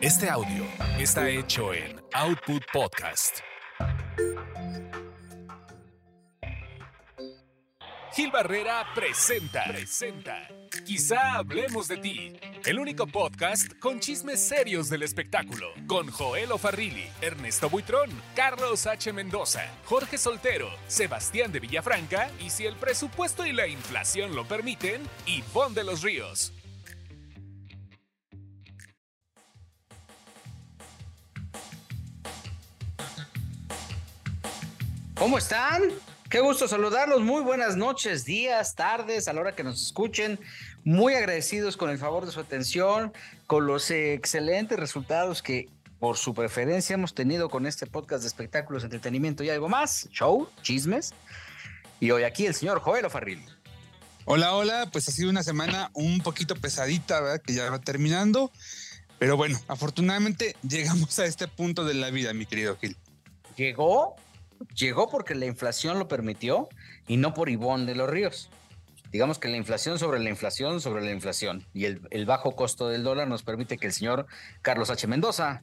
Este audio está hecho en Output Podcast. Gil Barrera presenta, presenta. Quizá hablemos de ti. El único podcast con chismes serios del espectáculo. Con Joel Ofarrilli, Ernesto Buitrón, Carlos H. Mendoza, Jorge Soltero, Sebastián de Villafranca y si el presupuesto y la inflación lo permiten, Ivonne de los Ríos. ¿Cómo están? Qué gusto saludarlos. Muy buenas noches, días, tardes, a la hora que nos escuchen. Muy agradecidos con el favor de su atención, con los excelentes resultados que por su preferencia hemos tenido con este podcast de espectáculos, entretenimiento y algo más, show, chismes. Y hoy aquí el señor Joel Ofarril. Hola, hola, pues ha sido una semana un poquito pesadita, ¿verdad? Que ya va terminando. Pero bueno, afortunadamente llegamos a este punto de la vida, mi querido Gil. Llegó llegó porque la inflación lo permitió y no por Ivón de los Ríos. Digamos que la inflación sobre la inflación sobre la inflación y el, bajo costo del dólar nos permite que el señor Carlos H. Mendoza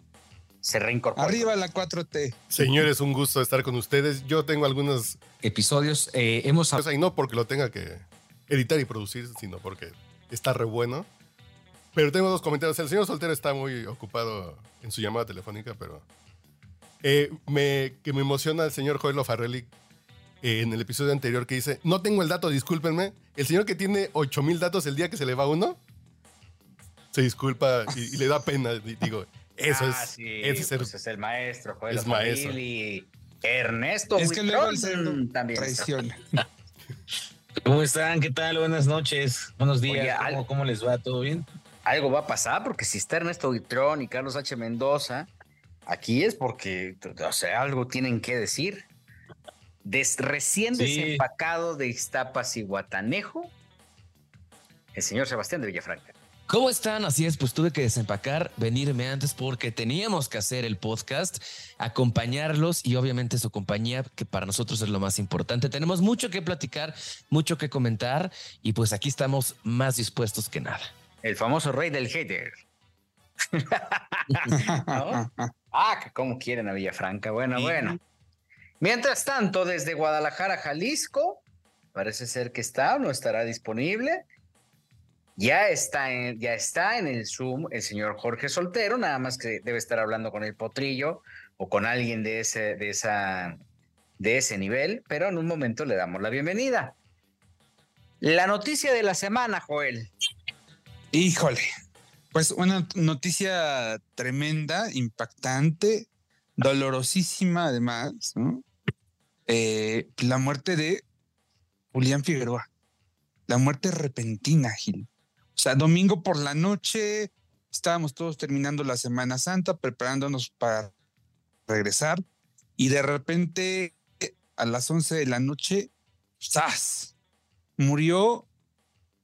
se reincorpore. Arriba la 4T. Señores, un gusto estar con ustedes. Yo tengo algunos episodios. Eh, hemos y no porque lo tenga que editar y producir, sino porque está re bueno. Pero tengo dos comentarios. El señor Soltero está muy ocupado en su llamada telefónica, pero eh, me, que me emociona el señor Joel Farrelly eh, en el episodio anterior que dice, no tengo el dato, discúlpenme. El señor que tiene 8000 datos el día que se le va uno, se disculpa y, le da pena. Digo, eso ah, es, sí, es, el, pues es el maestro, Joel es maestro. Ernesto es que luego también traiciona. ¿Cómo están? ¿Qué tal? Buenas noches, buenos días. ¿Cómo, les va? ¿Todo bien? Algo va a pasar porque si está Ernesto Buitrón y Carlos H. Mendoza, Aquí es porque, o sea, algo tienen que decir. recién desempacado de Iztapas y Guatanejo, el señor Sebastián de Villafranca. ¿Cómo están? Así es, pues tuve que desempacar, venirme antes porque teníamos que hacer el podcast, acompañarlos y obviamente su compañía, que para nosotros es lo más importante. Tenemos mucho que platicar, mucho que comentar y pues aquí estamos más dispuestos que nada. El famoso rey del hater. Ah, como quieren a Villafranca. Bueno, bueno. Mientras tanto, desde Guadalajara, Jalisco, parece ser que está o no estará disponible. Ya está, en, ya está en el Zoom el señor Jorge Soltero, nada más que debe estar hablando con el potrillo o con alguien de ese, de esa, de ese nivel, pero en un momento le damos la bienvenida. La noticia de la semana, Joel. Híjole, pues una noticia tremenda, impactante, dolorosísima además, ¿no? Eh, la muerte de Julián Figueroa. La muerte repentina, Gil. O sea, domingo por la noche, estábamos todos terminando la Semana Santa, preparándonos para regresar, y de repente a las 11 de la noche, ¡zas! Murió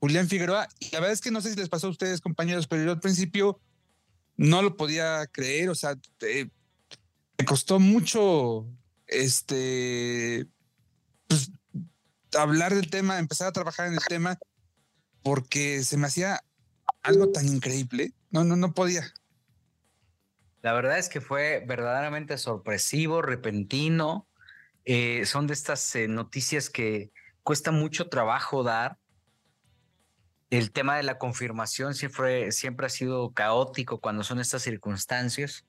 Julián Figueroa. Y la verdad es que no sé si les pasó a ustedes, compañeros, pero yo al principio no lo podía creer. O sea, me costó mucho este pues, hablar del tema, empezar a trabajar en el tema, porque se me hacía algo tan increíble. No, no, no podía. La verdad es que fue verdaderamente sorpresivo, repentino. Eh, son de estas eh, noticias que cuesta mucho trabajo dar el tema de la confirmación siempre, ha sido caótico cuando son estas circunstancias.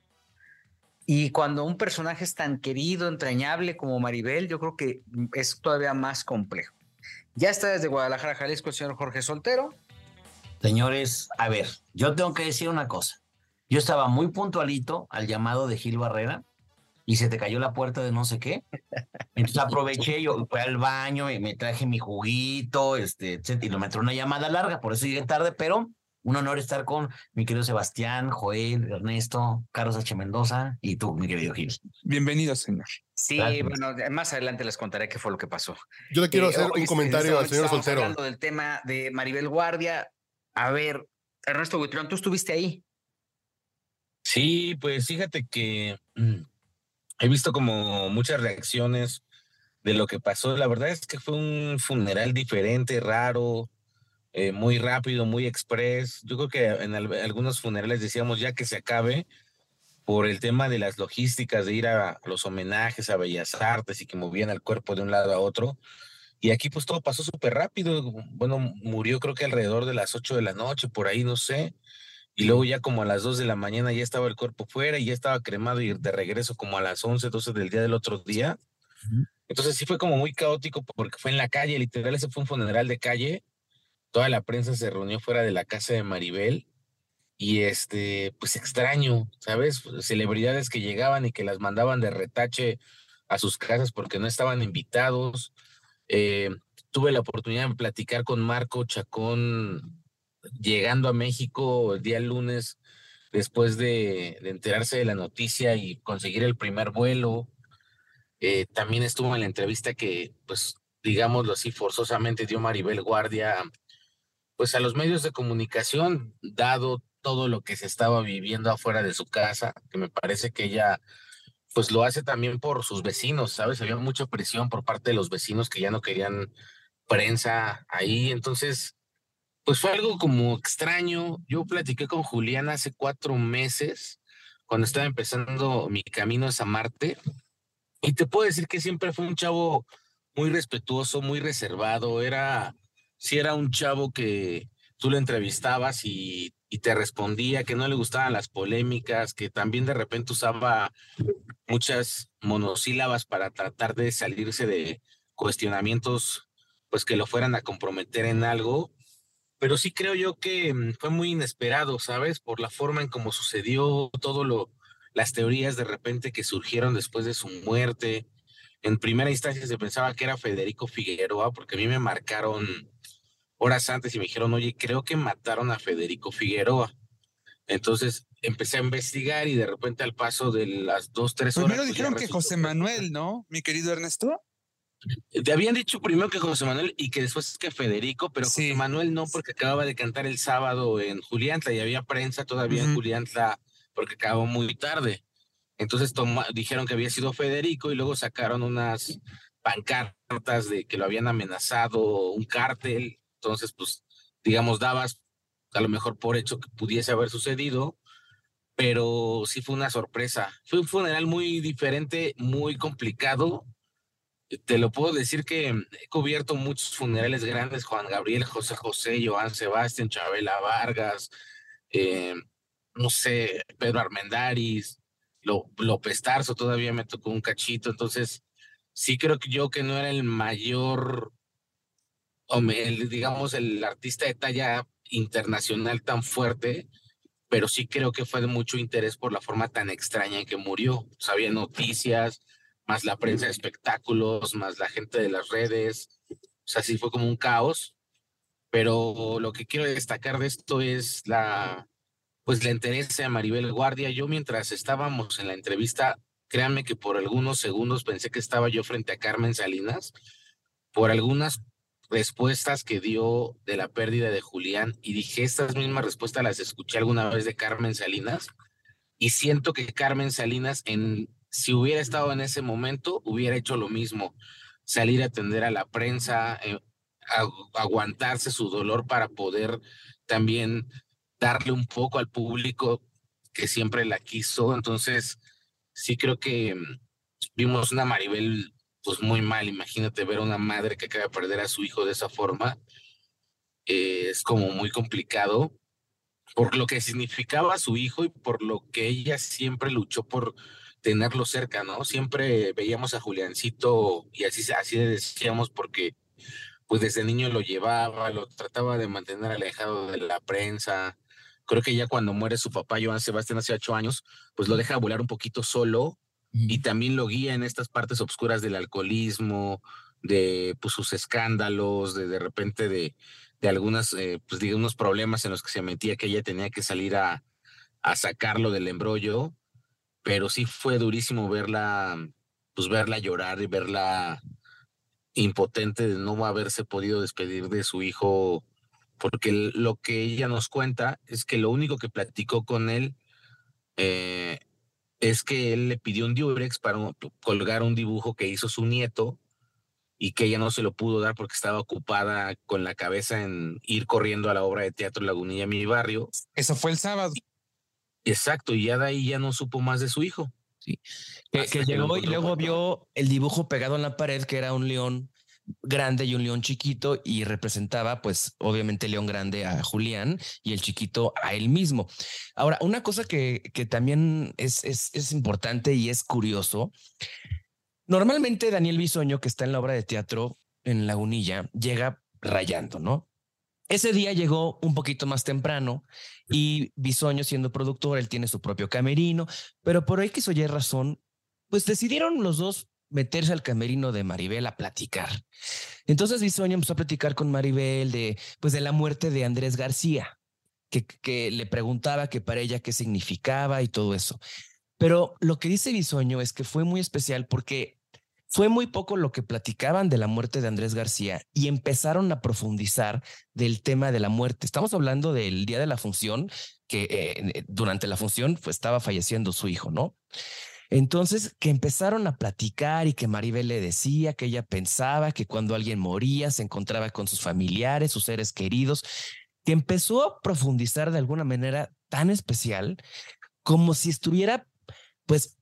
Y cuando un personaje es tan querido, entrañable como Maribel, yo creo que es todavía más complejo. Ya está desde Guadalajara, Jalisco, el señor Jorge Soltero. Señores, a ver, yo tengo que decir una cosa. Yo estaba muy puntualito al llamado de Gil Barrera y se te cayó la puerta de no sé qué. Entonces aproveché, yo fui al baño y me traje mi juguito, este, y lo metí una llamada larga, por eso llegué tarde, pero un honor estar con mi querido Sebastián, Joel, Ernesto, Carlos H. Mendoza y tú, mi querido Gil. Bienvenido, señor. Sí, bueno, más adelante les contaré qué fue lo que pasó. Yo le quiero eh, hacer un comentario al señor Soltero. Hablando del tema de Maribel Guardia. A ver, Ernesto Buitrón, tú estuviste ahí. Sí, pues fíjate que mm, he visto como muchas reacciones de lo que pasó. La verdad es que fue un funeral diferente, raro, eh, muy rápido, muy express. Yo creo que en algunos funerales decíamos ya que se acabe por el tema de las logísticas, de ir a los homenajes a Bellas Artes y que movían el cuerpo de un lado a otro. Y aquí pues todo pasó súper rápido. Bueno, murió creo que alrededor de las 8 de la noche, por ahí, no sé. Y luego ya como a las 2 de la mañana ya estaba el cuerpo fuera y ya estaba cremado y de regreso como a las 11, 12 del día del otro día. Entonces sí fue como muy caótico porque fue en la calle, literal, ese fue un funeral de calle. Toda la prensa se reunió fuera de la casa de Maribel y este, pues extraño, ¿sabes? Celebridades que llegaban y que las mandaban de retache a sus casas porque no estaban invitados. Eh, tuve la oportunidad de platicar con Marco Chacón llegando a México el día lunes después de, enterarse de la noticia y conseguir el primer vuelo. Eh, también estuvo en la entrevista que, pues, digámoslo así, forzosamente dio Maribel Guardia, pues a los medios de comunicación, dado todo lo que se estaba viviendo afuera de su casa, que me parece que ella pues lo hace también por sus vecinos, ¿sabes? Había mucha presión por parte de los vecinos que ya no querían prensa ahí, entonces, pues fue algo como extraño. Yo platiqué con Julián hace cuatro meses, cuando estaba empezando mi camino a Marte, y te puedo decir que siempre fue un chavo muy respetuoso, muy reservado, era, sí era un chavo que tú lo entrevistabas y y te respondía que no le gustaban las polémicas, que también de repente usaba muchas monosílabas para tratar de salirse de cuestionamientos, pues que lo fueran a comprometer en algo. Pero sí creo yo que mm, fue muy inesperado, ¿sabes? Por la forma en cómo sucedió todo lo, las teorías de repente que surgieron después de su muerte. En primera instancia se pensaba que era Federico Figueroa, porque a mí me marcaron horas antes y me dijeron, oye, creo que mataron a Federico Figueroa. Entonces empecé a investigar y de repente al paso de las dos, tres horas. Primero pues, dijeron que José Manuel, ¿no? Mi querido Ernesto. Te habían dicho primero que José Manuel y que después que Federico, pero José Manuel no, porque acababa de cantar el sábado en Juliantla y había prensa todavía en Juliantla porque acabó muy tarde. Entonces dijeron que había sido Federico y luego sacaron unas pancartas de que lo habían amenazado, un cártel, entonces, pues, digamos, dabas a lo mejor por hecho que pudiese haber sucedido, pero sí fue una sorpresa. Fue un funeral muy diferente, muy complicado. Te lo puedo decir que he cubierto muchos funerales grandes, Juan Gabriel, José José, Joan Sebastián, Chabela Vargas, eh, no sé, Pedro Armendaris, López Tarso todavía me tocó un cachito, entonces sí creo que yo que no era el mayor digamos, el artista de talla internacional tan fuerte, pero sí creo que fue de mucho interés por la forma tan extraña en que murió. Había noticias, más la prensa de espectáculos, más la gente de las redes. O sea, sí fue como un caos. Pero lo que quiero destacar de esto es la, pues la interés de Maribel Guardia. Yo mientras estábamos en la entrevista, créanme que por algunos segundos pensé que estaba yo frente a Carmen Salinas, por algunas respuestas que dio de la pérdida de Julián y dije, estas mismas respuestas las escuché alguna vez de Carmen Salinas y siento que Carmen Salinas, en, si hubiera estado en ese momento, hubiera hecho lo mismo, salir a atender a la prensa, eh, aguantarse su dolor para poder también darle un poco al público que siempre la quiso. Entonces, sí creo que mm, vimos una Maribel pues muy mal. Imagínate ver a una madre que acaba de perder a su hijo de esa forma. Eh, es como muy complicado por lo que significaba su hijo y por lo que ella siempre luchó por tenerlo cerca, ¿no? Siempre veíamos a Juliancito y así, así le decíamos porque pues desde niño lo llevaba, lo trataba de mantener alejado de la prensa. Creo que ya cuando muere su papá, Joan Sebastián, hace ocho años, pues lo deja volar un poquito solo y también lo guía en estas partes oscuras del alcoholismo, de pues, sus escándalos, de de repente de, de algunas, eh, pues digamos, problemas en los que se metía que ella tenía que salir a, a sacarlo del embrollo, pero sí fue durísimo verla, pues verla llorar y verla impotente de no haberse podido despedir de su hijo, porque lo que ella nos cuenta es que lo único que platicó con él eh, es que él le pidió un diurex para colgar un dibujo que hizo su nieto y que ella no se lo pudo dar porque estaba ocupada con la cabeza en ir corriendo a la obra de teatro Lagunilla, mi barrio. Eso fue el sábado. Exacto, y ya de ahí ya no supo más de su hijo. Sí. Que, que llegó y luego vio el dibujo pegado en la pared, que era un león grande y un león chiquito y representaba pues obviamente el león grande a Julián y el chiquito a él mismo. Ahora, una cosa que, que también es, es, es importante y es curioso, normalmente Daniel Bisoño, que está en la obra de teatro en Lagunilla, llega rayando, ¿no? Ese día llegó un poquito más temprano y Bisoño siendo productor, él tiene su propio camerino, pero por ahí que Y razón, pues decidieron los dos meterse al camerino de Maribel a platicar. Entonces Bisoño empezó a platicar con Maribel de, pues, de la muerte de Andrés García, que, que le preguntaba que para ella qué significaba y todo eso. Pero lo que dice Bisoño es que fue muy especial porque fue muy poco lo que platicaban de la muerte de Andrés García y empezaron a profundizar del tema de la muerte. Estamos hablando del día de la función, que eh, durante la función pues, estaba falleciendo su hijo, ¿no? Entonces, que empezaron a platicar y que Maribel le decía que ella pensaba que cuando alguien moría se encontraba con sus familiares, sus seres queridos, que empezó a profundizar de alguna manera tan especial como si estuviera, pues,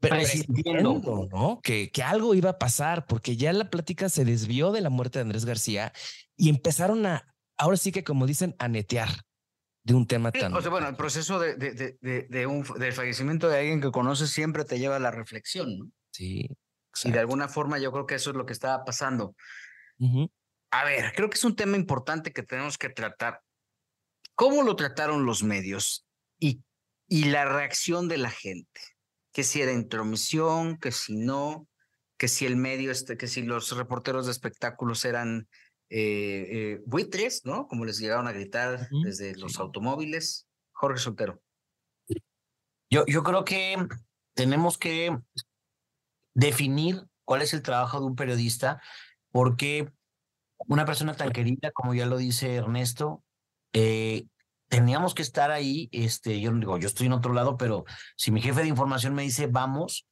presintiendo, ¿no? Que, que algo iba a pasar, porque ya la plática se desvió de la muerte de Andrés García y empezaron a, ahora sí que como dicen, a netear de un tema tan... O sea, bueno, el proceso de, de, de, de, un, del fallecimiento de alguien que conoces siempre te lleva a la reflexión, ¿no? Sí. Y de alguna forma yo creo que eso es lo que estaba pasando. A ver, creo que es un tema importante que tenemos que tratar. ¿Cómo lo trataron los medios y, y la reacción de la gente? Que si era intromisión, que si no, que si el medio, este, que si los reporteros de espectáculos eran eh, eh, buitres, ¿no? Como les llegaron a gritar desde los automóviles. Jorge Soltero. Yo, yo creo que tenemos que definir cuál es el trabajo de un periodista, porque una persona tan querida, como ya lo dice Ernesto, eh, teníamos que estar ahí. Este, yo digo, yo estoy en otro lado, pero si mi jefe de información me dice vamos,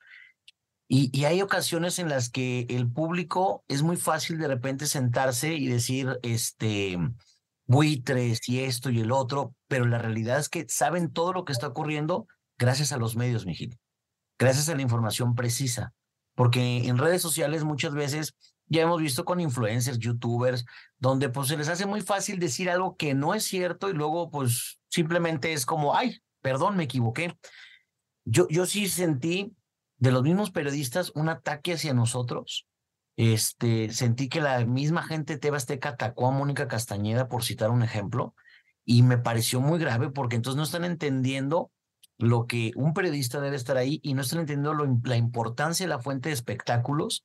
y, hay ocasiones en las que el público es muy fácil de repente sentarse y decir, este, buitres y esto y el otro, pero la realidad es que saben todo lo que está ocurriendo gracias a los medios, Mijil, gracias a la información precisa, porque en redes sociales muchas veces ya hemos visto con influencers, youtubers, donde pues se les hace muy fácil decir algo que no es cierto y luego pues simplemente es como, ay, perdón, me equivoqué. Yo, yo sí sentí de los mismos periodistas un ataque hacia nosotros. Este, sentí que la misma gente Teba Azteca atacó a Mónica Castañeda, por citar un ejemplo, y me pareció muy grave porque entonces no están entendiendo lo que un periodista debe estar ahí y no están entendiendo la importancia de la fuente de espectáculos.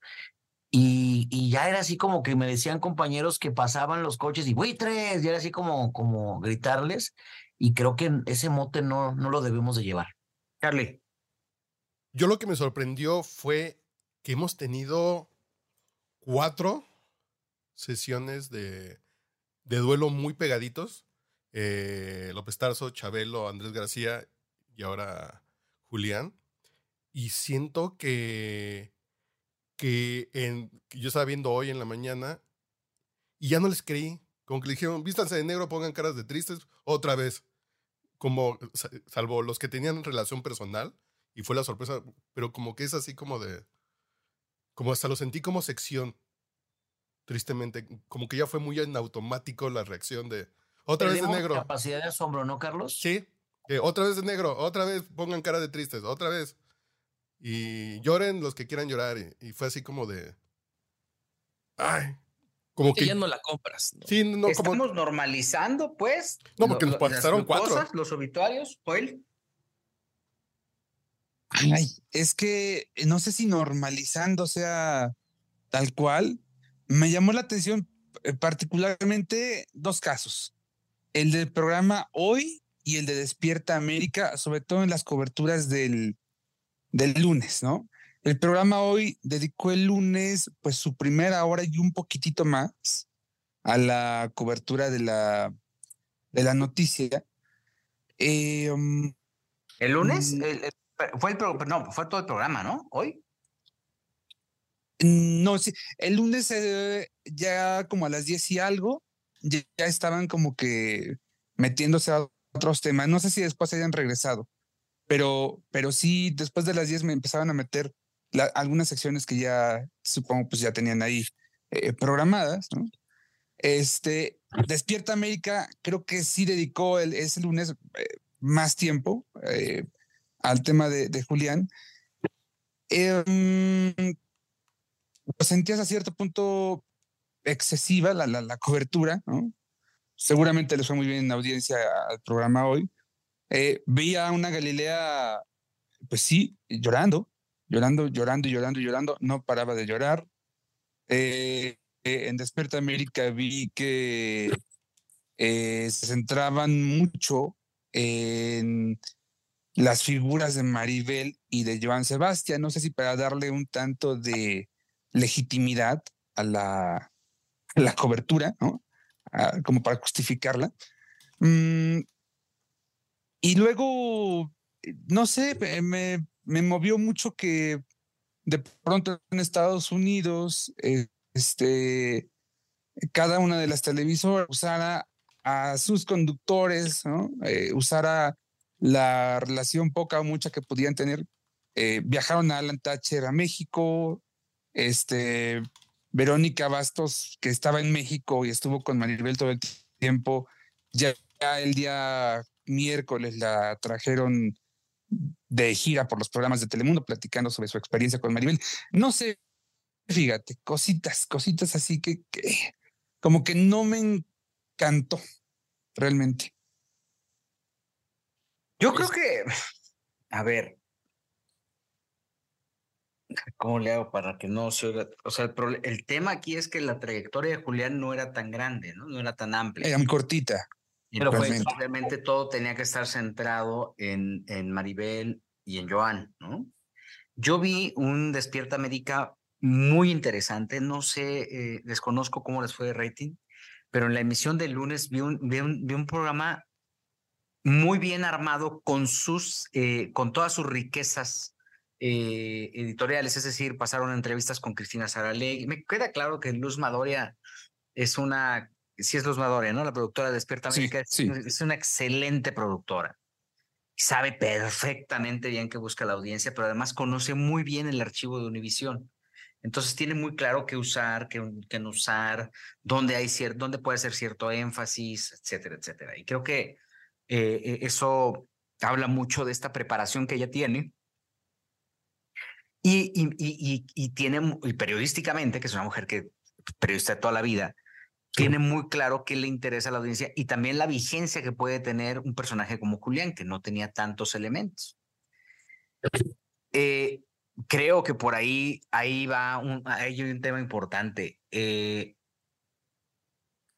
Y, y, ya era así como que me decían compañeros que pasaban los coches y buitres, y era así como, como gritarles. Y creo que ese mote no, no lo debemos de llevar. Carly. Yo lo que me sorprendió fue que hemos tenido cuatro sesiones de, de duelo muy pegaditos. Eh, López Tarso, Chabelo, Andrés García y ahora Julián. Y siento que, que, en, que yo estaba viendo hoy en la mañana y ya no les creí. Como que le dijeron, vístanse de negro, pongan caras de tristes, otra vez. Como, salvo los que tenían relación personal, y fue la sorpresa, pero como que es así como de, como hasta lo sentí como sección, tristemente, como que ya fue muy en automático la reacción de, otra vez de negro. capacidad de asombro, ¿no, Carlos? Sí, otra vez de negro, otra vez pongan cara de tristes, otra vez. Y lloren los que quieran llorar. Y, fue así como de. Ay. Como que, ya no la compras. Sí, no, Estamos normalizando, pues. No, porque nos pasaron cuatro. los obituarios, Joel. Ay, es que no sé si normalizando sea tal cual. Me llamó la atención eh, particularmente dos casos. El del programa Hoy y el de Despierta América, sobre todo en las coberturas del, del lunes, ¿no? El programa Hoy dedicó el lunes pues su primera hora y un poquitito más a la cobertura de la, de la noticia. Eh, um, ¿El lunes? Mm. ¿El, fue el no, fue todo el programa, ¿no? Hoy. No, sí, el lunes eh, ya como a las 10 y algo, ya, estaban como que metiéndose a otros temas. No sé si después hayan regresado, pero, pero sí, después de las 10 me empezaban a meter algunas secciones que ya supongo pues ya tenían ahí eh, programadas, ¿no? Este, Despierta América, creo que sí dedicó el, ese lunes eh, más tiempo al tema de, de Julián. Eh, lo sentías a cierto punto excesiva la, la, cobertura, ¿no? Seguramente les fue muy bien en audiencia al programa hoy. Eh, veía a una Galilea, pues sí, llorando, llorando, llorando, llorando, llorando, no paraba de llorar. Eh, eh, en Desperta América vi que se centraban mucho en las figuras de Maribel y de Joan Sebastián. No sé si para darle un tanto de legitimidad a la, la cobertura, ¿no? como para justificarla. Mm, y luego, no sé, me, me, movió mucho que de pronto en Estados Unidos, este, cada una de las televisoras usara a sus conductores, ¿no? Eh, usara la relación poca o mucha que podían tener. Eh, viajaron a Alan Thatcher a México, este, Verónica Bastos, que estaba en México y estuvo con Maribel todo el tiempo, ya, el día miércoles la trajeron de gira por los programas de Telemundo platicando sobre su experiencia con Maribel. No sé, fíjate, cositas, cositas así que, que como que no me encantó realmente. Yo creo que, a ver, ¿Cómo le hago para que no se oiga? O sea, el, tema aquí es que la trayectoria de Julián no era tan grande, ¿no? No era tan amplia. Era muy cortita. Pero pues, obviamente todo tenía que estar centrado en, en Maribel y en Joan, ¿no? Yo vi un Despierta América muy interesante. No sé, eh, desconozco cómo les fue de rating, pero en la emisión del lunes vi un, vi un, vi un programa muy bien armado con sus, eh, con todas sus riquezas eh, editoriales, es decir, pasaron entrevistas con Cristina Saralegui. Me queda claro que Luz Madoria es una, sí es Luz Madoria, ¿no? La productora de Despierta América es, una excelente productora. Sabe perfectamente bien que busca la audiencia, pero además conoce muy bien el archivo de Univisión. Entonces tiene muy claro qué usar, qué, no usar, dónde, hay dónde puede ser cierto énfasis, etcétera, etcétera. Y creo que eh, e, eso habla mucho de esta preparación que ella tiene y, y, y, tiene, y periodísticamente, que es una mujer que periodista de toda la vida, tiene muy claro qué le interesa a la audiencia y también la vigencia que puede tener un personaje como Julián, que no tenía tantos elementos. Eh, creo que por ahí, ahí va un, hay un tema importante. Eh,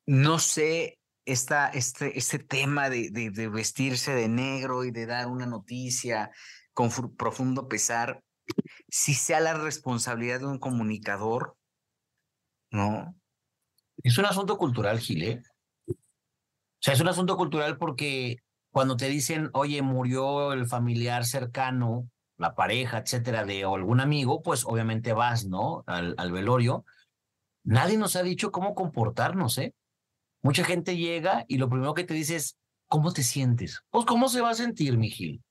no sé, esta, este, este tema de, de, de vestirse de negro y de dar una noticia con profundo pesar, si sea la responsabilidad de un comunicador, ¿no? Es un asunto cultural, Gile. O sea, es un asunto cultural porque cuando te dicen, oye, murió el familiar cercano, la pareja, etcétera, de algún amigo, pues obviamente vas, ¿no? Al, al velorio. Nadie nos ha dicho cómo comportarnos, ¿eh? Mucha gente llega y lo primero que te dice es, ¿cómo te sientes? Pues, ¿cómo se va a sentir, mi Gil?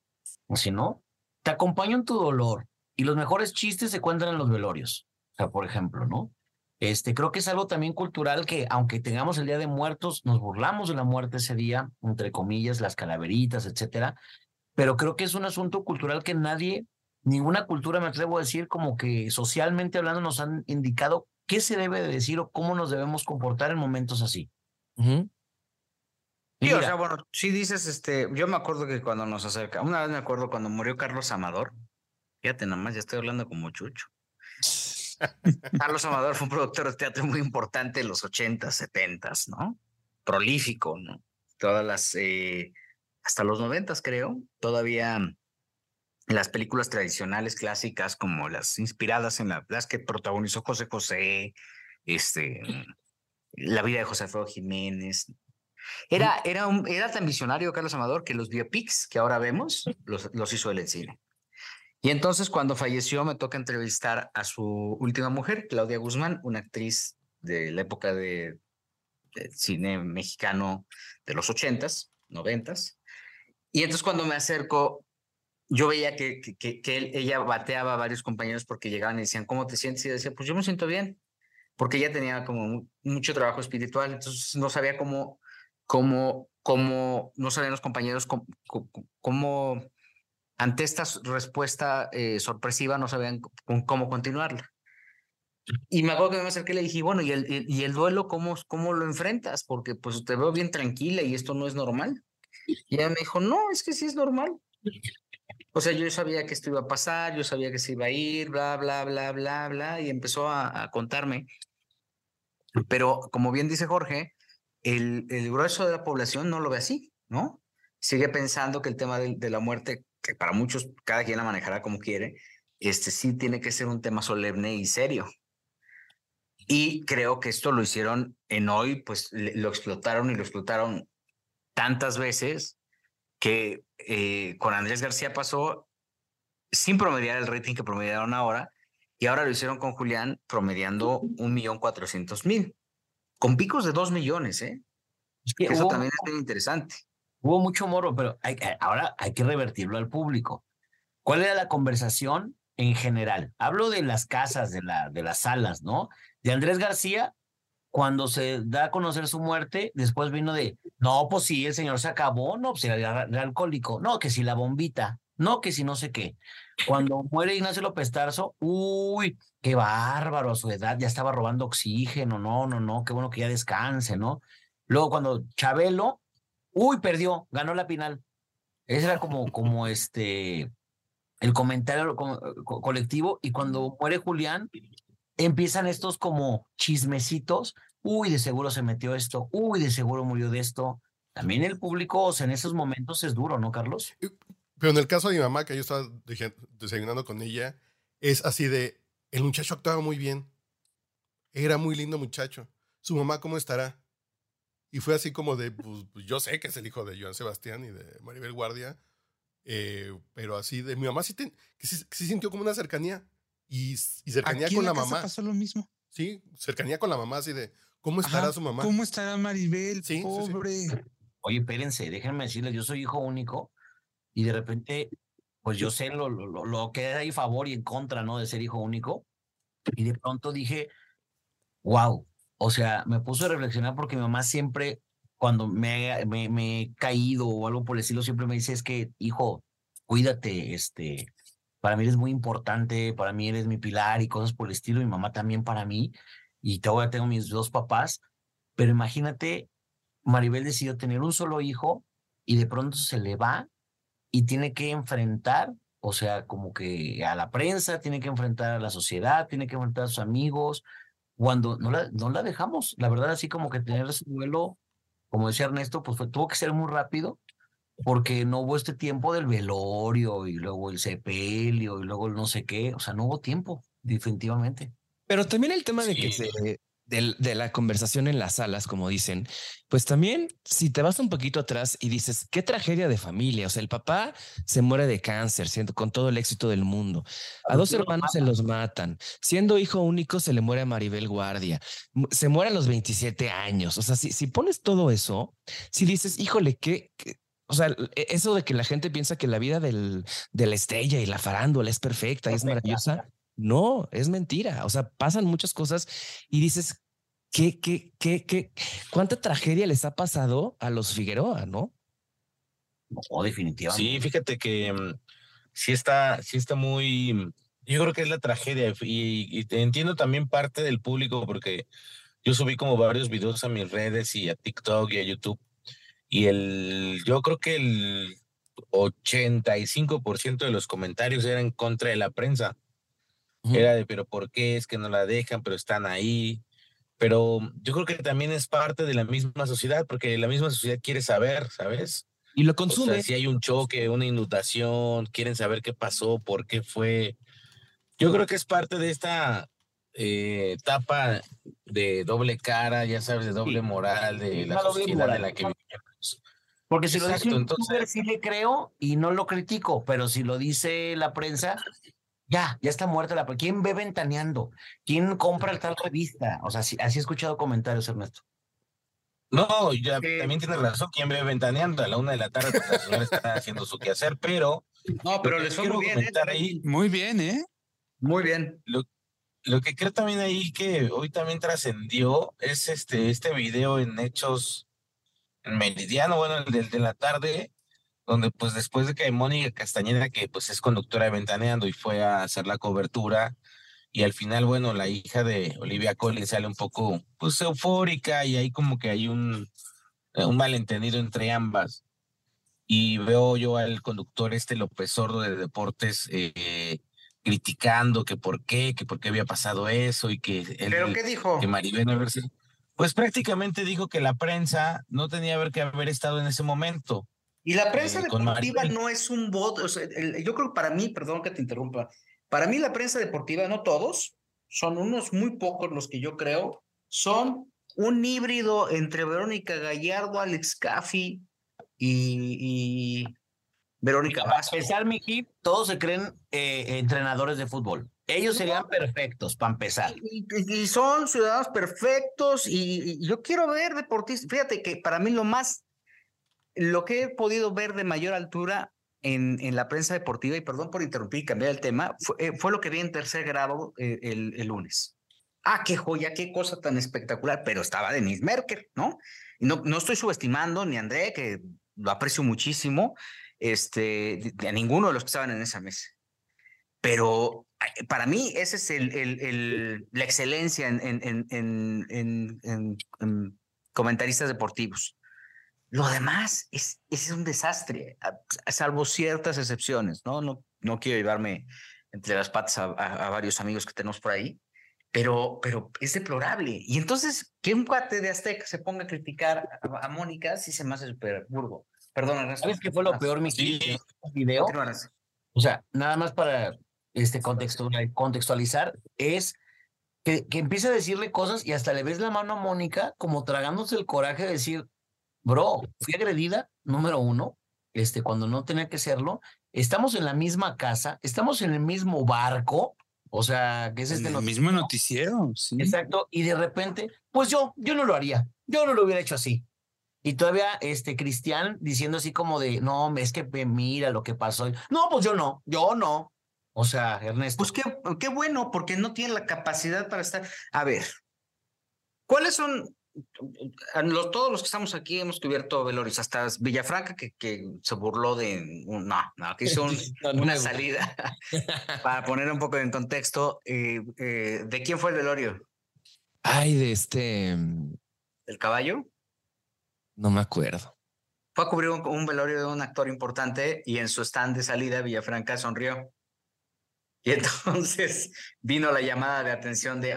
Si no, te acompaño en tu dolor, y los mejores chistes se cuentan en los velorios. O sea, por ejemplo, ¿no? Este, creo que es algo también cultural que, aunque tengamos el Día de Muertos, nos burlamos de la muerte ese día, entre comillas, las calaveritas, etcétera. Pero creo que es un asunto cultural que nadie, ninguna cultura, me atrevo a decir, como que socialmente hablando, nos han indicado qué se debe de decir o cómo nos debemos comportar en momentos así. Sí, o sea, bueno, si dices, este, yo me acuerdo que cuando nos acerca, una vez me acuerdo cuando murió Carlos Amador, Fíjate nomás, ya estoy hablando como Chucho. Carlos Amador fue un productor de teatro muy importante en los 80s, 70s, ¿no? Prolífico, ¿no? Todas las, eh, hasta los 90 creo, todavía las películas tradicionales clásicas como las inspiradas en la, las que protagonizó José José, este, la vida de José Alfredo Jiménez. Era, era, era tan visionario Carlos Amador que los biopics que ahora vemos los, los hizo él en cine. Y entonces cuando falleció me toca entrevistar a su última mujer, Claudia Guzmán, una actriz de la época de, cine mexicano de los ochentas, noventas. Y entonces cuando me acerco, yo veía que, que, ella bateaba a varios compañeros porque llegaban y decían, ¿cómo te sientes? Y decía, pues yo me siento bien, porque ella tenía como mucho trabajo espiritual, entonces no sabía cómo, cómo, cómo, no sabían los compañeros cómo ante esta respuesta eh, sorpresiva no sabían cómo continuarla. Y me acuerdo que me acerqué y le dije, bueno, ¿y el, y el duelo cómo, cómo lo enfrentas? Porque pues te veo bien tranquila y esto no es normal. Y ella me dijo, no, es que sí es normal. O sea, yo sabía que esto iba a pasar, yo sabía que se iba a ir, bla, bla, bla, bla, bla, y empezó a, contarme. Pero como bien dice Jorge, el, el, grueso de la población no lo ve así, ¿no? Sigue pensando que el tema de, de la muerte que para muchos cada quien la manejará como quiere, este sí tiene que ser un tema solemne y serio. Y creo que esto lo hicieron en hoy, pues lo explotaron y lo explotaron tantas veces que eh, con Andrés García pasó sin promediar el rating que promediaron ahora, y ahora lo hicieron con Julián promediando un millón cuatrocientos mil, con picos de dos millones, ¿eh? Eso también es interesante. Hubo mucho morro, pero eh, ahora hay que revertirlo al público. ¿Cuál era la conversación en general? Hablo de las casas, de, la, de las salas, ¿no? De Andrés García, cuando se da a conocer su muerte, después vino de, no, pues sí, el señor se acabó, no, pues era, alcohólico, no, que si la bombita, no, que si no sé qué. Cuando muere Ignacio López Tarso, uy, qué bárbaro a su edad, ya estaba robando oxígeno, no, no, no, qué bueno que ya descanse, ¿no? Luego cuando Chabelo, uy, perdió, ganó la final. Ese era como, como este, el comentario colectivo. Y cuando muere Julián, empiezan estos como chismecitos. Uy, de seguro se metió esto. Uy, de seguro murió de esto. También el público, o sea, en esos momentos es duro, ¿no, Carlos? Pero en el caso de mi mamá, que yo estaba desayunando con ella, es así de, el muchacho actuaba muy bien. Era muy lindo muchacho. Su mamá, ¿cómo estará? Y fue así como de, pues, pues, yo sé que es el hijo de Joan Sebastián y de Maribel Guardia, eh, pero así de mi mamá sí, que sí, sintió como una cercanía y, cercanía con la, mamá. pasó lo mismo. Sí, cercanía con la mamá, así de, ¿cómo estará su mamá? ¿Cómo estará Maribel? Sí, Pobre. Oye, espérense, déjenme decirles, yo soy hijo único y de repente, pues yo sé lo, lo, lo que hay favor y en contra, ¿no? De ser hijo único. Y de pronto dije, wow, o sea, me puso a reflexionar porque mi mamá siempre, cuando me, me, he caído o algo por el estilo, siempre me dice, es que, hijo, cuídate, este, para mí eres muy importante, para mí eres mi pilar y cosas por el estilo, mi mamá también para mí, y todavía tengo mis dos papás, pero imagínate, Maribel decidió tener un solo hijo y de pronto se le va y tiene que enfrentar, o sea, como que a la prensa, tiene que enfrentar a la sociedad, tiene que enfrentar a sus amigos, cuando no la, no la dejamos. La verdad, así como que tener ese duelo, como decía Ernesto, pues tuvo que ser muy rápido porque no hubo este tiempo del velorio y luego el sepelio y luego el no sé qué. O sea, no hubo tiempo, definitivamente. Pero también el tema de que se, de, la conversación en las salas, como dicen, pues también si te vas un poquito atrás y dices, qué tragedia de familia, o sea, el papá se muere de cáncer, siendo con todo el éxito del mundo, a, dos hermanos se los matan, siendo hijo único se le muere a Maribel Guardia, se muere a los 27 años, o sea, si, si pones todo eso, si dices, híjole, qué, o sea, e, eso de que la gente piensa que la vida del, de la estrella y la farándula es perfecta, es maravillosa, no, es mentira. O sea, pasan muchas cosas y dices, ¿qué, qué, qué, qué, cuánta tragedia les ha pasado a los Figueroa, no? No, definitivamente. Sí, fíjate que mm, sí está, sí está muy, yo creo que es la tragedia y, entiendo también parte del público porque yo subí como varios videos a mis redes y a TikTok y a YouTube y el, yo creo que el 85% de los comentarios eran en contra de la prensa. Era de, pero ¿por qué es que no la dejan, pero están ahí? Pero yo creo que también es parte de la misma sociedad, porque la misma sociedad quiere saber, ¿sabes? Y lo consume. si hay un choque, una inundación, quieren saber qué pasó, por qué fue. Yo creo que es parte de esta eh, etapa de doble cara, ya sabes, de doble moral, de la sociedad en la que vivimos. Porque si lo dice Exacto, un entonces- youtuber, sí le creo y no lo critico, pero si lo dice la prensa, ya, ya está muerta la. ¿Quién ve ventaneando? ¿Quién compra tal revista? O sea, sí- así he escuchado comentarios, Ernesto. No, ya Sí. también tienes razón. ¿Quién ve ventaneando a la una de la tarde? Pues la señora está haciendo su quehacer, pero No, lo que quiero comentar ahí, Muy bien, ¿eh? Muy bien. lo que creo también ahí que hoy también trascendió es este, este video en Hechos en Meridiano, bueno, el del de la tarde, donde pues después de que Mónica Castañeda, que pues es conductora de Ventaneando y fue a hacer la cobertura, y al final, bueno, la hija de Olivia Collins sale un poco pues eufórica y ahí como que hay un, un malentendido entre ambas. Y veo yo al conductor este López Sordo de Deportes eh, criticando que por qué, que por qué había pasado eso y que él, ¿Pero qué dijo? que Maribel no Pues prácticamente dijo que la prensa no tenía que haber estado en ese momento. Y la prensa Eh, deportiva no es un bot, o sea, el- yo creo que para mí, perdón que te interrumpa, para mí la prensa deportiva, no todos, son unos muy pocos los que yo creo, son un híbrido entre Verónica Gallardo, Alex Caffi y, y Verónica Para Vázquez. empezar, Miki, todos se creen eh, entrenadores de fútbol. Ellos serían perfectos para empezar. Y, y- y son ciudadanos perfectos y, y yo quiero ver deportistas. Fíjate que para mí lo más, lo que he podido ver de mayor altura en, la prensa deportiva, y perdón por interrumpir y cambiar el tema, fue, eh, lo que vi en tercer grado eh, el, lunes. Ah, qué joya, qué cosa tan espectacular, pero estaba Denise Merker, ¿no? No, estoy subestimando ni a André, que lo aprecio muchísimo, este, a ninguno de los que estaban en esa mesa. Pero ay, para mí esa es el, la excelencia en, en, en, en, en- en- en comentaristas deportivos. Lo demás es, es un desastre, a- salvo ciertas excepciones, ¿no? No, no quiero llevarme entre las patas a, a- a varios amigos que tenemos por ahí, pero, pero es deplorable. Y entonces, que un cuate de Azteca se ponga a criticar a, a Mónica, sí se me hace súper burdo. Perdón, Ernesto. ¿Sabes qué fue lo peor, Miki? Sí. de video? O sea, nada más para este contextual- contextualizar, es que, que empieza a decirle cosas y hasta le ves la mano a Mónica como tragándose el coraje de decir, bro, fui agredida, número uno, este, cuando no tenía que serlo, estamos en la misma casa, estamos en el mismo barco, o sea, que es En este el noticiero. mismo noticiero, sí. Exacto, y de repente, pues yo, yo no lo haría, yo no lo hubiera hecho así. Y todavía este Cristian diciendo así como de, no, es que mira lo que pasó. No, pues yo no, yo no. O sea, Ernesto. Pues qué, qué bueno, porque no tiene la capacidad para estar. A ver, ¿cuáles son los, todos los que estamos aquí hemos cubierto velorios, hasta Villafranca que, que se burló de un- no, no, que hizo un- una salida para poner un poco en contexto. eh, eh, ¿De quién fue el velorio? Ay, de este. mm, ¿El caballo? No me acuerdo. Fue a cubrir un, un velorio de un actor importante y en su stand de salida Villafranca sonrió. Y entonces vino la llamada de atención de,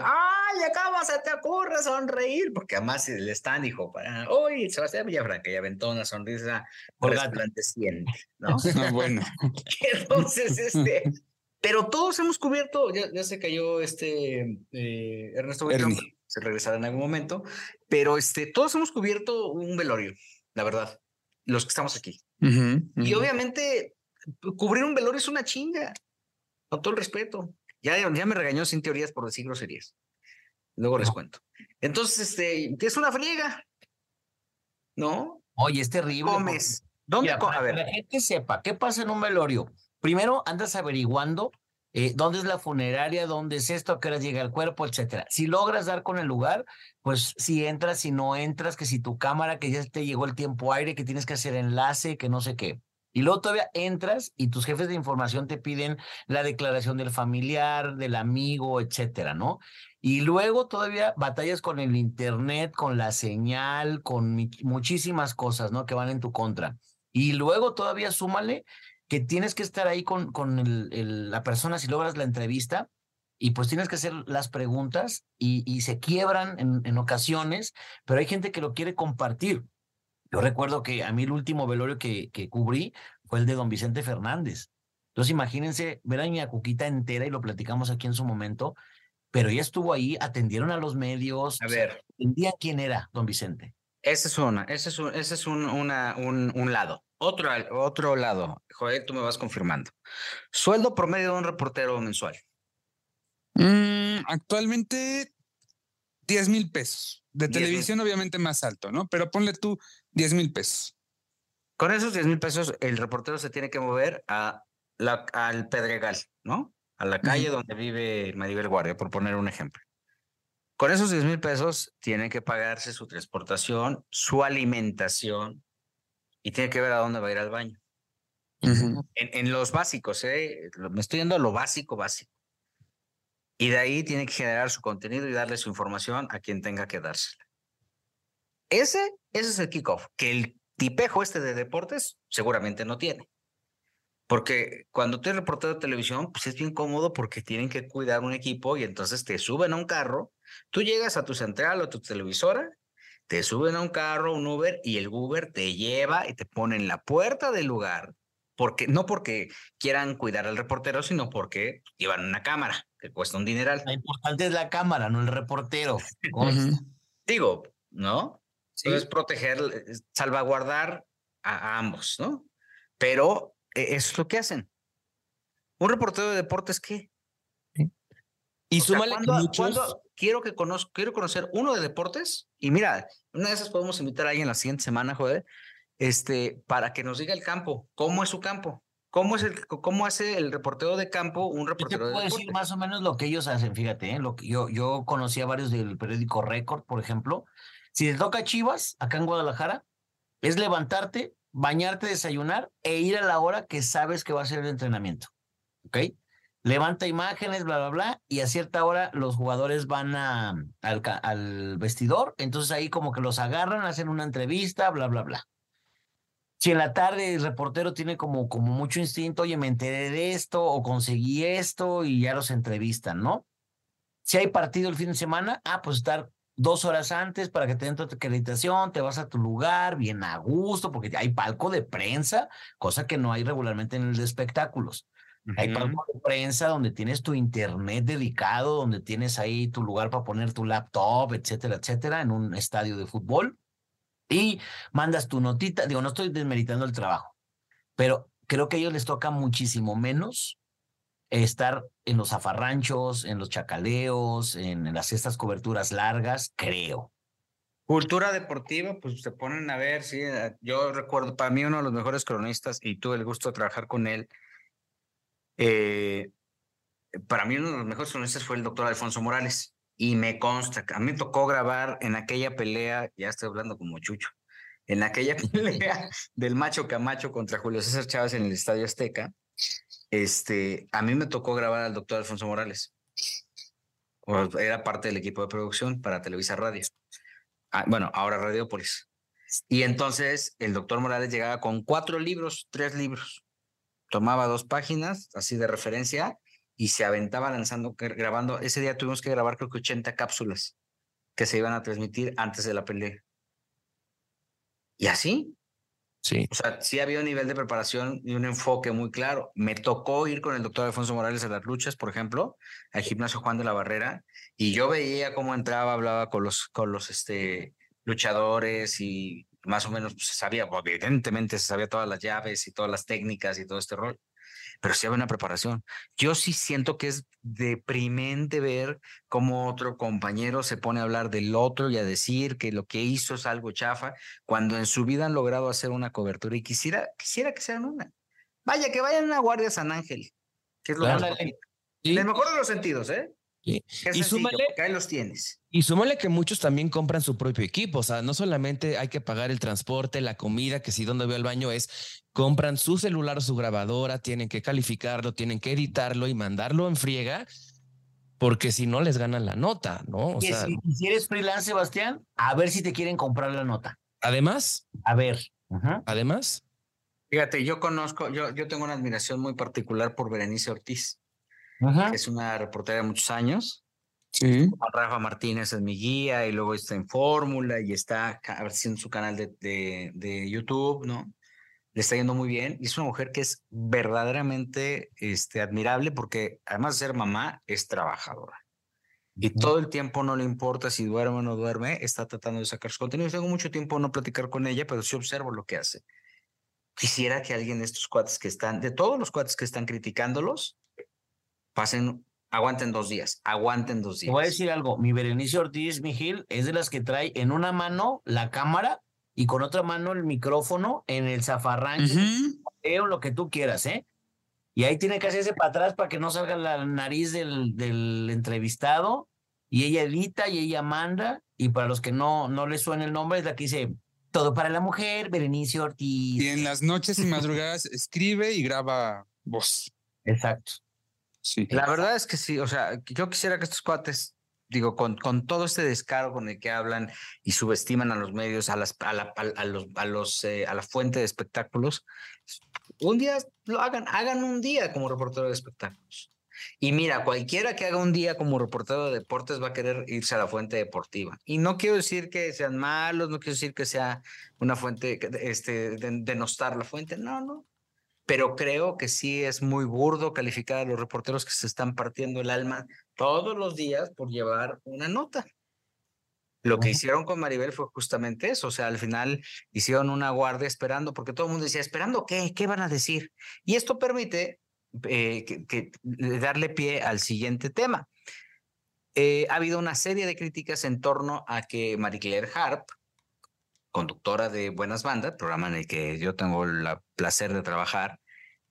¡ay, cómo se te ocurre sonreír! Porque además el stand dijo, para, ¡Uy, Sebastián Villafranca! Y aventó una sonrisa resplandeciente, ¿no? Ah, bueno, Entonces, este, pero todos hemos cubierto, ya, ya se cayó este eh, Ernesto Buitrón, se regresará en algún momento, pero este, todos hemos cubierto un velorio, la verdad, los que estamos aquí. Y obviamente, cubrir un velorio es una chinga, con todo el respeto. Ya, ya me regañó sin teorías por decir groserías. Luego les cuento. Entonces, este, que es una friega, ¿no? Oye, es terrible. Comes. ¿Dónde Mira, co- para A que ver, la gente sepa qué pasa en un velorio. Primero andas averiguando eh, dónde es la funeraria, dónde es esto, a qué hora llega el cuerpo, etcétera. Si logras dar con el lugar, pues si entras, si no entras, que si tu cámara, que ya te llegó el tiempo aire, que tienes que hacer enlace, que no sé qué. Y luego todavía entras y tus jefes de información te piden la declaración del familiar, del amigo, etcétera, ¿no? Y luego todavía batallas con el internet, con la señal, con muchísimas cosas, ¿no? Que van en tu contra. Y luego todavía súmale que tienes que estar ahí con, con la persona si logras la entrevista y pues tienes que hacer las preguntas y, se quiebran en ocasiones, pero hay gente que lo quiere compartir. Yo recuerdo que a mí el último velorio que, que cubrí fue el de don Vicente Fernández. Entonces imagínense ver a mi cuquita entera y lo platicamos aquí en su momento, pero ella estuvo ahí, atendieron a los medios, a o sea, ver, entendían quién era don Vicente. Ese es una, ese es un, ese es un, una, un, un lado. Otro, otro lado, Joel, tú me vas confirmando. Sueldo promedio de un reportero mensual. Mm, actualmente 10 mil pesos. De televisión, obviamente más alto, ¿no? Pero ponle tú 10 mil pesos. Con esos 10 mil pesos, el reportero se tiene que mover a la, al Pedregal, ¿no? A la calle donde vive Maribel Guardia, por poner un ejemplo. Con esos 10 mil pesos, tiene que pagarse su transportación, su alimentación y tiene que ver a dónde va a ir al baño. en, en, los básicos, ¿eh? Me estoy yendo a lo básico, básico. Y de ahí tiene que generar su contenido y darle su información a quien tenga que dársela. Ese, ese es el kickoff, que el tipejo este de deportes seguramente no tiene. Porque cuando tú eres reportero de televisión, pues es bien cómodo porque tienen que cuidar un equipo y entonces te suben a un carro, tú llegas a tu central o a tu televisora, te suben a un carro, un Uber y el Uber te lleva y te pone en la puerta del lugar, porque no porque quieran cuidar al reportero, sino porque llevan una cámara que cuesta un dineral. Lo importante es la cámara, no el reportero. Digo, ¿no? Es proteger, salvaguardar a, ambos, ¿no? Pero e, eso es lo que hacen. Un reportero de deportes, ¿qué? Y súmale muchos... quiero, que conozco, quiero conocer uno de deportes, y mira, una de esas podemos invitar a alguien la siguiente semana, joder, este, para que nos diga el campo, cómo es su campo. ¿Cómo, es el, ¿Cómo hace el reportero de campo un reportero yo te puedo decir más o menos lo que ellos hacen, fíjate, ¿eh? lo que yo, yo conocí a varios del periódico Récord, por ejemplo, si te toca Chivas, acá en Guadalajara, es levantarte, bañarte, desayunar e ir a la hora que sabes que va a ser el entrenamiento. ¿Ok? Levanta imágenes, bla, bla, bla, y a cierta hora los jugadores van a, al, al vestidor, entonces ahí como que los agarran, hacen una entrevista, bla, bla, bla. Si en la tarde el reportero tiene como, como mucho instinto, oye, me enteré de esto o conseguí esto y ya los entrevistan, ¿no? Si hay partido el fin de semana, ah, pues estar dos horas antes para que te den tu acreditación, te vas a tu lugar bien a gusto, porque hay palco de prensa, cosa que no hay regularmente en el de espectáculos. Hay palco de prensa donde tienes tu internet dedicado, donde tienes ahí tu lugar para poner tu laptop, etcétera, etcétera, en un estadio de fútbol. Y mandas tu notita. Digo, no estoy desmeritando el trabajo, pero creo que a ellos les toca muchísimo menos estar en los zafarranchos, en los chacaleos, en, las estas coberturas largas, creo. Cultura deportiva, pues se ponen a ver, sí. Eh, yo recuerdo, para mí uno de los mejores cronistas, y tuve el gusto de trabajar con él, eh, para mí uno de los mejores cronistas fue el doctor Alfonso Morales. Y me consta, a mí me tocó grabar en aquella pelea, ya estoy hablando como chucho, en aquella pelea del macho Camacho contra Julio César Chávez en el Estadio Azteca este, a mí me tocó grabar al doctor Alfonso Morales. Era parte del equipo de producción para Televisa Radio. Ah, bueno, ahora Radiopolis. Y entonces el doctor Morales llegaba con cuatro libros, tres libros. Tomaba dos páginas, así de referencia, y se aventaba lanzando, grabando. Ese día tuvimos que grabar creo que 80 cápsulas que se iban a transmitir antes de la pelea. Y así, Sí. O sea, sí había un nivel de preparación y un enfoque muy claro. Me tocó ir con el doctor Alfonso Morales a las luchas, por ejemplo, al gimnasio Juan de la Barrera, y yo veía cómo entraba, hablaba con los, con los este, luchadores y más o menos pues, se sabía, evidentemente se sabía todas las llaves y todas las técnicas y todo este rol pero sí había una preparación. Yo sí siento que es deprimente ver cómo otro compañero se pone a hablar del otro y a decir que lo que hizo es algo chafa, cuando en su vida han logrado hacer una cobertura y quisiera, quisiera que sean una. Vaya, que vayan a Guardia San Ángel, que es lo más En el mejor de los sentidos, ¿eh? Y súmale, ahí los tienes. Y súmale que muchos también compran su propio equipo. O sea, no solamente hay que pagar el transporte, la comida, que si donde veo el baño es compran su celular o su grabadora, tienen que calificarlo, tienen que editarlo y mandarlo en friega, porque si no les ganan la nota, ¿no? O sea, si, eres freelance, Sebastián, a ver si te quieren comprar la nota. Además, a ver. Además, fíjate, yo conozco, yo, yo tengo una admiración muy particular por Berenice Ortiz es una reportera de muchos años. Sí. Rafa Martínez es mi guía y luego está en Fórmula y está haciendo su canal de, de, de, YouTube, ¿no? Le está yendo muy bien y es una mujer que es verdaderamente este, admirable porque además de ser mamá, es trabajadora. y todo el tiempo no le importa si duerme o no duerme, está tratando de sacar su contenido. Tengo mucho tiempo no platicar con ella, pero sí observo lo que hace. Quisiera que alguien de estos cuates que están, de todos los cuates que están criticándolos, pasen, aguanten dos días, aguanten dos días. Te voy a decir algo, mi Berenice Ortiz, mi Gil, es de las que trae en una mano la cámara y con otra mano el micrófono en el zafarrancho, o lo que tú quieras, ¿eh? Y ahí tiene que hacerse para atrás para que no salga la nariz del, del entrevistado. Y ella edita y ella manda. Y para los que no, no les suene el nombre, es la que dice todo para la mujer, Berenice Ortiz. Y en las noches y madrugadas escribe y graba voz. Exacto. Sí. La verdad es que sí, o sea, yo quisiera que estos cuates, digo, con, con todo este descaro con el que hablan y subestiman a los medios, a, las, a, la, a, los, a, los, eh, a la fuente de espectáculos, un día lo hagan, hagan un día como reportero de espectáculos. Y mira, cualquiera que haga un día como reportero de deportes va a querer irse a la fuente deportiva. Y no quiero decir que sean malos, no quiero decir que sea una fuente, este, de, denostar la fuente, no, no. Pero creo que sí es muy burdo calificar a los reporteros que se están partiendo el alma todos los días por llevar una nota. Lo que hicieron con Maribel fue justamente eso, o sea, al final hicieron una guardia esperando, porque todo el mundo decía, ¿esperando qué? ¿Qué van a decir? Y esto permite eh, que, que, darle pie al siguiente tema. Eh, ha habido una serie de críticas en torno a que Marie Claire Harp, conductora de Buenas Bandas, programa en el que yo tengo el placer de trabajar,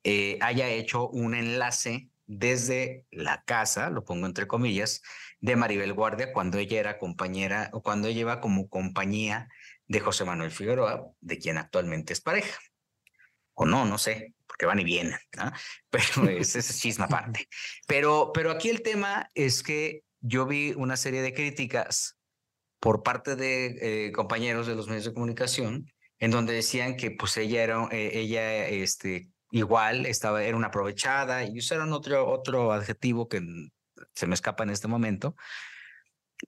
eh, haya hecho un enlace desde la casa, lo pongo entre comillas, de Maribel Guardia cuando ella era compañera o cuando ella iba como compañía de José Manuel Figueroa, de quien actualmente es pareja. O no, no sé, porque van y vienen, ¿no? pero ese es chisme aparte. Pero, pero aquí el tema es que yo vi una serie de críticas por parte de eh, compañeros de los medios de comunicación en donde decían que pues ella era, eh, ella este, igual estaba, era una aprovechada y usaron otro, otro adjetivo que se me escapa en este momento,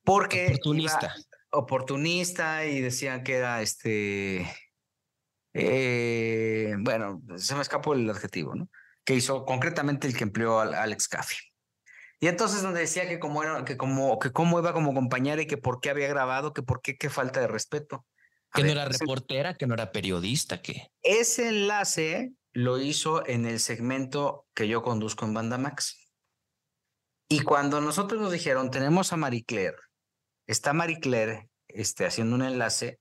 porque... Oportunista. oportunista y decían que era este... Eh, bueno, se me escapó el adjetivo, ¿no? Que hizo concretamente el que empleó al Alex Caffi. Y entonces donde decía que como era, que como, que cómo iba como compañera y que por qué había grabado, que por qué, qué falta de respeto. A que ver, no era reportera, que no era periodista, que. Ese enlace lo hizo en el segmento que yo conduzco en Banda Max. Y cuando nosotros nos dijeron, tenemos a Marie Claire, está Marie Claire este, haciendo un enlace,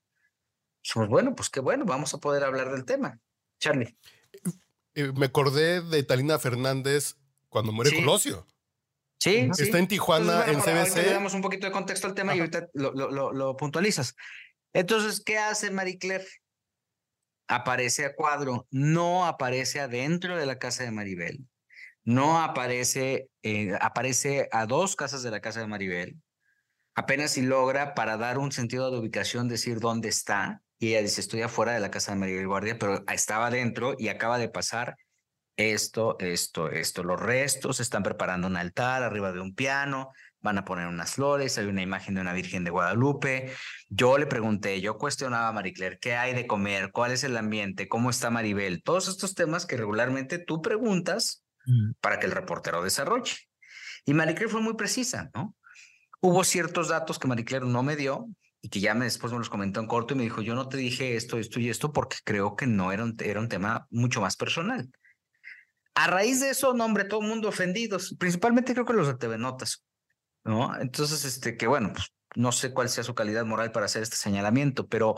dijimos, bueno, pues qué bueno, vamos a poder hablar del tema. Charlie. Eh, me acordé de Talina Fernández cuando muere Sí. Colosio. Sí, Está sí. en Tijuana, Entonces, bueno, en CBC. Le damos un poquito de contexto al tema y ahorita lo, lo, lo, lo puntualizas. Entonces, ¿qué hace Marie Claire? Aparece a cuadro, no aparece adentro de la casa de Maribel, no aparece, eh, aparece a dos casas de la casa de Maribel, apenas si logra para dar un sentido de ubicación decir dónde está, y ella dice, estoy afuera de la casa de Maribel Guardia, pero estaba adentro y acaba de pasar esto, esto, esto. Los restos están preparando un altar arriba de un piano, van a poner unas flores, hay una imagen de una Virgen de Guadalupe. Yo le pregunté, yo cuestionaba a Marie Claire, ¿qué hay de comer? ¿Cuál es el ambiente? ¿Cómo está Maribel? Todos estos temas que regularmente tú preguntas para que el reportero desarrolle. Y Marie Claire fue muy precisa, ¿no? Hubo ciertos datos que Marie Claire no me dio y que ya me después me los comentó en corto y me dijo, yo no te dije esto, esto y esto porque creo que no era un, era un tema mucho más personal. A raíz de eso, no, hombre, todo el mundo ofendidos, principalmente creo que los de TV Notas, ¿no? Entonces, este, que bueno, pues no sé cuál sea su calidad moral para hacer este señalamiento, pero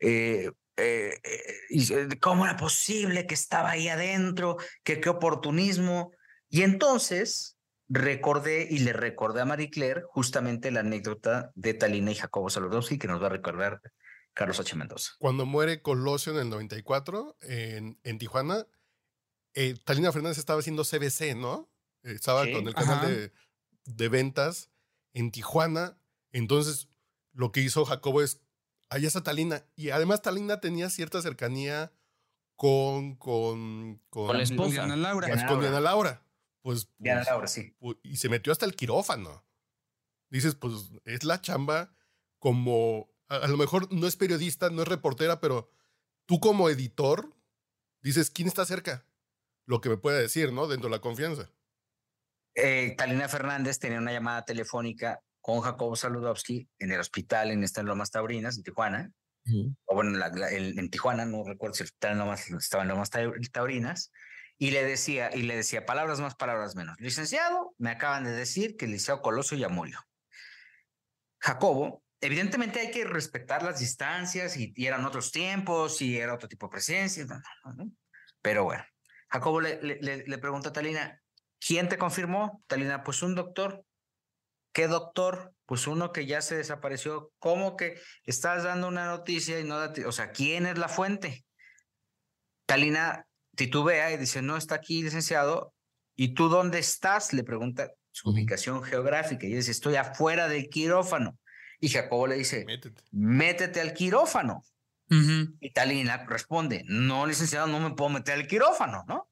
eh, eh, eh, eh, ¿cómo era posible que estaba ahí adentro? ¿Qué, qué oportunismo? Y entonces recordé y le recordé a Marie Claire justamente la anécdota de Talina y Jacobo Saludowski que nos va a recordar Carlos H. Mendoza. Cuando muere Colosio en el 94 en, en Tijuana, eh, Talina Fernández estaba haciendo CBC, ¿no? Eh, Estaba Sí. con el canal de, de ventas en Tijuana. Entonces, lo que hizo Jacobo es, allá está Talina. Y además Talina tenía cierta cercanía con... Con, con, Con la esposa. Diana Laura. pues, con Diana Laura. Pues, Diana pues, Laura, sí. pu- y se metió hasta el quirófano. Dices, pues es la chamba como, a, a lo mejor no es periodista, no es reportera, pero tú como editor dices, ¿quién está cerca? Lo que me puede decir, ¿no? Dentro de la confianza. eh, Talina Fernández tenía una llamada telefónica con Jacobo Saludowski en el hospital en esta Lomas Taurinas, en Tijuana, o bueno, en Tijuana, no recuerdo si estaba en Lomas, estaba en Lomas Taurinas, y le decía, y le decía palabras más, palabras menos. Licenciado, me acaban de decir que el liceo Coloso ya murió. Jacobo, evidentemente hay que respetar las distancias y, eran otros tiempos y era otro tipo de presencia, pero bueno, Jacobo le, le, le pregunta a Talina, ¿quién te confirmó? Talina, pues un doctor. ¿Qué doctor? Pues uno que ya se desapareció. ¿Cómo que estás dando una noticia y no da, o sea, ¿quién es la fuente? Talina titubea y dice, no está aquí, licenciado. ¿Y tú dónde estás? Le pregunta su ubicación geográfica y dice, estoy afuera del quirófano. Y Jacobo le dice, métete, al quirófano. Y Talina responde, no, licenciado, no me puedo meter al quirófano, ¿no?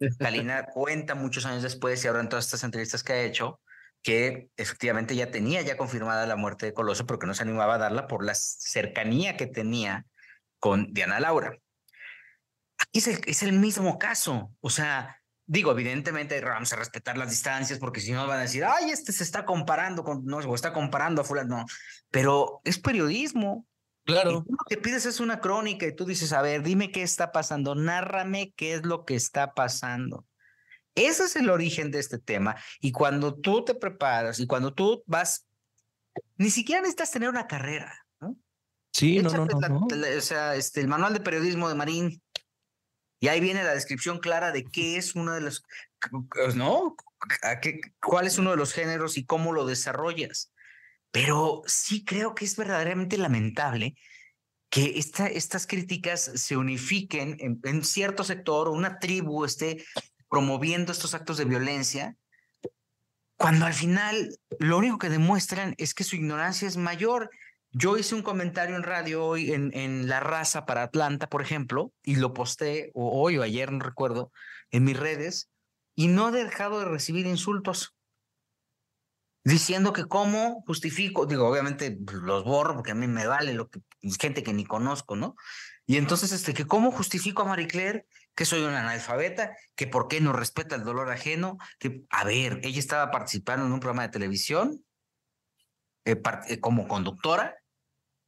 Talina cuenta muchos años después y ahora en todas estas entrevistas que ha hecho que efectivamente ya tenía ya confirmada la muerte de Coloso, pero que no se animaba a darla por la cercanía que tenía con Diana Laura. Aquí es el, es el mismo caso, o sea, Digo, evidentemente vamos a respetar las distancias porque si no van a decir, ay, este se está comparando con, no, o está comparando a fulano. No, pero es periodismo. Claro. lo que pides es una crónica y tú dices, a ver, dime qué está pasando, nárrame qué es lo que está pasando. Ese es el origen de este tema. Y cuando tú te preparas y cuando tú vas, ni siquiera necesitas tener una carrera. ¿no? Sí, no, no, no, O sea, este, el manual de periodismo de Marín, y ahí viene la descripción clara de qué es uno de los, ¿no? Qué, ¿Cuál es uno de los géneros y cómo lo desarrollas? Pero sí creo que es verdaderamente lamentable que esta, estas críticas se unifiquen en, cierto sector o una tribu esté promoviendo estos actos de violencia, cuando al final lo único que demuestran es que su ignorancia es mayor. Yo hice un comentario en radio hoy en, en La Raza para Atlanta, por ejemplo, y lo posté hoy o ayer, no recuerdo, en mis redes, y no he dejado de recibir insultos diciendo que cómo justifico, digo, obviamente pues, los borro porque a mí me vale lo que gente que ni conozco, ¿no? Y entonces, este, que cómo justifico a Marie Claire que soy una analfabeta, que por qué no respeta el dolor ajeno, que, a ver, ella estaba participando en un programa de televisión eh, eh, como conductora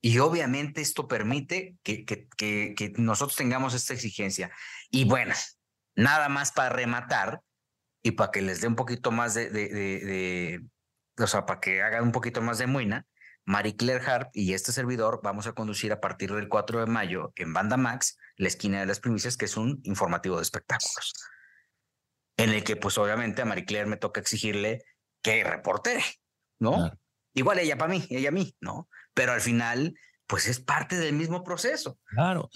y obviamente esto permite que, que, que, nosotros tengamos esta exigencia. Y bueno, nada más para rematar y para que les dé un poquito más de, o sea, para que hagan un poquito más de muina, Marie Claire Hart y este servidor vamos a conducir a partir del 4 de mayo en Banda Max, la esquina de las primicias, que es un informativo de espectáculos, en el que pues obviamente a Marie Claire me toca exigirle que reporte, ¿no? Igual ella para mí, ella a mí, ¿no? Pero al final, pues es parte del mismo proceso. Claro.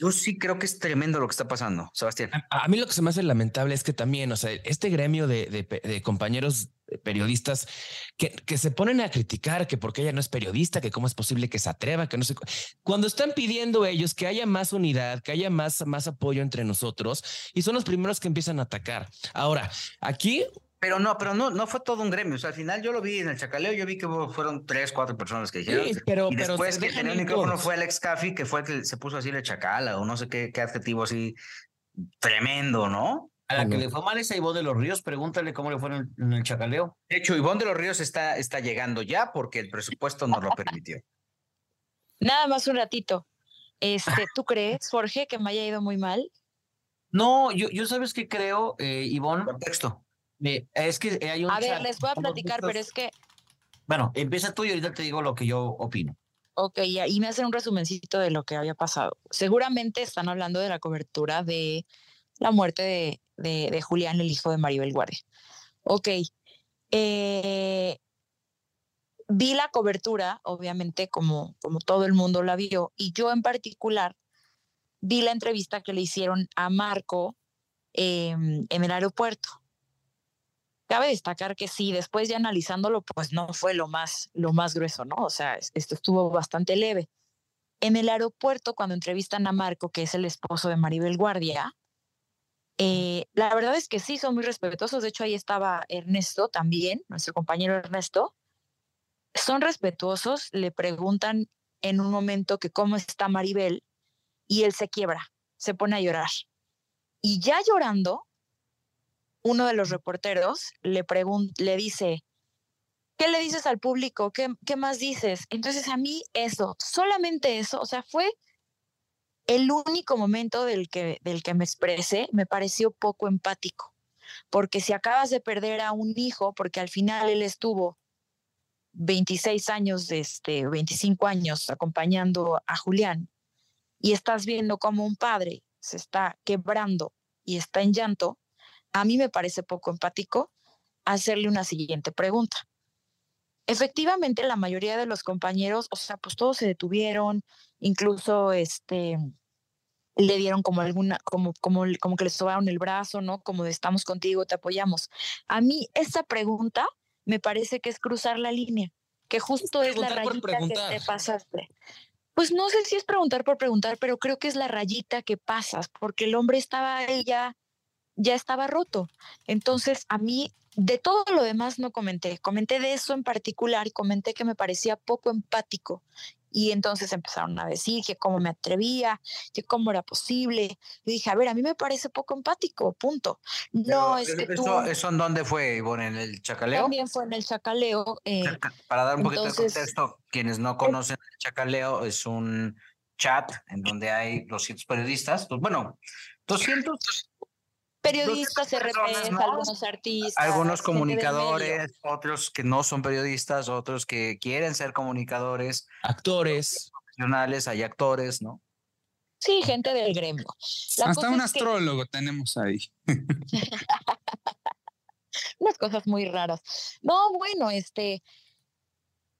Yo, sí creo que es tremendo lo que está pasando, Sebastián. A, mí lo que se me hace lamentable es que también, o sea, este gremio de, de, compañeros periodistas que, que, se ponen a criticar que porque ella no es periodista, que cómo es posible que se atreva, que no sé. Cuando están pidiendo ellos que haya más unidad, que haya más, más apoyo entre nosotros y son los primeros que empiezan a atacar. Ahora, aquí pero no, pero no, no fue todo un gremio. O sea, al final yo lo vi en el chacaleo, yo vi que fueron tres, cuatro personas que dijeron. Sí, pero, y después que tenía el micrófono fue Alex Caffi, que fue el que se puso así de chacala, o no sé qué, qué adjetivo así tremendo, ¿no? A la que le fue mal es a Ivonne de los Ríos, pregúntale cómo le fue en el, chacaleo. De hecho, Ivonne de los Ríos está, está llegando ya porque el presupuesto nos lo permitió. Nada más un ratito. Este, ¿Tú crees, Jorge, que me haya ido muy mal? No, yo, yo sabes que creo, eh, Ivonne. Contexto es que hay un. A ver, les voy a platicar, pero es que. Bueno, empieza tú y ahorita te digo lo que yo opino. Ok, y me hacen un resumencito de lo que había pasado. Seguramente están hablando de la cobertura de la muerte de, de, Julián, el hijo de Maribel Guardia. Ok. Eh, vi la cobertura, obviamente, como, como todo el mundo la vio, y yo en particular vi la entrevista que le hicieron a Marco em, en el aeropuerto. Cabe destacar que sí, después ya analizándolo, pues no fue lo más, lo más grueso, ¿no? O sea, esto estuvo bastante leve. En el aeropuerto, cuando entrevistan a Marco, que es el esposo de Maribel Guardia, eh, la verdad es que sí, son muy respetuosos. De hecho, ahí estaba Ernesto también, nuestro compañero Ernesto. Son respetuosos, le preguntan en un momento que cómo está Maribel y él se quiebra, se pone a llorar. Y ya llorando, uno de los reporteros le, le dice, ¿qué le dices al público? ¿Qué, ¿Qué más dices? Entonces a mí eso, solamente eso, o sea, fue el único momento del que, del que me expresé, me pareció poco empático, porque si acabas de perder a un hijo, porque al final él estuvo 26 años, este, 25 años acompañando a Julián, y estás viendo como un padre se está quebrando y está en llanto, a mí me parece poco empático hacerle una siguiente pregunta. Efectivamente, la mayoría de los compañeros, o sea, pues todos se detuvieron, incluso este le dieron como alguna, como, como, como que le sobaron el brazo, ¿no? Como de estamos contigo, te apoyamos. A mí esa pregunta me parece que es cruzar la línea, que justo es, la rayita que te pasaste. Pues no sé si es preguntar por preguntar, pero creo que es la rayita que pasas, porque el hombre estaba ahí ya, ya estaba roto. Entonces, a mí de todo lo demás no comenté, comenté de eso en particular y comenté que me parecía poco empático. Y entonces empezaron a decir que cómo me atrevía, que cómo era posible. Y dije, a ver, a mí me parece poco empático, punto. No, es que eso, ¿Eso en dónde fue, Ivonne? ¿En el Chacaleo? También fue en el Chacaleo. Eh, Para dar un poquito de contexto, quienes no conocen el Chacaleo, es un chat en donde hay 200 periodistas, pues, bueno, 200 periodistas, RPs, algunos artistas. Algunos comunicadores, otros que no son periodistas, otros que quieren ser comunicadores. Actores. Profesionales, hay actores, ¿no? Sí, gente del gremio. Hasta un astrólogo tenemos ahí. Unas cosas muy raras. No, bueno, este,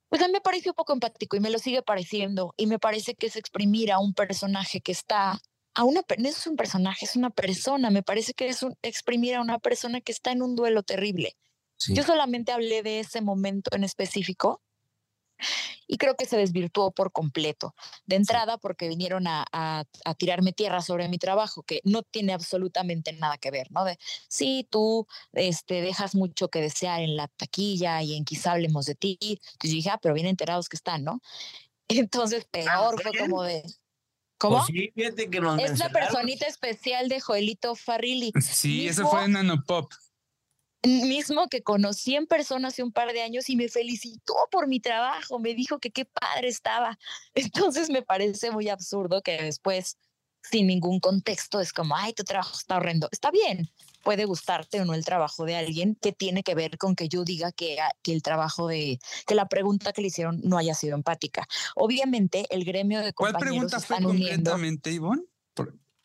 pues a mí me pareció poco empático y me lo sigue pareciendo. Y me parece que es exprimir a un personaje que está a una, no es un personaje, es una persona. Me parece que es un, exprimir a una persona que está en un duelo terrible. Yo solamente hablé de ese momento en específico y creo que se desvirtuó por completo. De entrada, porque vinieron a, a, tirarme tierra sobre mi trabajo, que no tiene absolutamente nada que ver, ¿no? De, sí, tú este, dejas mucho que desear en la taquilla y en quizá hablemos de ti. Y dije, ah, pero bien enterados que están, ¿no? Entonces, peor fue como de, ¿Cómo? Pues que es la personita especial de Joelito Farrilli. Sí, eso fue en Nanopop. Mismo que conocí en persona hace un par de años y me felicitó por mi trabajo, me dijo que qué padre estaba. Entonces me parece muy absurdo que después, sin ningún contexto, es como, ay, tu trabajo está horrendo. Está bien, puede gustarte o no el trabajo de alguien que tiene que ver con que yo diga que, ah, que el trabajo de, que la pregunta que le hicieron no haya sido empática. Obviamente, el gremio de compañeros ¿Cuál pregunta fue concretamente, Ivonne?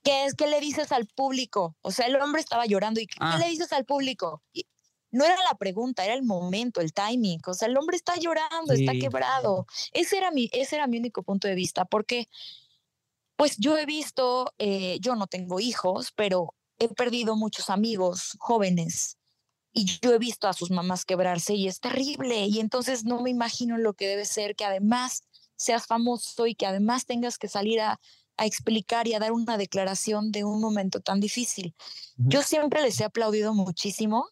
¿Qué es que le dices al público? O sea, el hombre estaba llorando y ¿qué ah. le dices al público? no era la pregunta, era el momento, el timing. O sea, el hombre está llorando, está quebrado. Ese era mi, ese era mi único punto de vista, porque pues yo he visto, eh, yo no tengo hijos, pero he perdido muchos amigos jóvenes y yo he visto a sus mamás quebrarse y es terrible. Y entonces no me imagino lo que debe ser que además seas famoso y que además tengas que salir a, explicar y a dar una declaración de un momento tan difícil. Yo siempre les he aplaudido muchísimo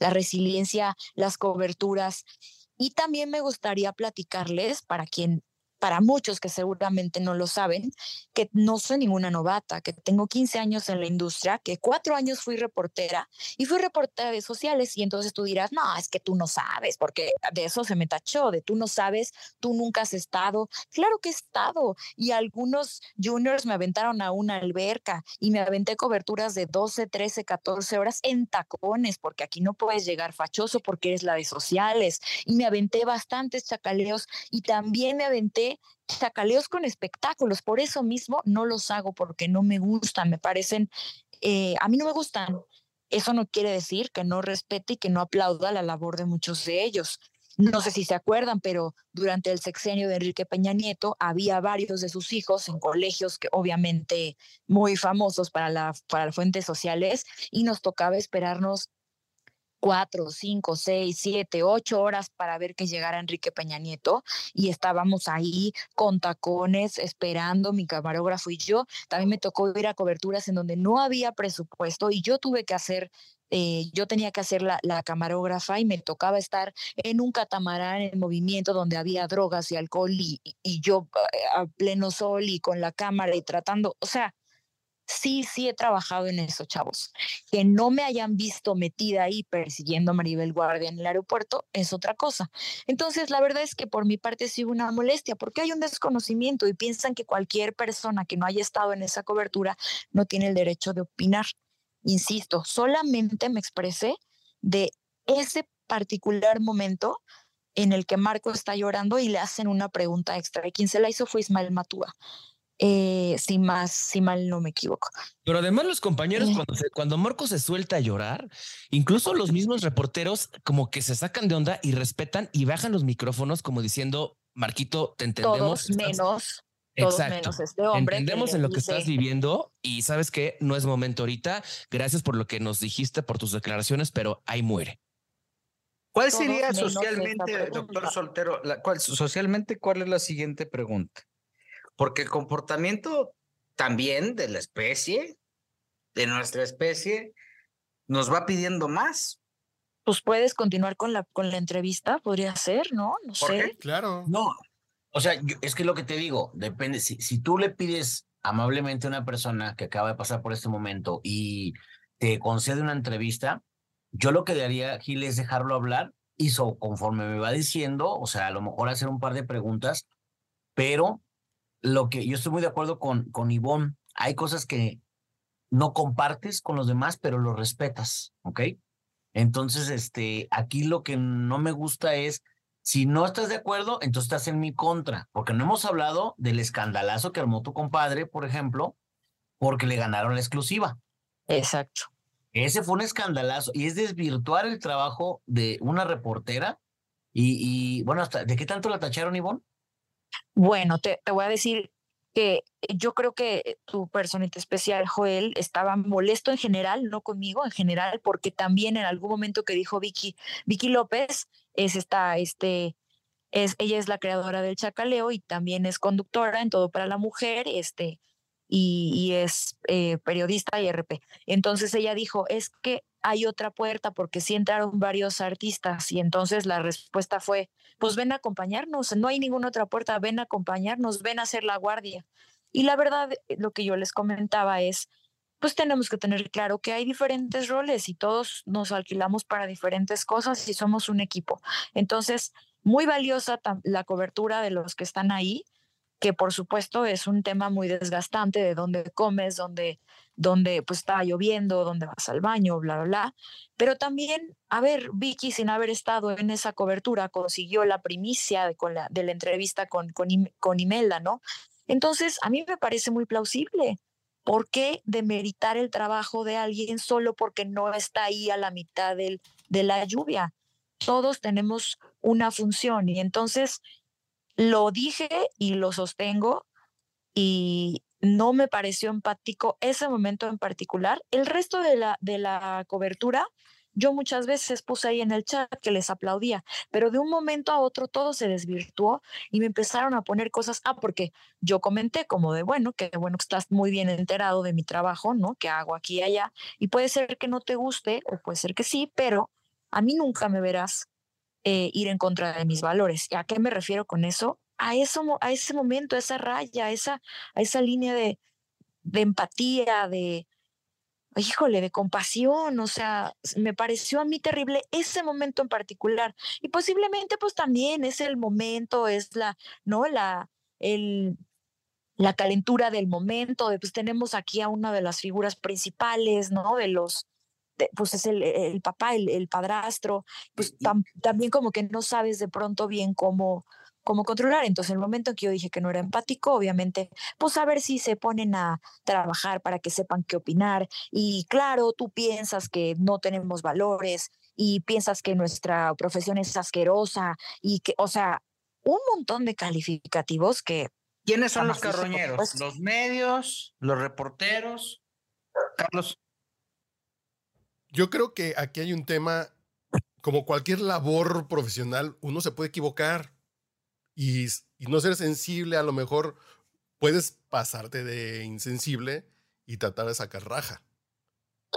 la resiliencia, las coberturas y también me gustaría platicarles para quien para muchos que seguramente no lo saben, que no soy ninguna novata, que tengo 15 años en la industria, que cuatro años fui reportera y fui reportera de sociales y entonces tú dirás, no, es que tú no sabes, porque de eso se me tachó, de tú no sabes, tú nunca has estado. Claro que he estado y algunos juniors me aventaron a una alberca y me aventé coberturas de 12, 13, 14 horas en tacones, porque aquí no puedes llegar fachoso porque eres la de sociales y me aventé bastantes chacaleos y también me aventé chacaleos con espectáculos. Por eso mismo no los hago porque no me gustan, me parecen, eh, a mí no me gustan. Eso no quiere decir que no respete y que no aplauda la labor de muchos de ellos. No sé si se acuerdan, pero durante el sexenio de Enrique Peña Nieto había varios de sus hijos en colegios que obviamente muy famosos para, la, para las fuentes sociales y nos tocaba esperarnos cuatro, cinco, seis, siete, ocho horas para ver que llegara Enrique Peña Nieto y estábamos ahí con tacones esperando mi camarógrafo y yo. También me tocó ir a coberturas en donde no había presupuesto y yo tuve que hacer eh, yo tenía que hacer la, la, camarógrafa y me tocaba estar en un catamarán en movimiento donde había drogas y alcohol y, y yo eh, a pleno sol y con la cámara y tratando, o sea, sí, sí he trabajado en eso, chavos. Que no me hayan visto metida ahí persiguiendo a Maribel Guardia en el aeropuerto es otra cosa. Entonces, la verdad es que por mi parte sí una molestia, porque hay un desconocimiento y piensan que cualquier persona que no haya estado en esa cobertura no tiene el derecho de opinar. Insisto, solamente me expresé de ese particular momento en el que Marco está llorando y le hacen una pregunta extra. Y quien se la hizo fue Ismael Matúa. Eh, si más, si mal no me equivoco. Pero además los compañeros, cuando, cuando Marco se suelta a llorar, incluso los mismos reporteros como que se sacan de onda y respetan y bajan los micrófonos como diciendo, Marquito, te entendemos. Todos menos. Todos menos este hombre. Entendemos en lo que estás viviendo y sabes que no es momento ahorita. Gracias por lo que nos dijiste, por tus declaraciones, pero ahí muere. ¿Cuál sería socialmente, doctor Soltero, cuál, socialmente, cuál es la siguiente pregunta? Porque el comportamiento también de la especie, de nuestra especie, nos va pidiendo más. Pues puedes continuar con la, con la entrevista, podría ser, ¿no? No sé. Claro. No, o sea, es que lo que te digo, depende, si, si tú le pides amablemente a una persona que acaba de pasar por este momento y te concede una entrevista, yo lo que haría, Gil, es dejarlo hablar y conforme me va diciendo, o sea, a lo mejor hacer un par de preguntas, pero lo que yo estoy muy de acuerdo con, con Ivonne. Hay cosas que no compartes con los demás, pero lo respetas, ¿ok? Entonces, este, aquí lo que no me gusta es, si no estás de acuerdo, entonces estás en mi contra, porque no hemos hablado del escandalazo que armó tu compadre, por ejemplo, porque le ganaron la exclusiva. Exacto. Ese fue un escandalazo y es desvirtuar el trabajo de una reportera. Y, y bueno, hasta, ¿de qué tanto la tacharon, Ivonne? Bueno, te, voy a decir que yo creo que tu personita especial, Joel, estaba molesto en general, no conmigo, en general, porque también en algún momento que dijo Vicky, Vicky López es esta, este, es, ella es la creadora del chacaleo y también es conductora en Todo para la Mujer, este, y, es eh, periodista y RP. Entonces ella dijo, es que hay otra puerta porque sí entraron varios artistas y entonces la respuesta fue, pues ven a acompañarnos, no hay ninguna otra puerta, ven a acompañarnos, ven a hacer la guardia. Y la verdad, eh, lo que yo les comentaba es, pues tenemos que tener claro que hay diferentes roles y todos nos alquilamos para diferentes cosas y somos un equipo. Entonces, muy valiosa la cobertura de los que están ahí, que por supuesto es un tema muy desgastante de dónde comes, dónde, dónde pues está lloviendo, dónde vas al baño, bla, bla, bla. Pero también, a ver, Vicky, sin haber estado en esa cobertura, consiguió la primicia de, con la, de la entrevista con, con, con Imelda, ¿no? Entonces, a mí me parece muy plausible. ¿Por qué demeritar el trabajo de alguien solo porque no está ahí a la mitad del, de la lluvia? Todos tenemos una función y entonces lo dije y lo sostengo y no me pareció empático ese momento en particular. El resto de la, de la cobertura, yo muchas veces puse ahí en el chat que les aplaudía, pero de un momento a otro todo se desvirtuó y me empezaron a poner cosas, ah, porque yo comenté como de, bueno, que bueno estás muy bien enterado de mi trabajo, ¿no? Que hago aquí y allá, y puede ser que no te guste o puede ser que sí, pero a mí nunca me verás eh, ir en contra de mis valores. ¿A qué me refiero con eso? A, eso, a ese momento, a esa raya, a esa, a esa línea de, de empatía, de, híjole, de compasión, o sea, me pareció a mí terrible ese momento en particular. Y posiblemente pues también es el momento, es la, ¿no? La, el, la calentura del momento, de, pues tenemos aquí a una de las figuras principales, ¿no? De los, pues es el, papá, el, padrastro, pues también como que no sabes de pronto bien cómo, cómo controlar. Entonces, en el momento en que yo dije que no era empático, obviamente, pues a ver si se ponen a trabajar para que sepan qué opinar. Y claro, tú piensas que no tenemos valores y piensas que nuestra profesión es asquerosa y que, o sea, un montón de calificativos que... ¿Quiénes son los carroñeros? ¿Los medios? ¿Los reporteros? Carlos. Yo creo que aquí hay un tema, como cualquier labor profesional, uno se puede equivocar y, no ser sensible, a lo mejor puedes pasarte de insensible y tratar de sacar raja.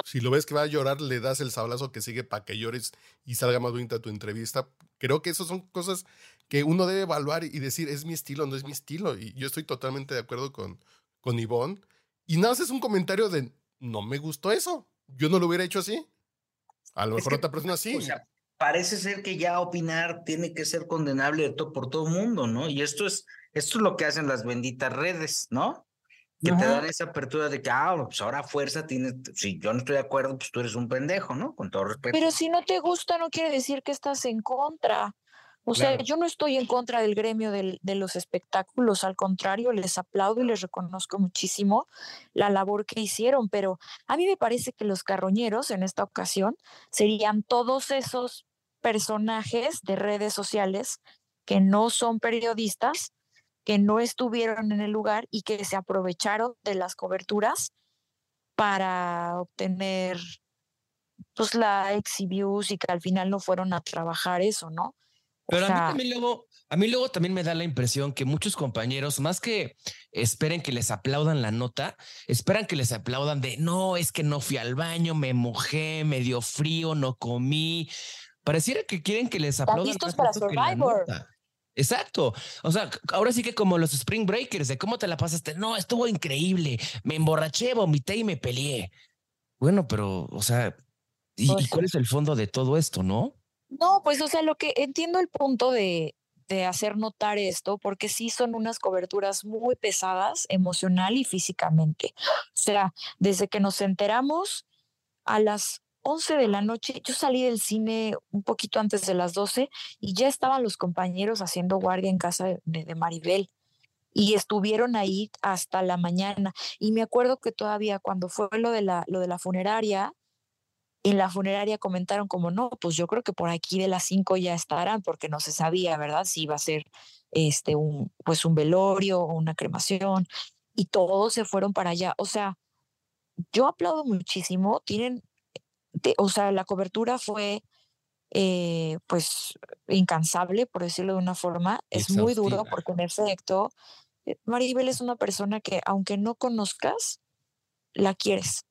Si lo ves que va a llorar, le das el sablazo que sigue para que llores y salga más bonita tu entrevista. Creo que esas son cosas que uno debe evaluar y decir, es mi estilo, no es mi estilo. Y yo estoy totalmente de acuerdo con, con Ivonne y nada, es un comentario de no me gustó eso. Yo no lo hubiera hecho así. A lo Es mejor que, otra persona sí. O sea, parece ser que ya opinar tiene que ser condenable de to- por todo mundo, ¿no? Y esto es, esto es lo que hacen las benditas redes, ¿no? Que te dan esa apertura de que, ah, pues ahora a fuerza tienes, si yo no estoy de acuerdo, pues tú eres un pendejo, ¿no? Con todo respeto. Pero si no te gusta, no quiere decir que estás en contra. O sea, yo no estoy en contra del gremio del- de los espectáculos, al contrario, les aplaudo y les reconozco muchísimo la labor que hicieron, pero a mí me parece que los carroñeros en esta ocasión serían todos esos personajes de redes sociales que no son periodistas, que no estuvieron en el lugar y que se aprovecharon de las coberturas para obtener pues la exhibius y que al final no fueron a trabajar eso, ¿no? O Pero a mí también luego, a mí luego también me da la impresión que muchos compañeros, más que esperen que les aplaudan la nota, esperan que les aplaudan de no, es que no fui al baño, me mojé, me dio frío, no comí. Pareciera que quieren que les aplaudan. listos para Survivor. Exacto. O sea, ahora sí que como los Spring Breakers, de cómo te la pasaste. No, estuvo increíble. Me emborraché, vomité y me peleé. Bueno, pero, o sea, ¿y, y Pues- cuál es el fondo de todo esto, no? No, pues o sea, lo que entiendo el punto de, de hacer notar esto, porque sí son unas coberturas muy pesadas emocional y físicamente. O sea, desde que nos enteramos a las 11 de la noche, yo salí del cine un poquito antes de las 12 y ya estaban los compañeros haciendo guardia en casa de, Maribel. Y estuvieron ahí hasta la mañana. Y me acuerdo que todavía cuando fue lo de la, lo de la funeraria, en la funeraria comentaron como, no, pues yo creo que por aquí de las 5 ya estarán, porque no se sabía, ¿verdad? Si iba a ser este, un, pues un velorio o una cremación. Y todos se fueron para allá. O sea, yo aplaudo muchísimo. Tienen, te- o sea, la cobertura fue, eh, pues, incansable, por decirlo de una forma. Es muy duro porque en efecto, eh, Maribel es una persona que aunque no conozcas, la quieres.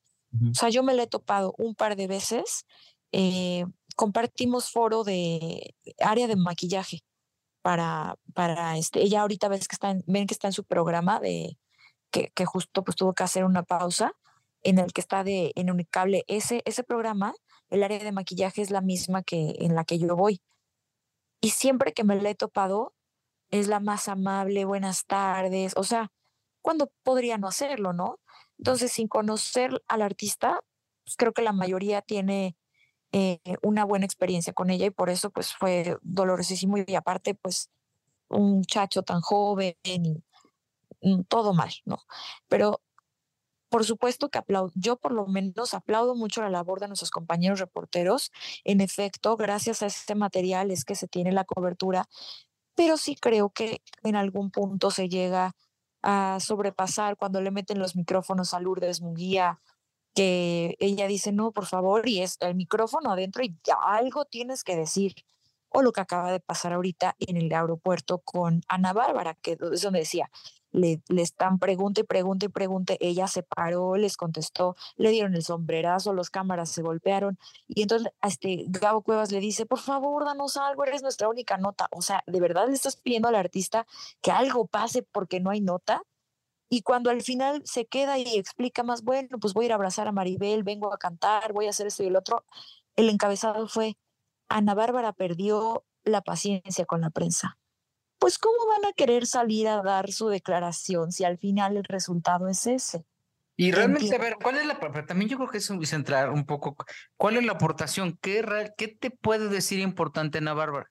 O sea, yo me la he topado un par de veces. eh, compartimos foro de área de maquillaje para, para este. Ella ahorita ves que está en- ven que está en su programa de que, que justo pues tuvo que hacer una pausa en el que está de en Unicable. Ese, ese programa, el área de maquillaje es la misma que en la que yo voy. Y siempre que me la he topado, es la más amable, buenas tardes. O sea, ¿cuándo podría no hacerlo, no? Entonces, sin conocer al artista, pues, creo que la mayoría tiene eh, una buena experiencia con ella y por eso pues fue dolorosísimo y aparte pues un muchacho tan joven y mm, todo mal, ¿no? Pero por supuesto que aplaudo, yo por lo menos aplaudo mucho la labor de nuestros compañeros reporteros. En efecto, gracias a este material es que se tiene la cobertura, pero sí creo que en algún punto se llega a sobrepasar cuando le meten los micrófonos a Lourdes Munguía, que ella dice, no, por favor, y es el micrófono adentro y ya algo tienes que decir. O lo que acaba de pasar ahorita en el aeropuerto con Ana Bárbara, que es donde decía, le, están pregunte y pregunte y pregunte, ella se paró, les contestó, le dieron el sombrerazo, los cámaras se golpearon, y entonces este Gabo Cuevas le dice, por favor, danos algo, eres nuestra única nota. O sea, ¿de verdad le estás pidiendo al artista que algo pase porque no hay nota? Y cuando al final se queda y explica más, bueno, pues voy a ir a abrazar a Maribel, vengo a cantar, voy a hacer esto y el otro, el encabezado fue, Ana Bárbara perdió la paciencia con la prensa. Pues ¿cómo van a querer salir a dar su declaración si al final el resultado es ese? Y realmente, a ver, ¿cuál es la, pero también yo creo que es un- centrar un poco, ¿cuál es la aportación? ¿Qué, qué te puede decir importante Ana Bárbara?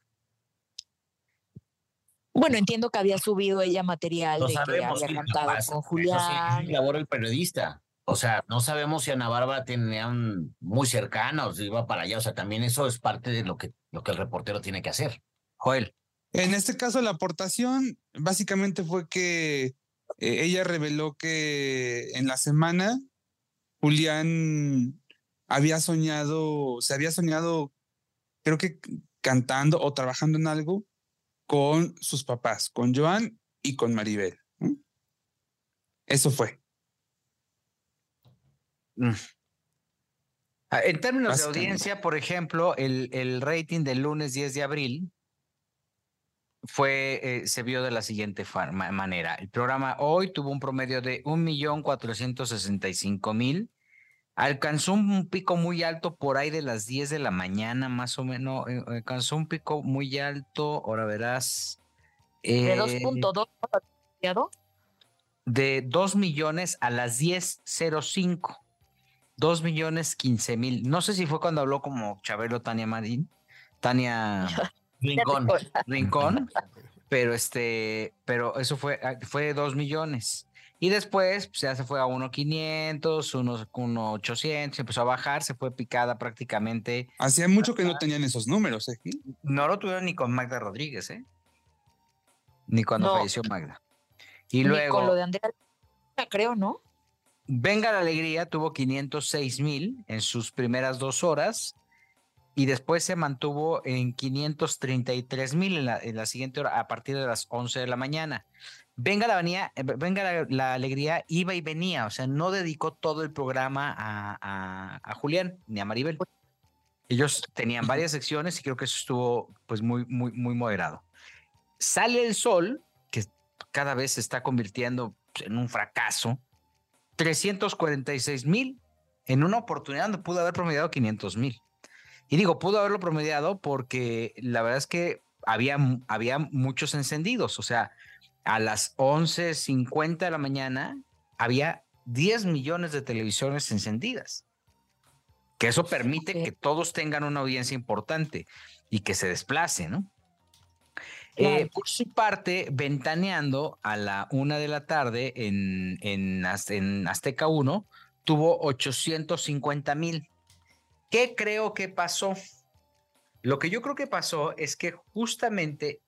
Bueno, entiendo que había subido ella material de que sabemos. había sí, cantado con eso sí, Julián. labor el periodista. O sea, no sabemos si Ana Bárbara tenían muy cercanos, iba para allá. O sea, también eso es parte de lo que, lo que el reportero tiene que hacer. Joel. En este caso, la aportación básicamente fue que eh, ella reveló que en la semana Julián había soñado, se había soñado, creo que cantando o trabajando en algo con sus papás, con Joan y con Maribel. Eso fue. Mm. Ah, En términos de audiencia, por ejemplo, el, el rating del lunes 10 de abril fue, eh, se vio de la siguiente manera. El programa hoy tuvo un promedio de 1.465.000. Alcanzó un pico muy alto por ahí de las 10 de la mañana, más o menos. Eh, alcanzó un pico muy alto, ahora verás. ¿De 2.2 De 2 millones a las 10.05. 2 millones 15 mil. No sé si fue cuando habló como Chabelo Tania Marín. Tania Rincón. Rincón. Pero este, pero eso fue, ah, fue 2 millones. Y después pues, ya se fue a 1.500, 1.800, empezó a bajar, se fue picada prácticamente. Hacía mucho que no tenían esos números, ¿eh? No lo tuvieron ni con Magda Rodríguez, ¿eh? Ni cuando falleció Magda. Y luego. Con lo de Andrea, creo, ¿no? Venga la Alegría tuvo 506 mil en sus primeras dos horas y después se mantuvo en 533 mil en la, en la siguiente hora a partir de las 11 de la mañana. Venga la, eh, venga la, alegría, iba y venía, o sea, no dedicó todo el programa a, a, Julián ni a Maribel. Ellos tenían varias secciones y creo que eso estuvo pues muy, muy, muy moderado. Sale el sol, que cada vez se está convirtiendo en un fracaso, 346 mil. En una oportunidad donde pudo haber promediado 500 mil. Y digo, pudo haberlo promediado porque la verdad es que había, había muchos encendidos. O sea, a las 11.50 de la mañana había 10 millones de televisiones encendidas. Que eso permite que todos tengan una audiencia importante y que se desplace, ¿no? Eh, por su parte, ventaneando a la una de la tarde en, en, Azteca 1, tuvo 850 mil. ¿Qué creo que pasó? Lo que yo creo que pasó es que justamente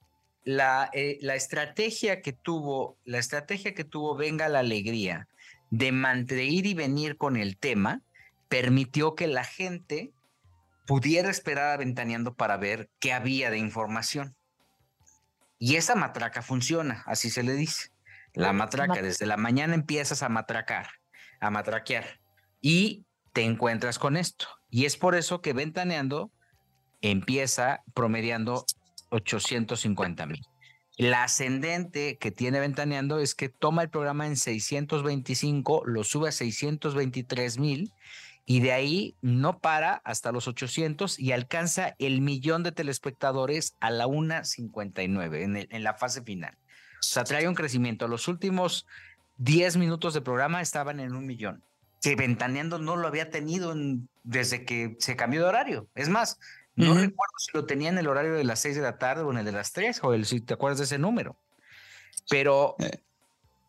la, eh, la estrategia que tuvo, la estrategia que tuvo Venga la Alegría de, de ir y venir con el tema, permitió que la gente pudiera esperar a Ventaneando para ver qué había de información. Y esa matraca funciona, así se le dice. La matraca, desde la mañana empiezas a matracar, a matraquear y te encuentras con esto. Y es por eso que Ventaneando empieza promediando 850 mil. La ascendente que tiene Ventaneando es que toma el programa en 625, lo sube a 623 mil y de ahí no para hasta los 800 y alcanza el millón de telespectadores a la 1.59 en, en la fase final. O sea, trae un crecimiento. Los últimos 10 minutos de programa estaban en un millón, que Ventaneando no lo había tenido desde que se cambió de horario. Es más, no recuerdo si lo tenía en el horario de las 6 de la tarde o en el de las 3, o el, si te acuerdas de ese número. Pero, eh.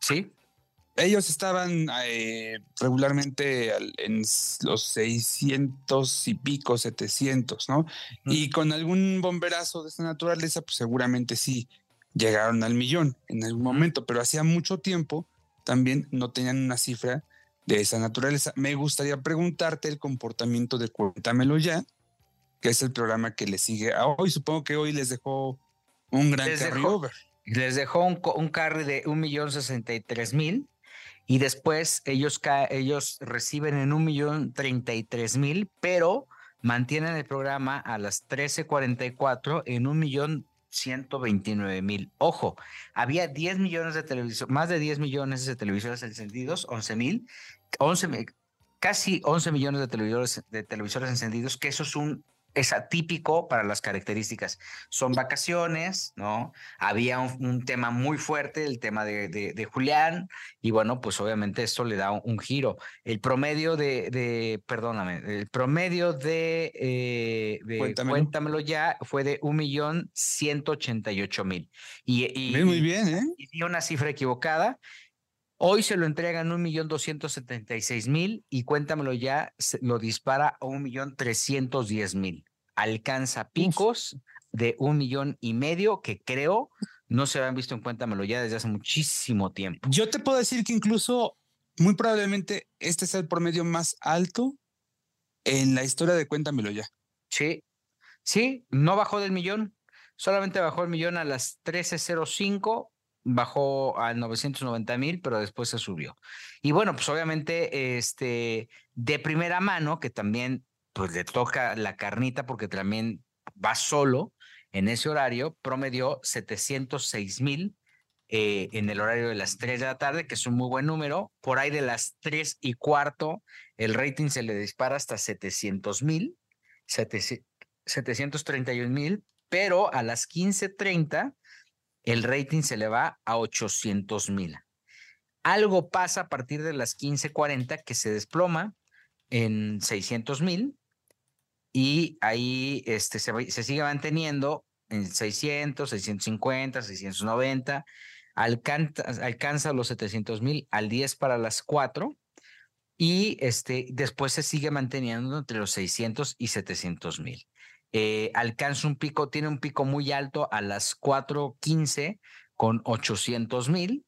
sí ellos estaban eh, regularmente en los 600 y pico, 700, ¿no? Y con algún bomberazo de esta naturaleza, pues seguramente sí llegaron al millón en algún momento, pero hacía mucho tiempo también no tenían una cifra de esa naturaleza. Me gustaría preguntarte el comportamiento de Cuéntamelo ya, que es el programa que le sigue a hoy. Supongo que hoy les dejó un gran carry over. Les dejó un, un carry de un millón sesenta y tres mil y después ellos, ellos reciben en un millón treinta y tres mil, pero mantienen el programa a las 13.44 en un millón 129 mil. Ojo, había 10 millones de televisores, más de 10 millones de televisores encendidos, 11 mil, 11, casi 11 millones de televisores, de televisores encendidos, que eso es un es atípico para las características. Son vacaciones, ¿no? Había un, tema muy fuerte, el tema de, de, Julián, y bueno, pues obviamente esto le da un, giro. El promedio de, de, perdóname, el promedio de, eh, cuéntamelo. ya fue de un millón ciento ochenta y ocho mil. Y, muy bien, ¿eh? Y dio una cifra equivocada. Hoy se lo entregan un millón doscientos setenta y seis mil y cuéntamelo ya, lo dispara a un millón trescientos diez mil alcanza picos de un millón y medio que creo no se habían visto en Cuéntamelo ya desde hace muchísimo tiempo. Yo te puedo decir que incluso muy probablemente este es el promedio más alto en la historia de Cuéntamelo ya. Sí, sí, no bajó del millón, solamente bajó el millón a las 13.05, bajó a 990 mil, pero después se subió. Y bueno, pues obviamente, este, de primera mano, que también pues le toca la carnita porque también va solo en ese horario promedió 706 mil eh, en el horario de las 3 de la tarde, que es un muy buen número. Por ahí de las 3 y cuarto, el rating se le dispara hasta 700 mil, 731 mil, pero a las 15.30 el rating se le va a 800 mil. Algo pasa a partir de las 15.40 que se desploma en 600 mil y ahí este, se, sigue manteniendo en 600, 650, 690, alcanza, alcanza los 700 mil al 10 para las 4 y este, después se sigue manteniendo entre los 600 y 700 mil. Eh, alcanza un pico, tiene un pico muy alto a las 4.15 con 800 mil,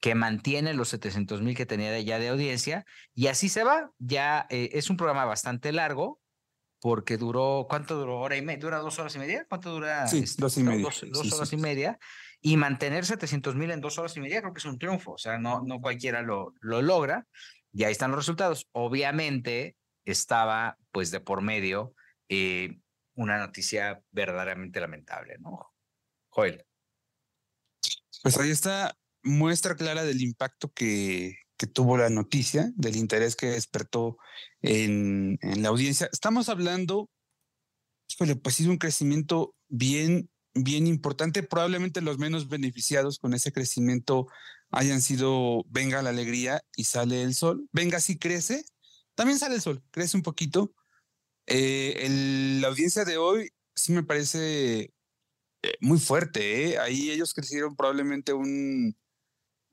que mantiene los 700 mil que tenía ya de audiencia, y así se va. Ya eh, es un programa bastante largo, porque duró, ¿cuánto duró? ¿Hora y media? ¿Dura dos horas y media? ¿Cuánto dura? Sí, este, dos y media. Dos, horas y media. Y mantener 700 mil en dos horas y media creo que es un triunfo. O sea, no, no cualquiera lo, lo logra. Y ahí están los resultados. Obviamente estaba pues de por medio eh, una noticia verdaderamente lamentable, ¿no? Joel. Pues ahí está muestra clara del impacto que, tuvo la noticia, del interés que despertó en, la audiencia. Estamos hablando, pues sí, de un crecimiento bien, bien importante. Probablemente los menos beneficiados con ese crecimiento hayan sido Venga la Alegría y Sale el Sol. Venga sí crece, también sale el sol, crece un poquito. Eh, el, la audiencia de hoy sí me parece eh, muy fuerte. ¿eh? Ahí ellos crecieron probablemente un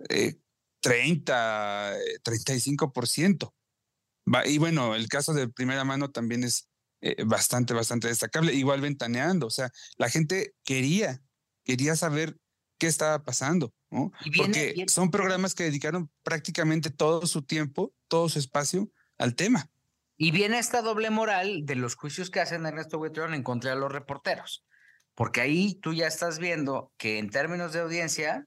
eh, 30, 35%. Y bueno, el caso de primera mano también es eh, bastante, bastante destacable. Igual ventaneando, o sea, la gente quería, quería saber qué estaba pasando, ¿no? Porque son programas que dedicaron prácticamente todo su tiempo, todo su espacio al tema. Y viene esta doble moral de los juicios que hacen Ernesto Buitrón en contra de los reporteros. Porque ahí tú ya estás viendo que en términos de audiencia,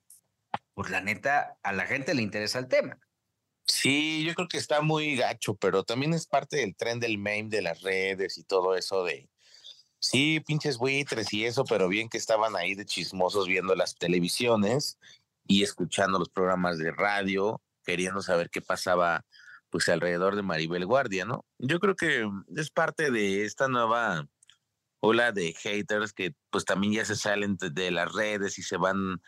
pues la neta, a la gente le interesa el tema. Sí, yo creo que está muy gacho, pero también es parte del tren del meme de las redes y todo eso de, sí, pinches buitres y eso, pero bien que estaban ahí de chismosos viendo las televisiones y escuchando los programas de radio, queriendo saber qué pasaba pues alrededor de Maribel Guardia, ¿no? Yo creo que es parte de esta nueva ola de haters que pues también ya se salen de las redes y se van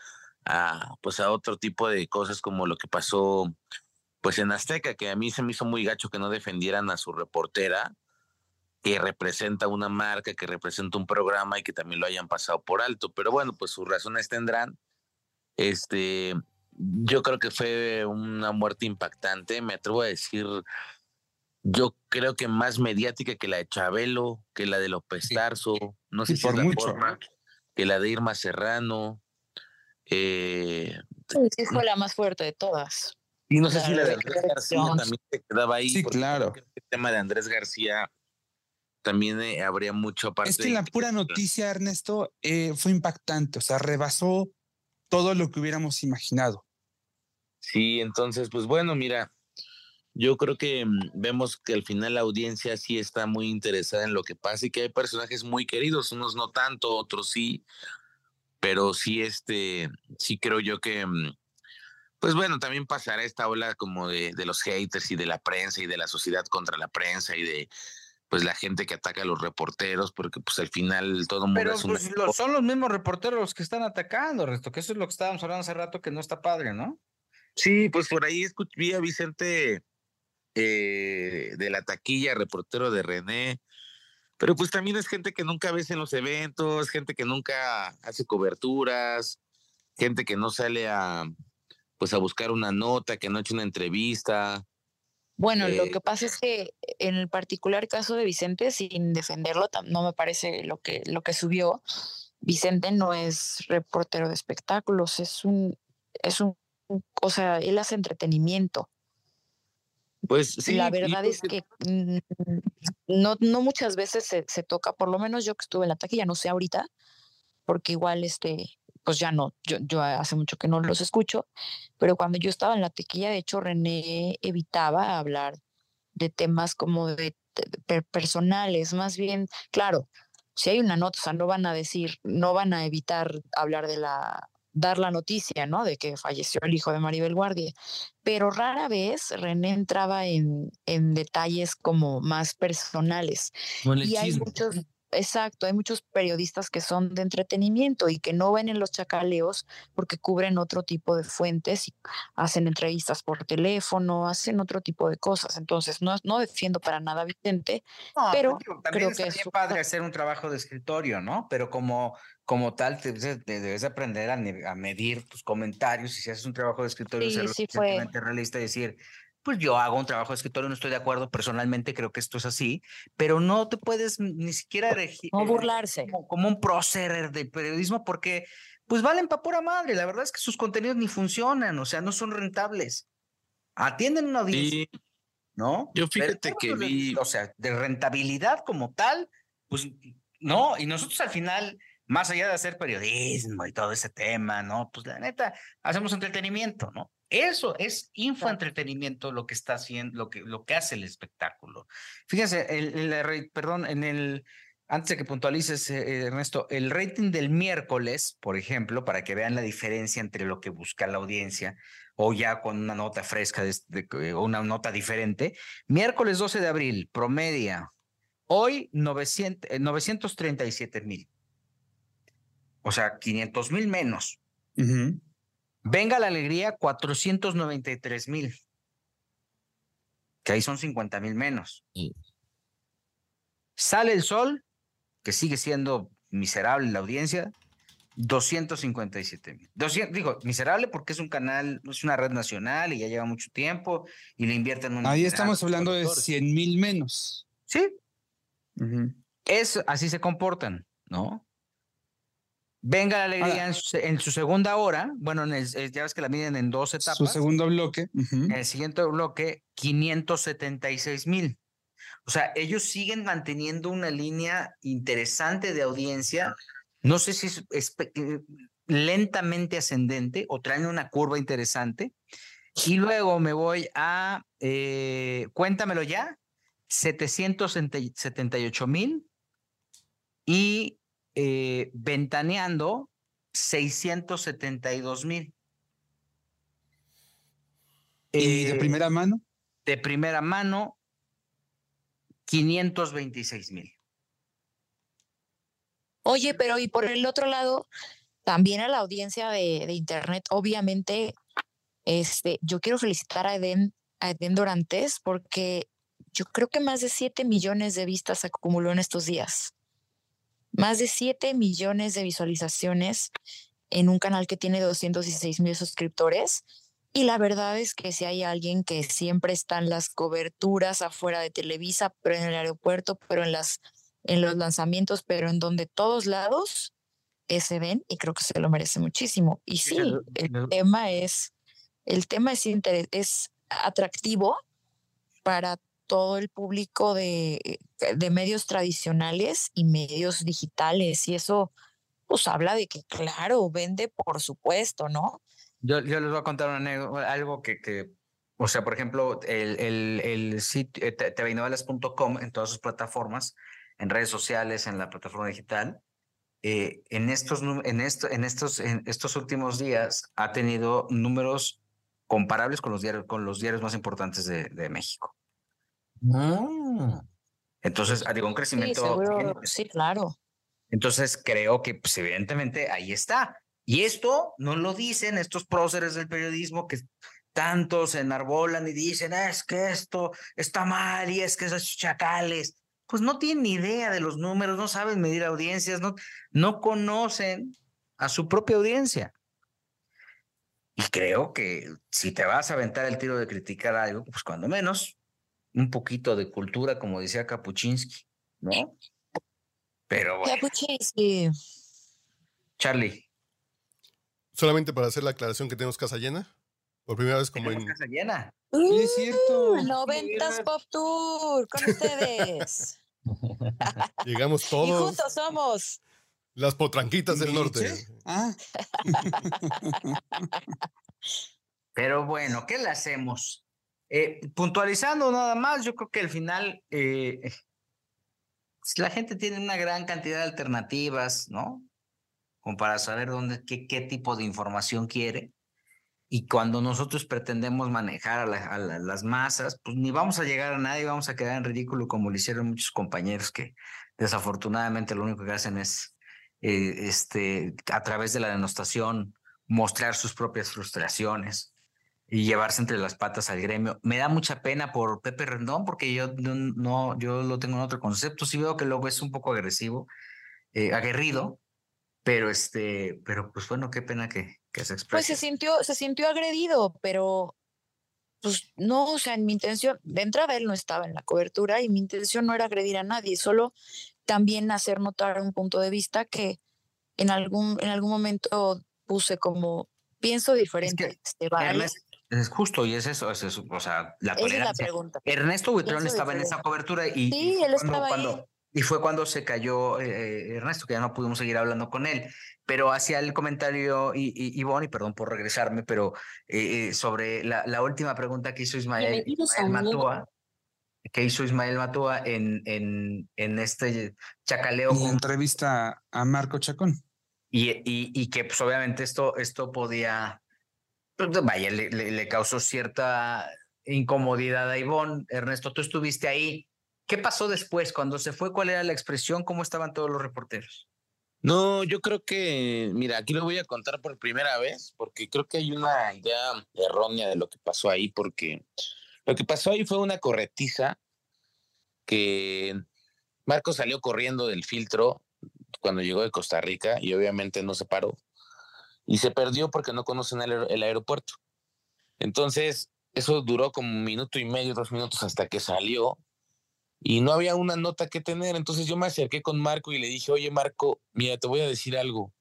a pues a otro tipo de cosas como lo que pasó pues en Azteca, que a mí se me hizo muy gacho que no defendieran a su reportera, que representa una marca, que representa un programa y que también lo hayan pasado por alto. Pero bueno, pues sus razones tendrán. Este, yo creo que fue una muerte impactante, me atrevo a decir, yo creo que más mediática que la de Chabelo, que la de López Tarso, no sé si por es la mucho, forma, que la de Irma Serrano. Eh, sí, fue la más fuerte de todas. Y no sé si la de Andrés García también se quedaba ahí. Sí, claro. El tema de Andrés García también eh, habría mucho aparte. Es que la pura noticia, Ernesto, eh, fue impactante, o sea, rebasó todo lo que hubiéramos imaginado. Sí, entonces, pues bueno, mira, yo creo que mm, vemos que al final la audiencia sí está muy interesada en lo que pasa y que hay personajes muy queridos, unos no tanto, otros sí, pero sí, este, sí creo yo que, mm, pues bueno, también pasará esta ola como de, de los haters y de la prensa y de la sociedad contra la prensa y de pues la gente que ataca a los reporteros, porque pues al final todo mundo Pero es pues, son los mismos reporteros los que están atacando, Resto, que eso es lo que estábamos hablando hace rato que no está padre, ¿no? Sí, pues por ahí escuché a Vicente eh, de la taquilla, reportero de René, pero pues también es gente que nunca ves en los eventos, gente que nunca hace coberturas, gente que no sale a pues a buscar una nota, que no ha hecho una entrevista. Bueno, lo Eh, que pasa es que en el particular caso de Vicente, sin defenderlo, no me parece lo que, lo que subió. Vicente no es reportero de espectáculos, es un, es un, o sea, él hace entretenimiento. Pues sí, La verdad es que mm, no, no muchas veces se, se toca, por lo menos yo que estuve en la taquilla, no sé ahorita, porque igual este, pues ya no, yo, yo hace mucho que no los escucho, pero cuando yo estaba en la taquilla, de hecho, René evitaba hablar de temas como de, de per- personales, más bien, claro, si hay una nota, o sea, no van a decir, no van a evitar hablar de la, dar la noticia, ¿no? De que falleció el hijo de Maribel Guardia. Pero rara vez René entraba en, en detalles como más personales. y hay muchos, Exacto, hay muchos periodistas que son de entretenimiento y que no ven en los chacaleos porque cubren otro tipo de fuentes y hacen entrevistas por teléfono, hacen otro tipo de cosas. Entonces, no, no defiendo para nada Vicente, pero creo que es padre hacer un trabajo de escritorio, ¿no? Pero como, como tal, te, debes aprender a, medir tus comentarios y si haces un trabajo de escritorio, ser sí realista y decir, pues yo hago un trabajo de escritorio, no estoy de acuerdo, personalmente creo que esto es así, pero no te puedes ni siquiera elegir. No burlarse. Como, un prócer de periodismo porque pues valen para pura madre, la verdad es que sus contenidos ni funcionan, o sea, no son rentables. Atienden una audiencia, ¿no? Yo fíjate que vi... O sea, de rentabilidad como tal, pues no, y nosotros al final más allá de hacer periodismo y todo ese tema, ¿no? Pues la neta, hacemos entretenimiento, ¿no? Eso es infoentretenimiento lo que está haciendo, lo que, lo que hace el espectáculo. Fíjense, el, perdón, en el, antes de que puntualices, eh, Ernesto, el rating del miércoles, por ejemplo, para que vean la diferencia entre lo que busca la audiencia, o ya con una nota fresca o una nota diferente, miércoles 12 de abril, promedia, hoy 900, 937 mil. O sea, 500 mil menos. Venga la alegría, 493 mil. Que ahí son 50 mil menos. Sale el sol, que sigue siendo miserable la audiencia, 257 mil. Digo, miserable porque es un canal, es una red nacional y ya lleva mucho tiempo y le invierten un. Ahí estamos hablando de 100 mil menos. Sí. Es, así se comportan, ¿no? Venga la alegría en, su, segunda hora. Bueno, ya ves que la miden en dos etapas. Su segundo bloque. En el siguiente bloque, 576 mil. O sea, ellos siguen manteniendo una línea interesante de audiencia. No sé si es, eh, lentamente ascendente o traen una curva interesante. Y luego me voy a, eh, cuéntamelo ya, 778 mil. Y eh, ventaneando 672 mil. ¿Y de eh, primera mano? De primera mano, 526 mil. Oye, pero y por el otro lado, también a la audiencia de, Internet, obviamente, este, yo quiero felicitar a Eden, a Eden Dorantes porque yo creo que más de 7 millones de vistas acumuló en estos días más de 7 millones de visualizaciones en un canal que tiene 216 mil suscriptores. Y la verdad es que si hay alguien que siempre está en las coberturas afuera de Televisa, pero en el aeropuerto, pero en, las, en los lanzamientos, pero en donde todos lados, ese ven y creo que se lo merece muchísimo. Y sí, el tema es, el tema es, es atractivo para todo el público de, de, medios tradicionales y medios digitales. Y eso, pues habla de que, claro, vende por supuesto, ¿no? Yo, yo les voy a contar algo que, que, o sea, por ejemplo, el, el, el sitio eh, tvnovelas.com en todas sus plataformas, en redes sociales, en la plataforma digital, eh, en, estos, en, esto, en, estos, en estos últimos días ha tenido números comparables con los diarios, con los diarios más importantes de México. Mm. Entonces, ah, digo, un crecimiento. Sí, claro. Entonces, creo que, pues, evidentemente, ahí está. Y esto no lo dicen estos próceres del periodismo que tantos se enarbolan y dicen, es que esto está mal y es que esos chacales. Pues no tienen ni idea de los números, no saben medir audiencias, no, no conocen a su propia audiencia. Y creo que si te vas a aventar el tiro de criticar algo, pues cuando menos un poquito de cultura, como decía Kapuczynski, ¿no? Pero bueno. Kapuczynski. Charlie. Solamente para hacer la aclaración que tenemos casa llena. Por primera vez como en... casa llena. Uh, es cierto. Noventas Pop Tour con ustedes. Llegamos todos. Y juntos somos. Las potranquitas del norte. Ah. Pero bueno, ¿qué le hacemos? Eh, puntualizando nada más, yo creo que al final, eh, la gente tiene una gran cantidad de alternativas, ¿no? Como para saber dónde, qué, qué tipo de información quiere. Y cuando nosotros pretendemos manejar a, las masas, pues ni vamos a llegar a nadie, vamos a quedar en ridículo como lo hicieron muchos compañeros que desafortunadamente lo único que hacen es, eh, este, a través de la denostación, mostrar sus propias frustraciones y llevarse entre las patas al gremio. Me da mucha pena por Pepe Rendón porque yo no, yo lo tengo en otro concepto. Sí veo que luego es un poco agresivo, eh, aguerrido, pero este, pero pues bueno, qué pena que, que se exprese. Pues se sintió, se sintió agredido, pero pues no, o sea, en mi intención, de entrada él no estaba en la cobertura y mi intención no era agredir a nadie, solo también hacer notar un punto de vista que en algún, en algún momento puse como pienso diferente. Es, justo, y es eso, es eso, o sea, la tolerancia. Ernesto Buitrón estaba en esa cobertura y, sí, él estaba cuando, y fue cuando se cayó eh, Ernesto, que ya no pudimos seguir hablando con él. Pero hacía el comentario, y, y, y perdón por regresarme, pero eh, eh, sobre la, la, última pregunta que hizo Ismael, Ismael Matua, que hizo Ismael Matua en, en, en este chacaleo. En entrevista a Marco Chacón. Y, y, y que pues obviamente esto, esto podía, vaya, le, le, le causó cierta incomodidad a Ivonne. Ernesto, tú estuviste ahí. ¿Qué pasó después? Cuando se fue, ¿cuál era la expresión? ¿Cómo estaban todos los reporteros? No, yo creo que, mira, aquí lo voy a contar por primera vez, porque creo que hay una idea errónea de lo que pasó ahí, porque lo que pasó ahí fue una corretiza que Marco salió corriendo del filtro cuando llegó de Costa Rica y obviamente no se paró. Y se perdió porque no conocen el, aeropuerto. Entonces, eso duró como un minuto y medio, dos minutos hasta que salió y no había una nota que tener. Entonces yo me acerqué con Marco y le dije, oye Marco, mira, te voy a decir algo.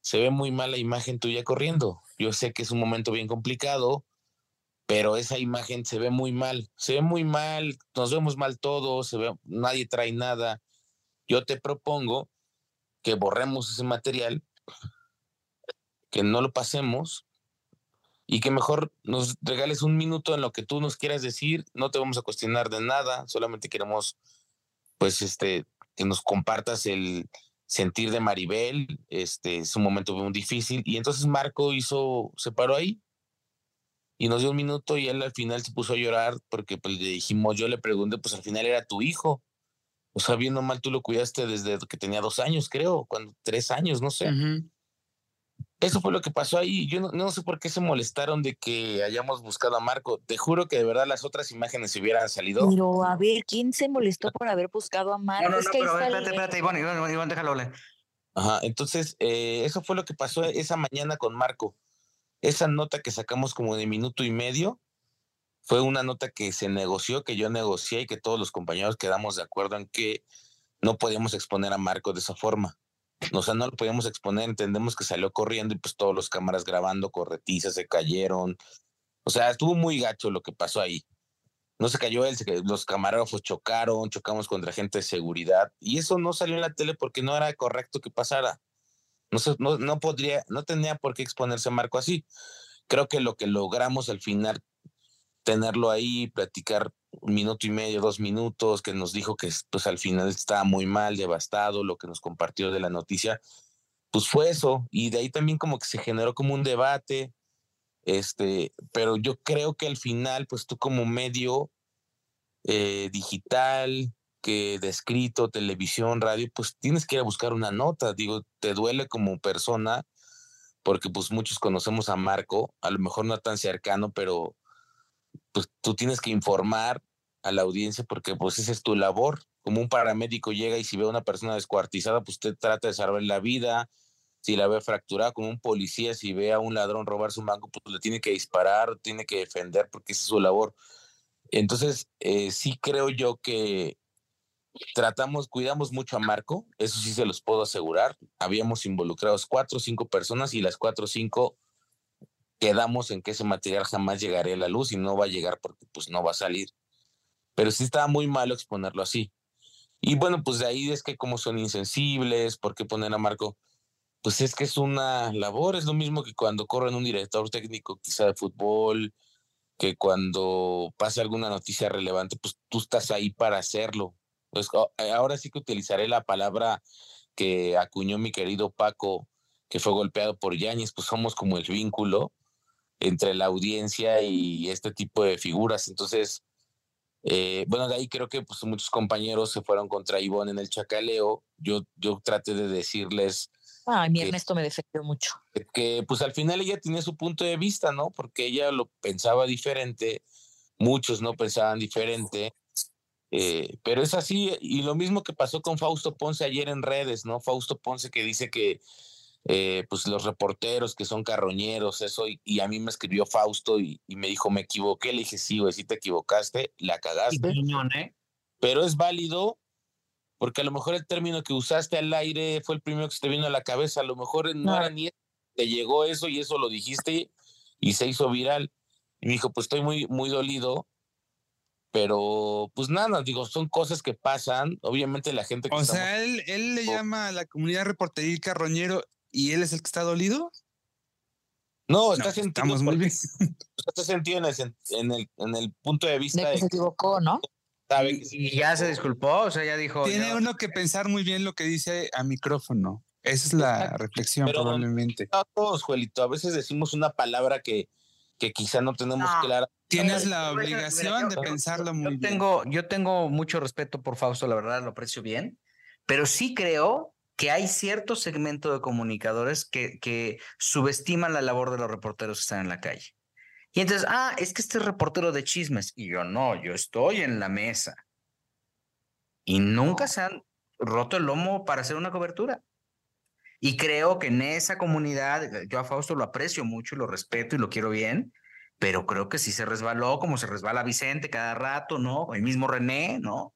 Se ve muy mal la imagen tuya corriendo. Yo sé que es un momento bien complicado, pero esa imagen se ve muy mal. Se ve muy mal, nos vemos mal todos, se ve, nadie trae nada. Yo te propongo que borremos ese material, que no lo pasemos y que mejor nos regales un minuto en lo que tú nos quieras decir, no te vamos a cuestionar de nada, solamente queremos pues este que nos compartas el sentir de Maribel, este es un momento muy difícil y entonces Marco hizo se paró ahí y nos dio un minuto y él al final se puso a llorar porque pues le dijimos, yo le pregunté, pues al final era tu hijo. O sea, viendo mal, tú lo cuidaste desde que tenía dos años, creo, cuando tres años, no sé. Eso fue lo que pasó ahí. Yo no, sé por qué se molestaron de que hayamos buscado a Marco. Te juro que de verdad las otras imágenes se hubieran salido. Pero a ver, ¿quién se molestó por haber buscado a Marco? No, no, no, pero espérate, espérate, Iván, Iván, Iván, déjalo hablar. Ajá, entonces eh, eso fue lo que pasó esa mañana con Marco. Esa nota que sacamos como de minuto y medio fue una nota que se negoció, que yo negocié y que todos los compañeros quedamos de acuerdo en que no podíamos exponer a Marco de esa forma. O sea, no lo podíamos exponer, entendemos que salió corriendo y pues todos los cámaras grabando, corretizas, se cayeron. O sea, estuvo muy gacho lo que pasó ahí. No se cayó él, los camarógrafos chocaron, chocamos contra gente de seguridad y eso no salió en la tele porque no era correcto que pasara. No, no, no podría, no tenía por qué exponerse Marco así. Creo que lo que logramos al final, tenerlo ahí, platicar un minuto y medio, dos minutos, que nos dijo que pues al final estaba muy mal, devastado, lo que nos compartió de la noticia, pues fue eso. Y de ahí también como que se generó como un debate, este, pero yo creo que al final, pues tú como medio eh, digital, que de escrito, televisión, radio, pues tienes que ir a buscar una nota. Digo, te duele como persona, porque pues muchos conocemos a Marco, a lo mejor no tan cercano, pero pues tú tienes que informar a la audiencia porque pues esa es tu labor. Como un paramédico llega y si ve a una persona descuartizada, pues usted trata de salvar la vida. Si la ve fracturada, como un policía, si ve a un ladrón robar su banco, pues le tiene que disparar, tiene que defender porque esa es su labor. Entonces, eh, sí creo yo que tratamos, cuidamos mucho a Marco, eso sí se los puedo asegurar. Habíamos involucrados cuatro o cinco personas y las cuatro o cinco quedamos en que ese material jamás llegaría a la luz y no va a llegar porque pues no va a salir. Pero sí estaba muy malo exponerlo así. Y bueno, pues de ahí es que como son insensibles, ¿por qué poner a Marco? Pues es que es una labor, es lo mismo que cuando corren un director técnico quizá de fútbol, que cuando pasa alguna noticia relevante, pues tú estás ahí para hacerlo. pues ahora sí que utilizaré la palabra que acuñó mi querido Paco, que fue golpeado por Yáñez, pues somos como el vínculo entre la audiencia y este tipo de figuras. Entonces, eh, bueno, de ahí creo que pues, muchos compañeros se fueron contra Ivonne en el chacaleo. Yo, yo traté de decirles. Ay, mi Ernesto me defendió mucho. Que, pues al final ella tenía su punto de vista, ¿no? Porque ella lo pensaba diferente, muchos no pensaban diferente. Eh, pero es así, y lo mismo que pasó con Fausto Ponce ayer en redes, ¿no? Fausto Ponce que dice que eh, pues los reporteros que son carroñeros, eso, y, a mí me escribió Fausto y, me dijo, me equivoqué, le dije, sí, güey, sí te equivocaste, la cagaste. ¿eh? Pero es válido porque a lo mejor el término que usaste al aire fue el primero que se te vino a la cabeza, a lo mejor no, era ni te llegó eso y eso lo dijiste y se hizo viral. Y me dijo, pues estoy muy, muy dolido, pero pues nada, digo, son cosas que pasan. Obviamente la gente que... O sea, él, él le llama a la comunidad reporteril carroñero ¿Y él es el que está dolido? No, está sentido. muy bien. Está sentido en el, en el, punto de vista de que se equivocó, ¿no? y, ya se disculpó, o sea, ya dijo. Tiene uno que pensar muy bien lo que dice a micrófono. Esa es la reflexión, probablemente. A todos, Juelito, a veces decimos una palabra que, que quizá no tenemos clara. Tienes la obligación de pensarlo muy yo tengo, Yo tengo mucho respeto por Fausto, la verdad, lo aprecio bien, pero sí creo que hay cierto segmento de comunicadores que, que subestiman la labor de los reporteros que están en la calle. Y entonces, ah, es que este es reportero de chismes. Y yo no, yo estoy en la mesa. Y nunca se han roto el lomo para hacer una cobertura. Y creo que en esa comunidad, yo a Fausto lo aprecio mucho y lo respeto y lo quiero bien, pero creo que sí se resbaló, como se resbala Vicente cada rato, ¿no? El mismo René, ¿no?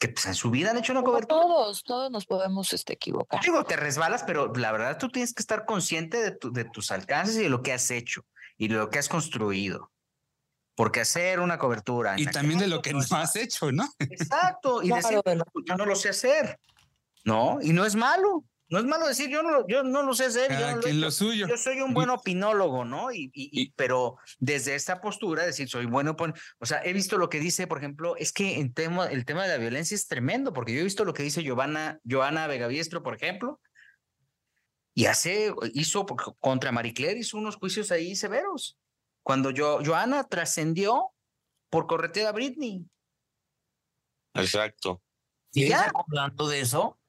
Que pues, en su vida han hecho una cobertura. Todos, todos nos podemos este, equivocar. Digo, te resbalas, pero la verdad tú tienes que estar consciente de, de tus alcances y de lo que has hecho y de lo que has construido. Porque hacer una cobertura. Y también de lo que no has hecho, ¿no? Exacto. Y decir, yo no lo sé hacer. No, y no es malo. No es malo decir, yo no, yo no lo sé hacer. yo, lo suyo. yo soy un buen opinólogo, ¿no? Y, y, pero desde esta postura, decir, soy bueno. O sea, he visto lo que dice, por ejemplo, es que en tema, el tema de la violencia es tremendo, porque yo he visto lo que dice Giovanna, Joana Vegaviestro, por ejemplo, y hace, hizo contra Marie Claire, hizo unos juicios ahí severos. Cuando yo, Joana trascendió por corretear a Britney. Exacto. ¿Y ya hablando de eso?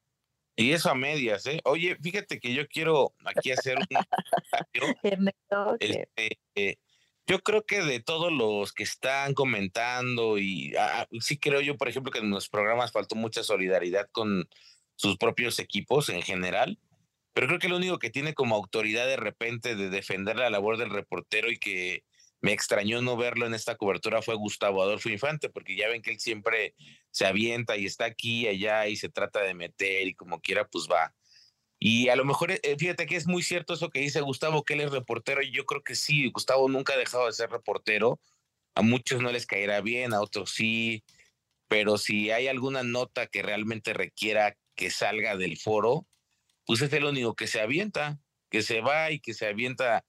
Y eso a medias, ¿eh? Oye, fíjate que yo quiero aquí hacer un este, eh, yo creo que de todos los que están comentando y ah, ah, sí creo yo, por ejemplo, que en los programas faltó mucha solidaridad con sus propios equipos en general, pero creo que lo único que tiene como autoridad de repente de defender la labor del reportero y que me extrañó no verlo en esta cobertura fue Gustavo Adolfo Infante, porque ya ven que él siempre se avienta y está aquí, allá y se trata de meter y como quiera, pues va. Y a lo mejor, eh, fíjate que es muy cierto eso que dice Gustavo, que él es reportero, y yo creo que sí, Gustavo nunca ha dejado de ser reportero. A muchos no les caerá bien, a otros sí, pero si hay alguna nota que realmente requiera que salga del foro, pues es el único que se avienta, que se va y que se avienta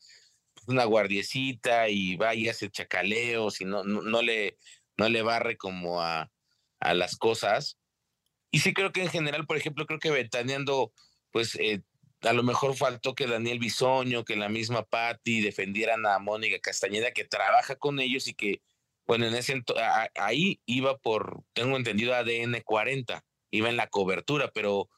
una guardiecita y va y hace chacaleos y no, no, le, no le barre como a, a, las cosas. Y sí creo que en general, por ejemplo, creo que ventaneando, pues eh, a lo mejor faltó que Daniel Bisoño, que la misma Patti defendieran a Mónica Castañeda, que trabaja con ellos y que, bueno, en ese ahí iba por, tengo entendido, ADN 40, iba en la cobertura, pero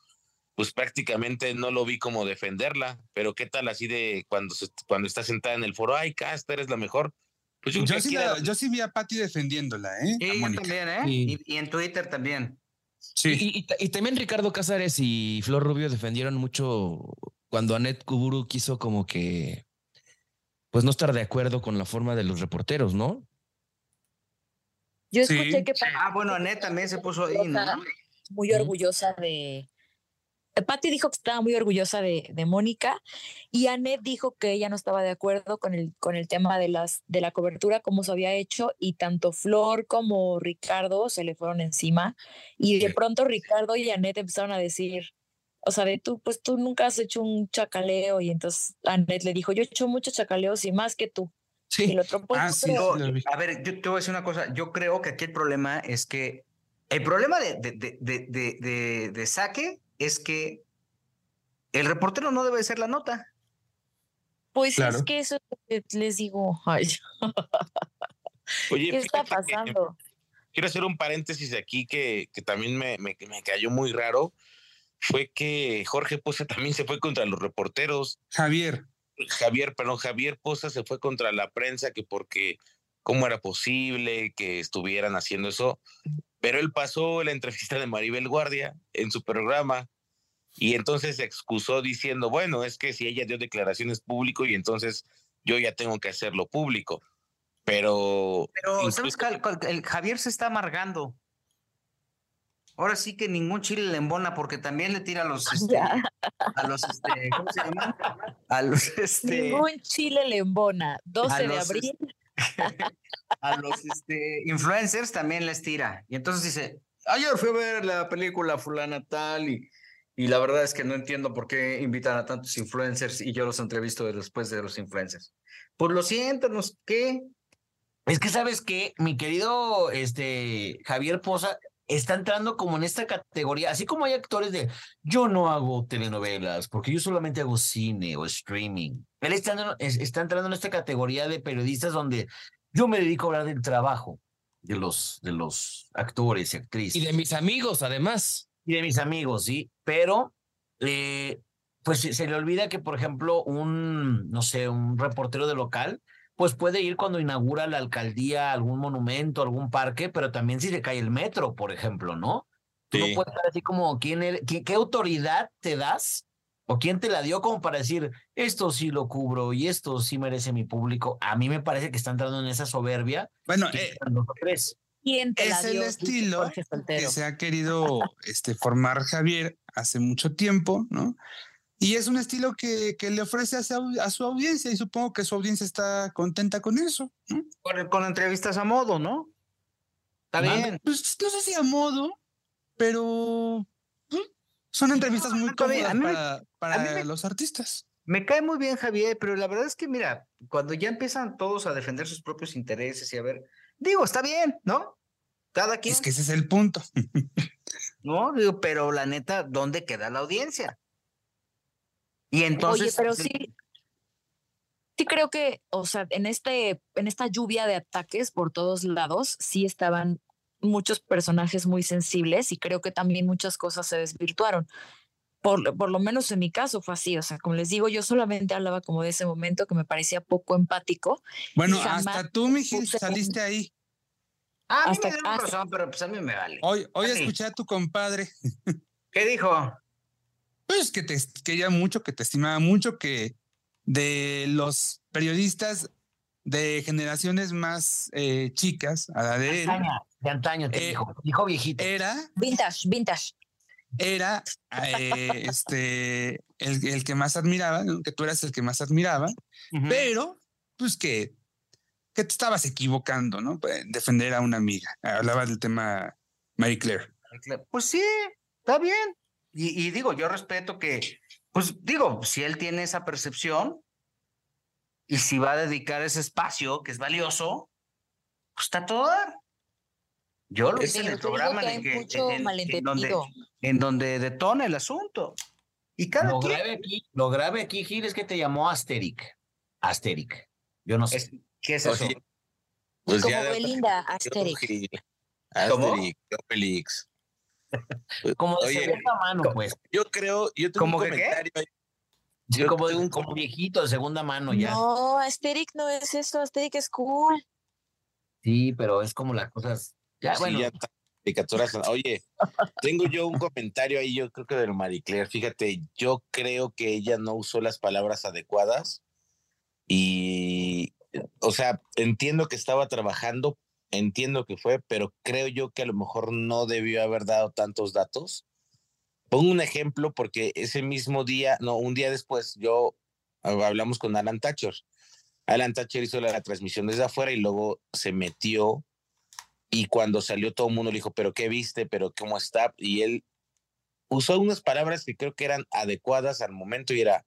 pues prácticamente no lo vi como defenderla, pero qué tal así de cuando, cuando está sentada en el foro, ay, Casper es la mejor. Pues yo, sí yo, sí vi a Patti defendiéndola, ¿eh? Sí, también, ¿eh? Y, en Twitter también. Sí. Y, también Ricardo Cázares y Flor Rubio defendieron mucho cuando Anet Kuburu quiso como que, pues no estar de acuerdo con la forma de los reporteros, ¿no? Yo escuché que... Ah, bueno, Anet también se puso ahí, ¿no? Muy orgullosa de, Patty dijo que estaba muy orgullosa de, Mónica y Annette dijo que ella no estaba de acuerdo con el, con el tema de, las, de la cobertura, como se había hecho, y tanto Flor como Ricardo se le fueron encima. Y de pronto Ricardo y Annette empezaron a decir, o sea, de tú, pues tú nunca has hecho un chacaleo. Y entonces Annette le dijo, yo he hecho muchos chacaleos y más que tú. Sí. Y el otro, pues, ah, a ver, yo te voy a decir una cosa. Yo creo que aquí el problema es que El problema de, de, de, de, de, de saque es que el reportero no debe ser la nota. Pues Claro. es que eso es lo que les digo. Ay, Oye, ¿Qué está pasando? quiero hacer un paréntesis aquí que, que también me, me, me cayó muy raro. Fue que Jorge Poza también se fue contra los reporteros. Javier, Javier, perdón, Javier Poza se fue contra la prensa que porque cómo era posible que estuvieran haciendo eso. Pero él pasó la entrevista de Maribel Guardia en su programa y entonces se excusó diciendo, bueno, es que si ella dio declaraciones público y entonces yo ya tengo que hacerlo público. Pero Pero, incluso- ¿sabes cuál? Cuál- El Javier se está amargando. Ahora sí que ningún chile le embona porque también le tira a los, este, a los, este, ¿cómo se llaman? A los, este, Ningún chile le embona. 12 de abril. a los este, influencers también les tira. Y entonces dice, ayer fui a ver la película fulana tal y, y la verdad es que no entiendo por qué invitan a tantos influencers y yo los entrevisto después de los influencers. Pues lo siento, no sé qué. Es que sabes que mi querido este Javier Poza está entrando como en esta categoría, así como hay actores de yo no hago telenovelas porque yo solamente hago cine o streaming. Él está, en- es- está entrando en esta categoría de periodistas donde yo me dedico a hablar del trabajo de los de los actores y actrices Y de mis amigos, además. y de mis amigos, sí, pero eh, pues se, se le olvida que, por ejemplo, un, no sé, un reportero de local, pues puede ir cuando inaugura la alcaldía algún monumento, algún parque, pero también si se cae el metro, por ejemplo, ¿no? Tú no puedes estar así como, ¿quién eres- qué, qué autoridad te das? ¿O quién te la dio como para decir, esto sí lo cubro y esto sí merece mi público? A mí me parece que está entrando en esa soberbia. bueno, que eh. ¿Quién te la es el dio? Estilo que se ha querido este, formar Javier hace mucho tiempo, ¿no? Y es un estilo que, que le ofrece a su, a su audiencia y supongo que su audiencia está contenta con eso. ¿no? Con, con entrevistas a modo, ¿no? Está bien. Pues no sé si a modo, pero ¿eh? son entrevistas muy cómodas mí para, para me- los artistas. Me cae muy bien Javier, pero la verdad es que, mira, cuando ya empiezan todos a defender sus propios intereses y a ver, digo, está bien, ¿no? Cada quien, Es que ese es el punto. ¿no? Digo, pero la neta, ¿dónde queda la audiencia? Y entonces. Oye, pero sí. Sí creo que, o sea, en este, en esta lluvia de ataques por todos lados, sí estaban muchos personajes muy sensibles y creo que también muchas cosas se desvirtuaron. Por, por lo menos en mi caso fue así, o sea, como les digo, yo solamente hablaba como de ese momento que me parecía poco empático. Bueno, hasta tú, un- saliste ahí. Ah, a mí hasta- me dieron hasta- razón, pero pues a mí me vale. Hoy, hoy escuché a tu compadre, ¿Qué dijo? Pues que te quería mucho, que te estimaba mucho, que de los periodistas de generaciones más eh, chicas, a la de él, Antaña, de antaño te Eh, dijo, dijo viejito. era, Vintage, vintage. era eh, este, el, el que más admiraba, que tú eras el que más admiraba, pero pues que, que te estabas equivocando, ¿no? En defender a una amiga. Hablaba del tema Marie Claire. Pues sí, está bien. Y, y digo, yo respeto que, pues digo, si él tiene esa percepción y si va a dedicar ese espacio que es valioso, pues está todo. dar. Yo lo hice en el programa que en, el hay que- mucho en- en donde, en donde detona el asunto. Y cada Lo quien grave aquí, lo grave aquí, Gil, es que te llamó Asteric. Asteric. Yo no sé. es- ¿Qué es eso? Pues Como ya Belinda, Asterix. Gil, ¿Cómo? Obelix. como de Oye, segunda mano, pues. Yo creo, yo tengo un ¿Cómo que qué? comentario. Sí, Yo como, de un un como viejito de segunda mano ya. No, Asterix no es eso, Asterix es cool. Sí, pero es como las cosas. Ya, Sí, bueno, ya. Caricaturas. Oye, tengo yo un comentario ahí, yo creo que del Marie Claire. Fíjate, yo creo que ella no usó las palabras adecuadas y, o sea, entiendo que estaba trabajando, entiendo que fue, pero creo yo que a lo mejor no debió haber dado tantos datos. Pongo un ejemplo porque ese mismo día, no, un día después, yo hablamos con Alan Thatcher. Alan Thatcher hizo la, la transmisión desde afuera y luego se metió y cuando salió todo el mundo le dijo, pero ¿qué viste? ¿Pero cómo está? Y él usó unas palabras que creo que eran adecuadas al momento y era,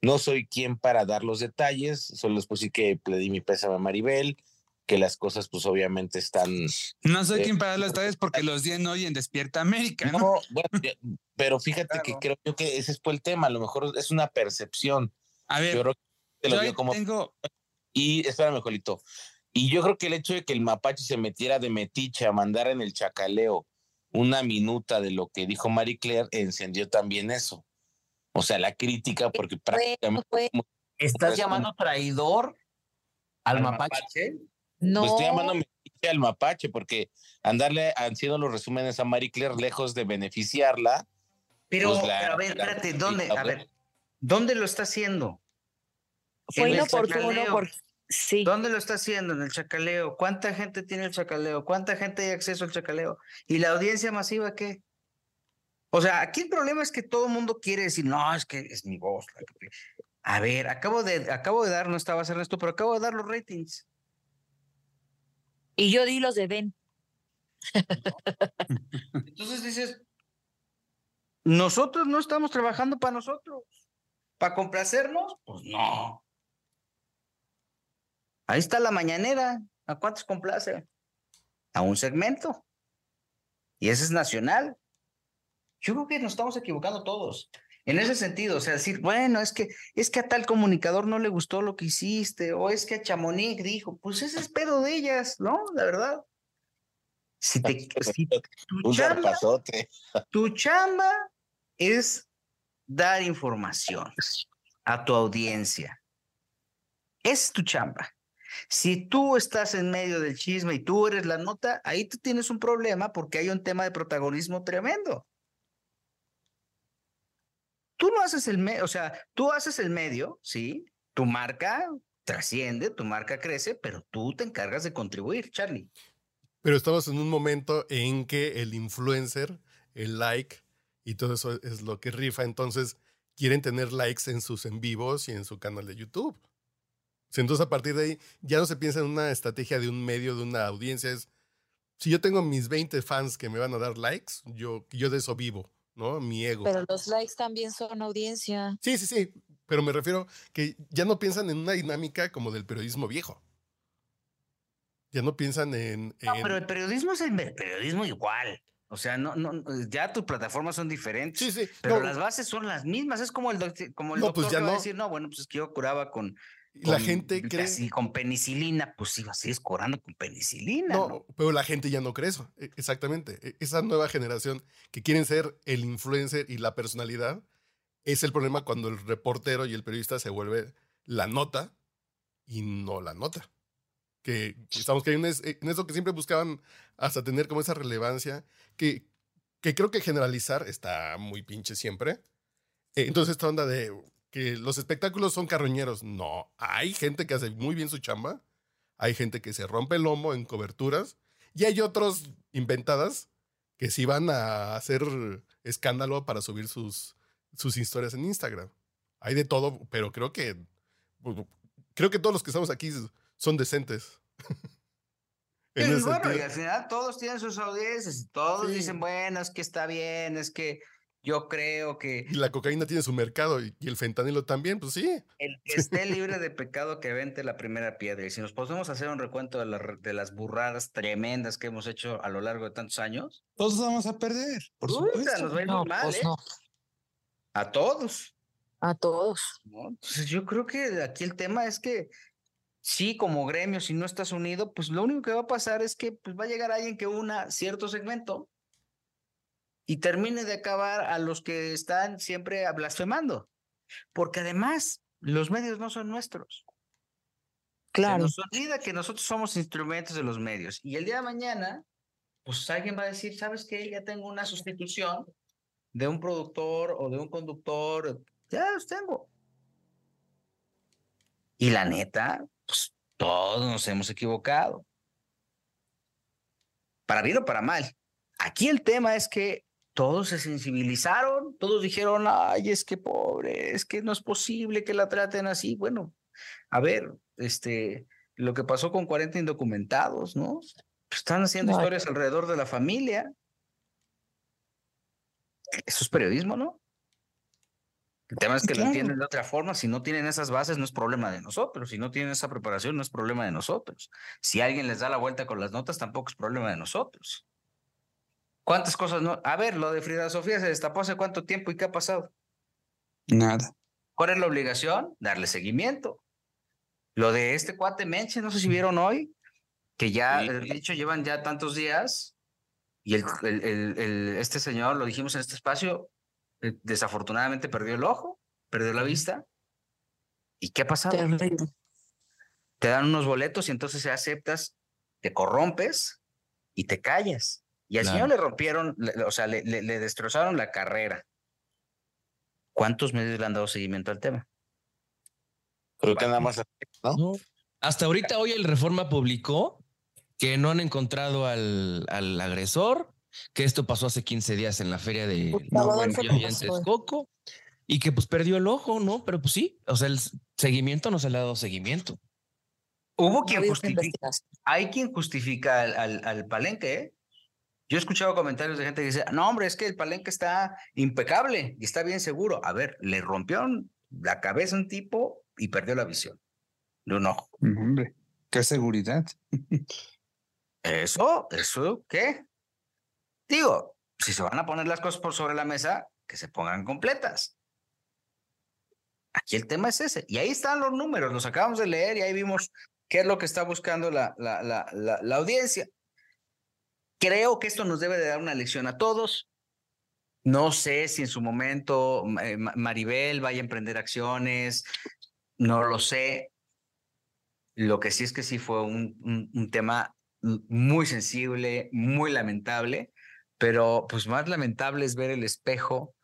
no soy quien para dar los detalles, solo después sí que le di mi pésame a Maribel, que las cosas pues obviamente están... No soy Eh, quien para las tardes porque los 10 hoy en Despierta América, ¿no? No, bueno, ya- pero fíjate que creo yo que ese fue el tema, a lo mejor es una percepción. A ver, Yo creo que te lo yo como... tengo, Y espérame, Jolito. Y yo creo que el hecho de que el mapache se metiera de metiche a mandar en el chacaleo una minuta de lo que dijo Marie Claire encendió también eso. O sea, la crítica, porque prácticamente fue- ¿Estás Pues, llamando traidor al, Al mapache? mapache. No. Pues estoy llamando al mapache, porque andarle haciendo los resúmenes a Marie Claire lejos de beneficiarla. Pero, Pues la- pero a ver, la- espérate, ¿dónde? A ver, ¿dónde lo está haciendo? fue inoportuno porque sí. ¿Dónde lo está haciendo? En el chacaleo. ¿Cuánta gente tiene el chacaleo? ¿Cuánta gente hay acceso al chacaleo? ¿Y la audiencia masiva qué? O sea, aquí el problema es que todo el mundo quiere decir, no, es que es mi voz. la que-". A ver, acabo de, acabo de dar, no estaba haciendo esto, pero acabo de dar los ratings. Y yo di los de Ben. Entonces dices, nosotros no estamos trabajando para nosotros. ¿Para complacernos? Pues no. Ahí está la mañanera. ¿A cuántos complace? A un segmento. Y ese es nacional. Yo creo que nos estamos equivocando todos. En ese sentido, o sea, decir, bueno, es que es que a tal comunicador no le gustó lo que hiciste, o es que a Chamonix dijo, pues ese es pedo de ellas, ¿no? La verdad. Si te, si tu chamba- tu chamba es dar información a tu audiencia. Esa es tu chamba. Si tú estás en medio del chisme y tú eres la nota, ahí tú tienes un problema porque hay un tema de protagonismo tremendo. Tú no haces el medio, o sea, tú haces el medio, sí, tu marca trasciende, tu marca crece, pero tú te encargas de contribuir, Charlie. Pero estamos en un momento en que el influencer, el like y todo eso es lo que rifa. Entonces quieren tener likes en sus en vivos y en su canal de YouTube. Entonces a partir de ahí ya no se piensa en una estrategia de un medio, de una audiencia. Es, si yo tengo mis 20 fans que me van a dar likes, yo, yo de eso vivo, ¿no? Mi ego. Pero los likes también son audiencia. Sí, sí, sí. Pero me refiero que ya no piensan en una dinámica como del periodismo viejo. Ya no piensan en... No, pero el periodismo es el periodismo igual. O sea, no, no, ya tus plataformas son diferentes. Sí, sí. Pero no, las bases son las mismas. Es como el, doc- como el No, doctor pues ya que va a decir, no, bueno, pues es que yo curaba con. La gente cree... así, con penicilina. Pues sí, sigues curando con penicilina. ¿no? No, pero la gente ya no cree eso. E- Exactamente. E- Esa nueva generación que quieren ser el influencer y la personalidad es el problema cuando el reportero y el periodista se vuelve la nota y no la nota. Que estamos cayendo en es- eso que siempre buscaban hasta tener como esa relevancia que, que creo que generalizar está muy pinche siempre. Eh, Entonces esta onda de que los espectáculos son carroñeros. No, hay gente que hace muy bien su chamba. Hay gente que se rompe el lomo en coberturas y hay otros inventadas que sí van a hacer escándalo para subir sus, sus historias en Instagram. Hay de todo, pero creo que creo que todos los que estamos aquí son decentes. En bueno, y al final todos tienen sus audiencias y todos Sí. dicen, bueno, es que está bien, es que yo creo que Y la cocaína tiene su mercado y, y el fentanilo también, pues sí. el que esté libre de pecado que vente la primera piedra. Y si nos podemos hacer un recuento de, la- de las burradas tremendas que hemos hecho a lo largo de tantos años, todos vamos a perder, por supuesto. nos va a ir No, muy mal, pues ¿eh? no. A todos. A todos. ¿no? Entonces yo creo que aquí el tema es que sí, como gremio, si no estás unido, pues lo único que va a pasar es que pues, va a llegar alguien que una cierto segmento y termine de acabar a los que están siempre blasfemando. Porque además, los medios no son nuestros. Claro. Se nos olvida que nosotros somos instrumentos de los medios. Y el día de mañana, pues alguien va a decir, ¿sabes qué? Ya tengo una sustitución de un productor o de un conductor. Ya los tengo. Y la neta, pues todos nos hemos equivocado. Para bien o para mal. Aquí el tema es que todos se sensibilizaron, todos dijeron, ay, es que pobre, es que no es posible que la traten así. Bueno, a ver, este, lo que pasó con 40 indocumentados, ¿no? Pues, están haciendo No, historias alrededor de la familia. Eso es periodismo, ¿no? El tema es que lo entienden de otra forma. Si no tienen esas bases, no es problema de nosotros. Si no tienen esa preparación, no es problema de nosotros. Si alguien les da la vuelta con las notas, tampoco es problema de nosotros. ¿Cuántas cosas no? A ver, lo de Frida Sofía se destapó hace cuánto tiempo y qué ha pasado. Nada. ¿Cuál es la obligación? Darle seguimiento. Lo de este cuate Menche, no sé si vieron hoy, que ya, Sí. de hecho, llevan ya tantos días y el, el- el- el- este señor, lo dijimos en este espacio, eh, desafortunadamente perdió el ojo, perdió la vista. ¿Y qué ha pasado? Terrible. Te dan unos boletos y entonces aceptas, te corrompes y te callas. Y al Claro. señor le rompieron, le- o sea, le, le- le destrozaron la carrera. ¿Cuántos medios le han dado seguimiento al tema? Creo que nada más. ¿no? No. Hasta ahorita hoy el Reforma publicó que no han encontrado al, al agresor, que esto pasó hace 15 días en la feria de Adolfo León y que pues perdió el ojo, ¿no? Pero pues sí, o sea, el seguimiento no se le ha dado seguimiento. Hubo quien justifica, hay quien justifica al, al, al palenque, ¿eh? Yo he escuchado comentarios de gente que dice, no, hombre, es que el palenque está impecable y está bien seguro. A ver, le rompieron la cabeza a un tipo y perdió la visión de un ojo. No, Hombre, qué seguridad. Eso, eso, ¿qué? Digo, si se van a poner las cosas por sobre la mesa, que se pongan completas. Aquí el tema es ese. Y ahí están los números, los acabamos de leer y ahí vimos qué es lo que está buscando la, la, la, la audiencia. Creo que esto nos debe de dar una lección a todos. No sé si en su momento eh, Ma- Maribel vaya a emprender acciones, no lo sé. Lo que sí es que sí fue un, un, un tema muy sensible, muy lamentable, pero pues más lamentable es ver el espejo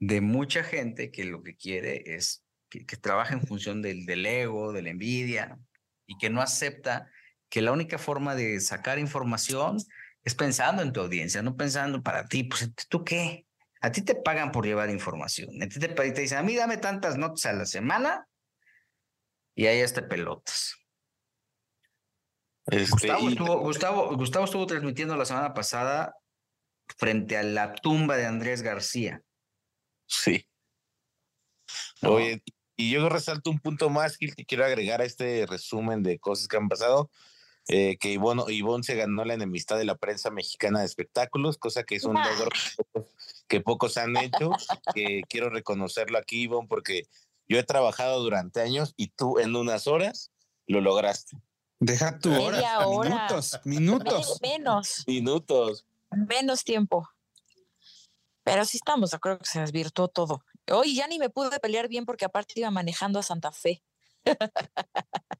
de mucha gente que lo que quiere es que, que trabaja en función del, del ego, de la envidia, y que no acepta que la única forma de sacar información es pensando en tu audiencia, no pensando para ti, pues tú qué, a ti te pagan por llevar información, a ti te, te dicen, a mí dame tantas notas a la semana y ahí está pelotas. Este, Gustavo, y- estuvo, Gustavo, Gustavo estuvo transmitiendo la semana pasada frente a la tumba de Andrés García. Sí. ¿no? Oye, y yo resalto un punto más, que quiero agregar a este resumen de cosas que han pasado. Eh, que Ivonne, Ivonne se ganó la enemistad de la prensa mexicana de espectáculos, cosa que es un logro que pocos, que pocos han hecho, que quiero reconocerlo aquí, Ivonne, porque yo he trabajado durante años y tú en unas horas lo lograste. Deja tu Media hora, hora. minutos, minutos. Men- menos, Minutos. menos tiempo. Pero sí estamos, de acuerdo que se desvirtuó todo. Hoy ya ni me pude pelear bien porque aparte iba manejando a Santa Fe.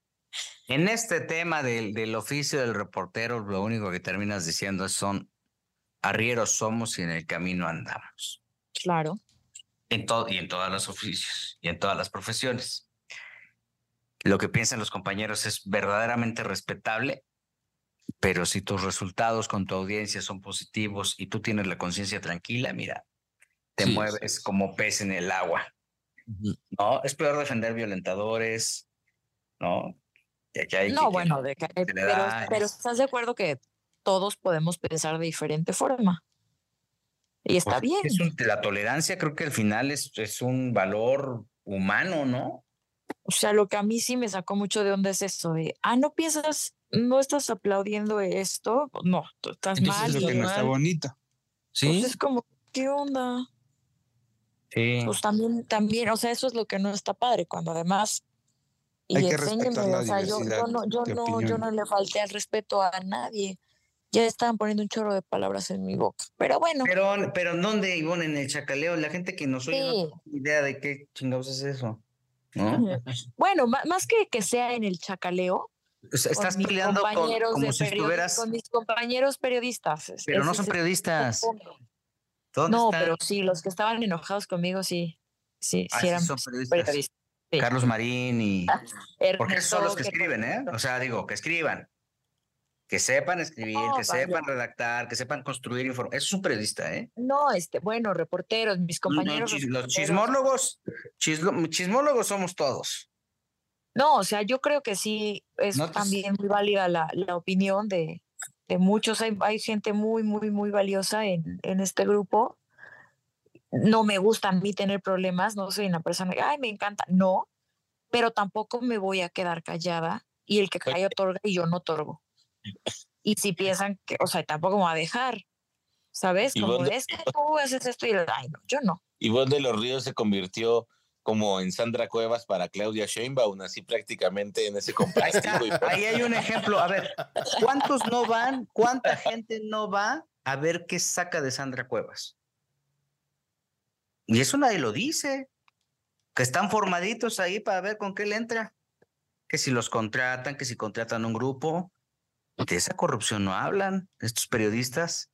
En este tema del, del oficio del reportero, lo único que terminas diciendo es son arrieros somos y en el camino andamos. Claro. En todo, y en todos los oficios y en todas las profesiones. Lo que piensan los compañeros es verdaderamente respetable, pero si tus resultados con tu audiencia son positivos y tú tienes la conciencia tranquila, mira, te Sí, mueves como pez en el agua. Ujú. No, es peor defender violentadores, ¿no? Hay No, que- bueno, de que- le pero, da pero es- estás de acuerdo que todos podemos pensar de diferente forma. Y está Pues, bien. es un- la tolerancia creo que al final es, es un valor humano, ¿no? O sea, lo que a mí sí me sacó mucho de onda es eso de, ah, no piensas, no estás aplaudiendo esto. No, tú estás Entonces, mal. Es lo que no está bonito. Pues Sí, es como, ¿qué onda? Sí. Pues también, también, o sea, eso es lo que no está padre, cuando además. Y que enséñeme, respetar la o sea, yo, no, yo no, yo no le falté al respeto a nadie. Ya estaban poniendo un chorro de palabras en mi boca. Pero bueno, Pero, pero ¿dónde, Ivonne? En el chacaleo, la gente que nos oye no tiene idea de qué chingados es eso, ¿no? bueno, más que que sea en el chacaleo, con estás peleando con- como si estuvieras... con mis compañeros periodistas. es- Pero no son periodistas. punto. ¿Dónde No, están? pero sí, los que estaban enojados conmigo sí, sí, Ah, sí sí eran son periodistas. periodistas. Sí. Carlos Marín y... Porque esos son los que escriben, ¿eh? O sea, digo, que escriban. Que sepan escribir, No, que sepan redactar, que sepan construir información. Eso es un periodista, ¿eh? No, este, bueno, reporteros, mis No, compañeros. los chismólogos, chislo- chismólogos somos todos. No, o sea, yo creo que sí es No te- también muy válida la, la opinión de, de muchos. Hay, hay gente muy, muy, muy valiosa en, en este grupo. No me gusta a mí tener problemas, no soy una persona que, ay, me encanta, no, pero tampoco me voy a quedar callada y el que calla otorga y yo no otorgo. Y si piensan que, o sea, tampoco me va a dejar, ¿sabes? Como es que tú haces esto y ay, no, yo no. Ivonne de los Ríos se convirtió como en Sandra Cuevas para Claudia Sheinbaum, así prácticamente en ese complejo. Ahí hay un ejemplo. A ver, ¿cuántos no van? ¿Cuánta gente no va a ver qué saca de Sandra Cuevas? Y eso nadie lo dice. Que están formaditos ahí para ver con qué le entra. Que si los contratan, que si contratan un grupo. De esa corrupción no hablan estos periodistas.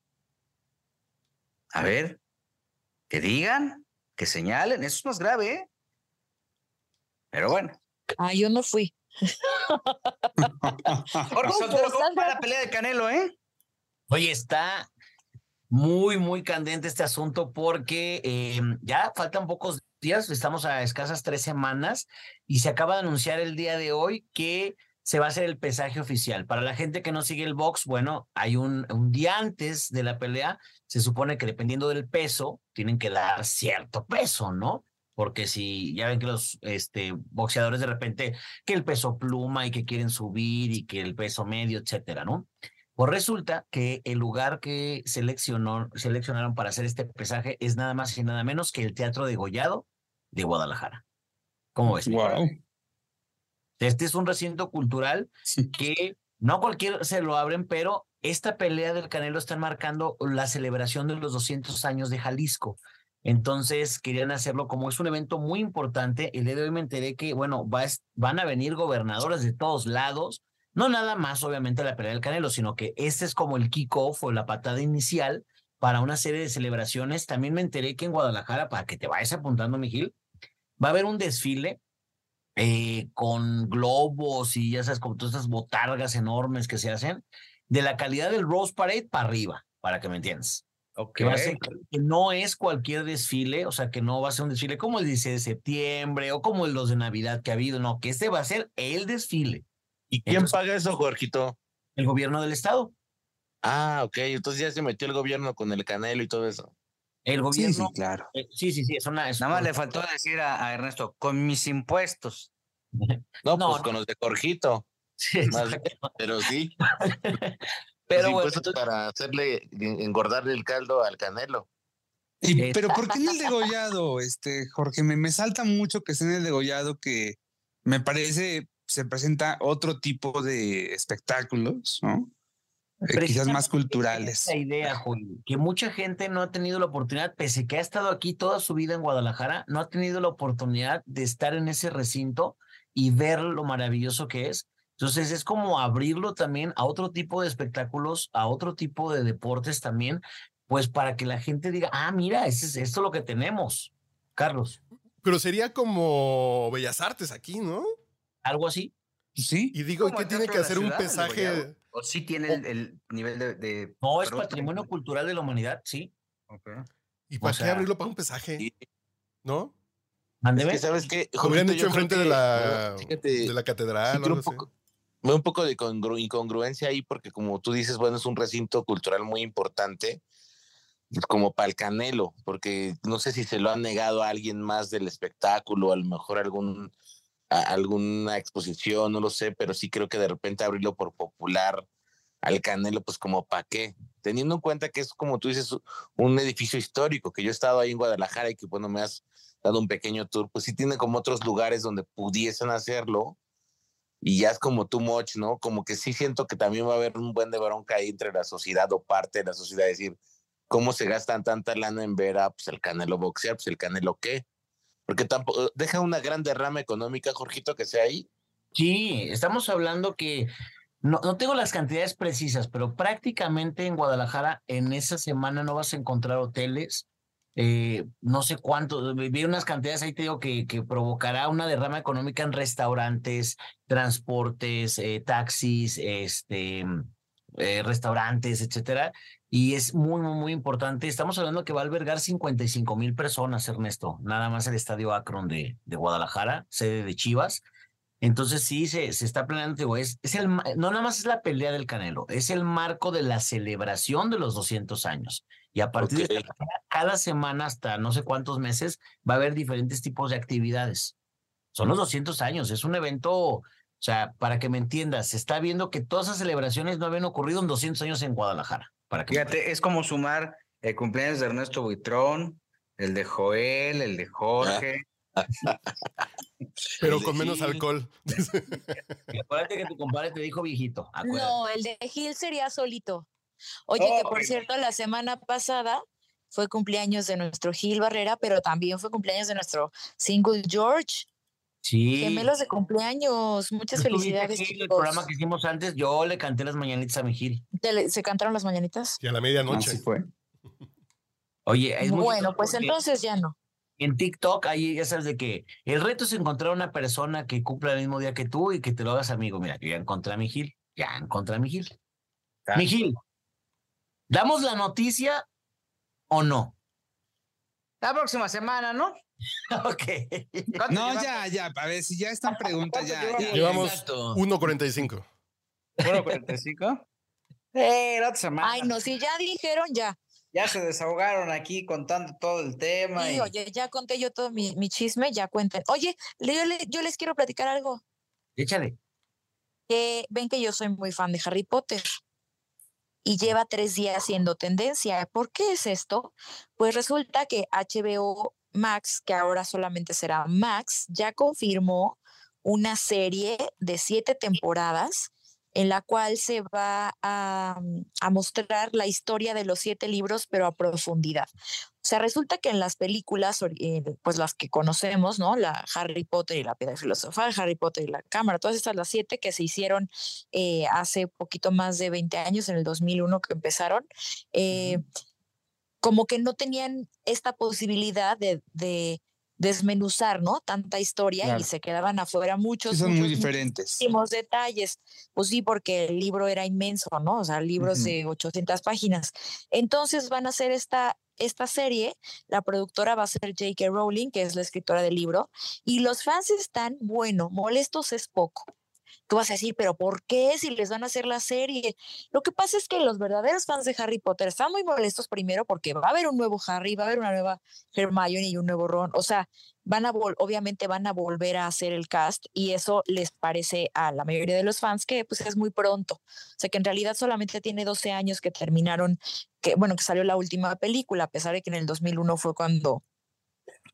A ver, que digan, que señalen. Eso es más grave, ¿eh? Pero bueno. Ah, yo no fui. Jorge Soltero, ¿cómo va la pelea de Canelo, eh? Oye, está muy, muy candente este asunto porque eh, ya faltan pocos días, estamos a escasas tres semanas y se acaba de anunciar el día de hoy que se va a hacer el pesaje oficial. Para la gente que no sigue el box, bueno, hay un, un día antes de la pelea, se supone que dependiendo del peso, tienen que dar cierto peso, ¿no? Porque si ya ven que los este, boxeadores de repente, que el peso pluma y que quieren subir y que el peso medio, etcétera, ¿no? Pues resulta que el lugar que seleccionó, seleccionaron para hacer este pesaje es nada más y nada menos que el Teatro de Gollado de Guadalajara. ¿Cómo ves? Wow. Este es un recinto cultural que no cualquiera se lo abren, pero esta pelea del Canelo está marcando la celebración de los 200 años de Jalisco. Entonces querían hacerlo como es un evento muy importante. El día de hoy me enteré que, bueno, va, van a venir gobernadores de todos lados no nada más, obviamente, la pelea del Canelo, sino que este es como el kickoff o la patada inicial para una serie de celebraciones. También me enteré que en Guadalajara, para que te vayas apuntando, Miguel, va a haber un desfile eh, con globos y ya sabes, como todas estas botargas enormes que se hacen, de la calidad del Rose Parade para arriba, para que me entiendas. Ok. Que, va a ser- que no es cualquier desfile, o sea, que no va a ser un desfile como el 16 de septiembre o como los de Navidad que ha habido, no, que este va a ser el desfile, ¿Y quién Entonces- paga eso, Jorgito? el gobierno del estado. Ah, ok, entonces ya se metió el gobierno con el Canelo y todo eso. El gobierno. sí, claro. eh, sí, sí, sí, es una. es Nada más le faltó decir a, a Ernesto, con mis impuestos. No, No, pues no. con los de Jorgito, Sí, más pero sí. Pero los bueno, entonces- para hacerle engordarle el caldo al Canelo. Y- pero ¿por qué en el degollado, este, Jorge? Me, me salta mucho que esté en el degollado que me parece se presenta otro tipo de espectáculos, ¿no? Eh, quizás más culturales. Esa idea, Julio, que mucha gente no ha tenido la oportunidad, pese que ha estado aquí toda su vida en Guadalajara, no ha tenido la oportunidad de estar en ese recinto y ver lo maravilloso que es. Entonces es como abrirlo también a otro tipo de espectáculos, a otro tipo de deportes también, pues para que la gente diga, ah, mira, es, es- esto es lo que tenemos. Carlos, Pero sería como Bellas Artes aquí, ¿no? Algo así. Sí. Y digo, ¿qué tiene que hacer un Ciudad, pesaje? ¿O sí tiene el, el nivel de... de- No, es patrimonio cultural de la humanidad, sí. Ok. ¿Y para O qué sea, abrirlo para un pesaje? ¿No? Es Mándeme. que, ¿sabes qué? Lo hubieran hecho enfrente de la, fíjate, de la catedral sí o un poco, veo un poco de congru- incongruencia ahí porque como tú dices, bueno, es un recinto cultural muy importante como para el Canelo, porque no sé si se lo han negado a alguien más del espectáculo, a lo mejor algún alguna exposición, no lo sé, pero sí creo que de repente abrirlo por popular al Canelo, pues como para qué, teniendo en cuenta que es como tú dices, un edificio histórico, que yo he estado ahí en Guadalajara y que bueno, me has dado un pequeño tour, pues sí tiene como otros lugares donde pudiesen hacerlo y ya es como too much, ¿no? Como que sí siento que también va a haber un buen de bronca ahí entre la sociedad o parte de la sociedad, decir, ¿cómo se gastan tanta lana en ver a pues, el Canelo boxear? Pues el Canelo qué? Porque tampoco deja una gran derrama económica, Jorgito, que sea ahí. Sí, estamos hablando que no, no tengo las cantidades precisas, pero prácticamente en Guadalajara en esa semana no vas a encontrar hoteles. eh, no sé cuánto, vi unas cantidades ahí te digo que, que provocará una derrama económica en restaurantes, transportes, eh, taxis, este, eh, restaurantes, etcétera. Y es muy, muy, muy importante. Estamos hablando que va a albergar 55 mil personas, Ernesto, nada más el estadio Akron de, de Guadalajara, sede de Chivas. Entonces sí, se, se está planeando, digo, es, es el, no nada más es la pelea del Canelo, es el marco de la celebración de los 200 años. Y a partir de esta cada semana hasta no sé cuántos meses va a haber diferentes tipos de actividades. Son los 200 años, es un evento, o sea, para que me entiendas, se está viendo que todas esas celebraciones no habían ocurrido en 200 años en Guadalajara. Para que me Fíjate, es como sumar el cumpleaños de Ernesto Buitrón, el de Joel, el de Jorge. Pero con menos alcohol. Y acuérdate que tu compadre te dijo viejito. acuérdate. No, el de Gil sería solito. Oye, que por cierto, la semana pasada fue cumpleaños de nuestro Gil Barrera, pero también fue cumpleaños de nuestro single George. Sí. Gemelos de cumpleaños. Muchas ¿Tú tuviste, felicidades, Gil, El programa que hicimos antes, yo le canté las mañanitas a mi Gil. ¿Te le- ¿Se cantaron las mañanitas? Y a la medianoche. Así fue. Oye, es muy Bueno, pues entonces ya no. En TikTok, ahí ya sabes de que el reto es encontrar una persona que cumpla el mismo día que tú y que te lo hagas amigo. Mira, yo ya encontré a mi Gil. Ya encontré a mi Gil. Mi Gil, ¿damos la noticia o no? La próxima semana, ¿no? ok. ¿Cuánto No, llevamos? ya, ya, a ver, si ya están preguntas, ya. ya. Llevamos Exacto. 1.45. 1.45. Eh, la otra semana. Ay, no, si ya dijeron, ya. Ya se desahogaron aquí contando todo el tema. Sí, y- oye, ya conté yo todo mi, mi chisme, ya cuenten. Oye, yo, yo les quiero platicar algo. Échale. que ven que yo soy muy fan de Harry Potter y lleva tres días siendo tendencia. ¿Por qué es esto? Pues resulta que HBO Max, que ahora solamente será Max, ya confirmó una serie de siete temporadas en la cual se va a, mm, mostrar la historia de los siete libros, pero a profundidad. O sea, resulta que en las películas, eh, pues las que conocemos, ¿no? La Harry Potter y la Piedra Filosofal, Harry Potter y la Cámara, todas estas, las siete que se hicieron eh, hace poquito más de 20 años, en el 2001 que empezaron, eh, como que no tenían esta posibilidad de, de desmenuzar, ¿no? Tanta historia Claro. y se quedaban afuera muchos. Sí, son muy diferentes. muchísimos detalles. Pues sí, porque el libro era inmenso, ¿no? O sea, libros de 800 páginas. Entonces van a hacer esta, esta serie, la productora va a ser J.K. Rowling, que es la escritora del libro, y los fans están, bueno, molestos es poco. Tú vas a decir, pero ¿por qué si les van a hacer la serie? Lo que pasa es que los verdaderos fans de Harry Potter están muy molestos primero porque va a haber un nuevo Harry, va a haber una nueva Hermione y un nuevo Ron. O sea, van a obviamente van a volver a hacer el cast y eso les parece a la mayoría de los fans que pues es muy pronto. O sea, que en realidad solamente tiene 12 años que terminaron, que bueno, que salió la última película, a pesar de que en el 2001 fue cuando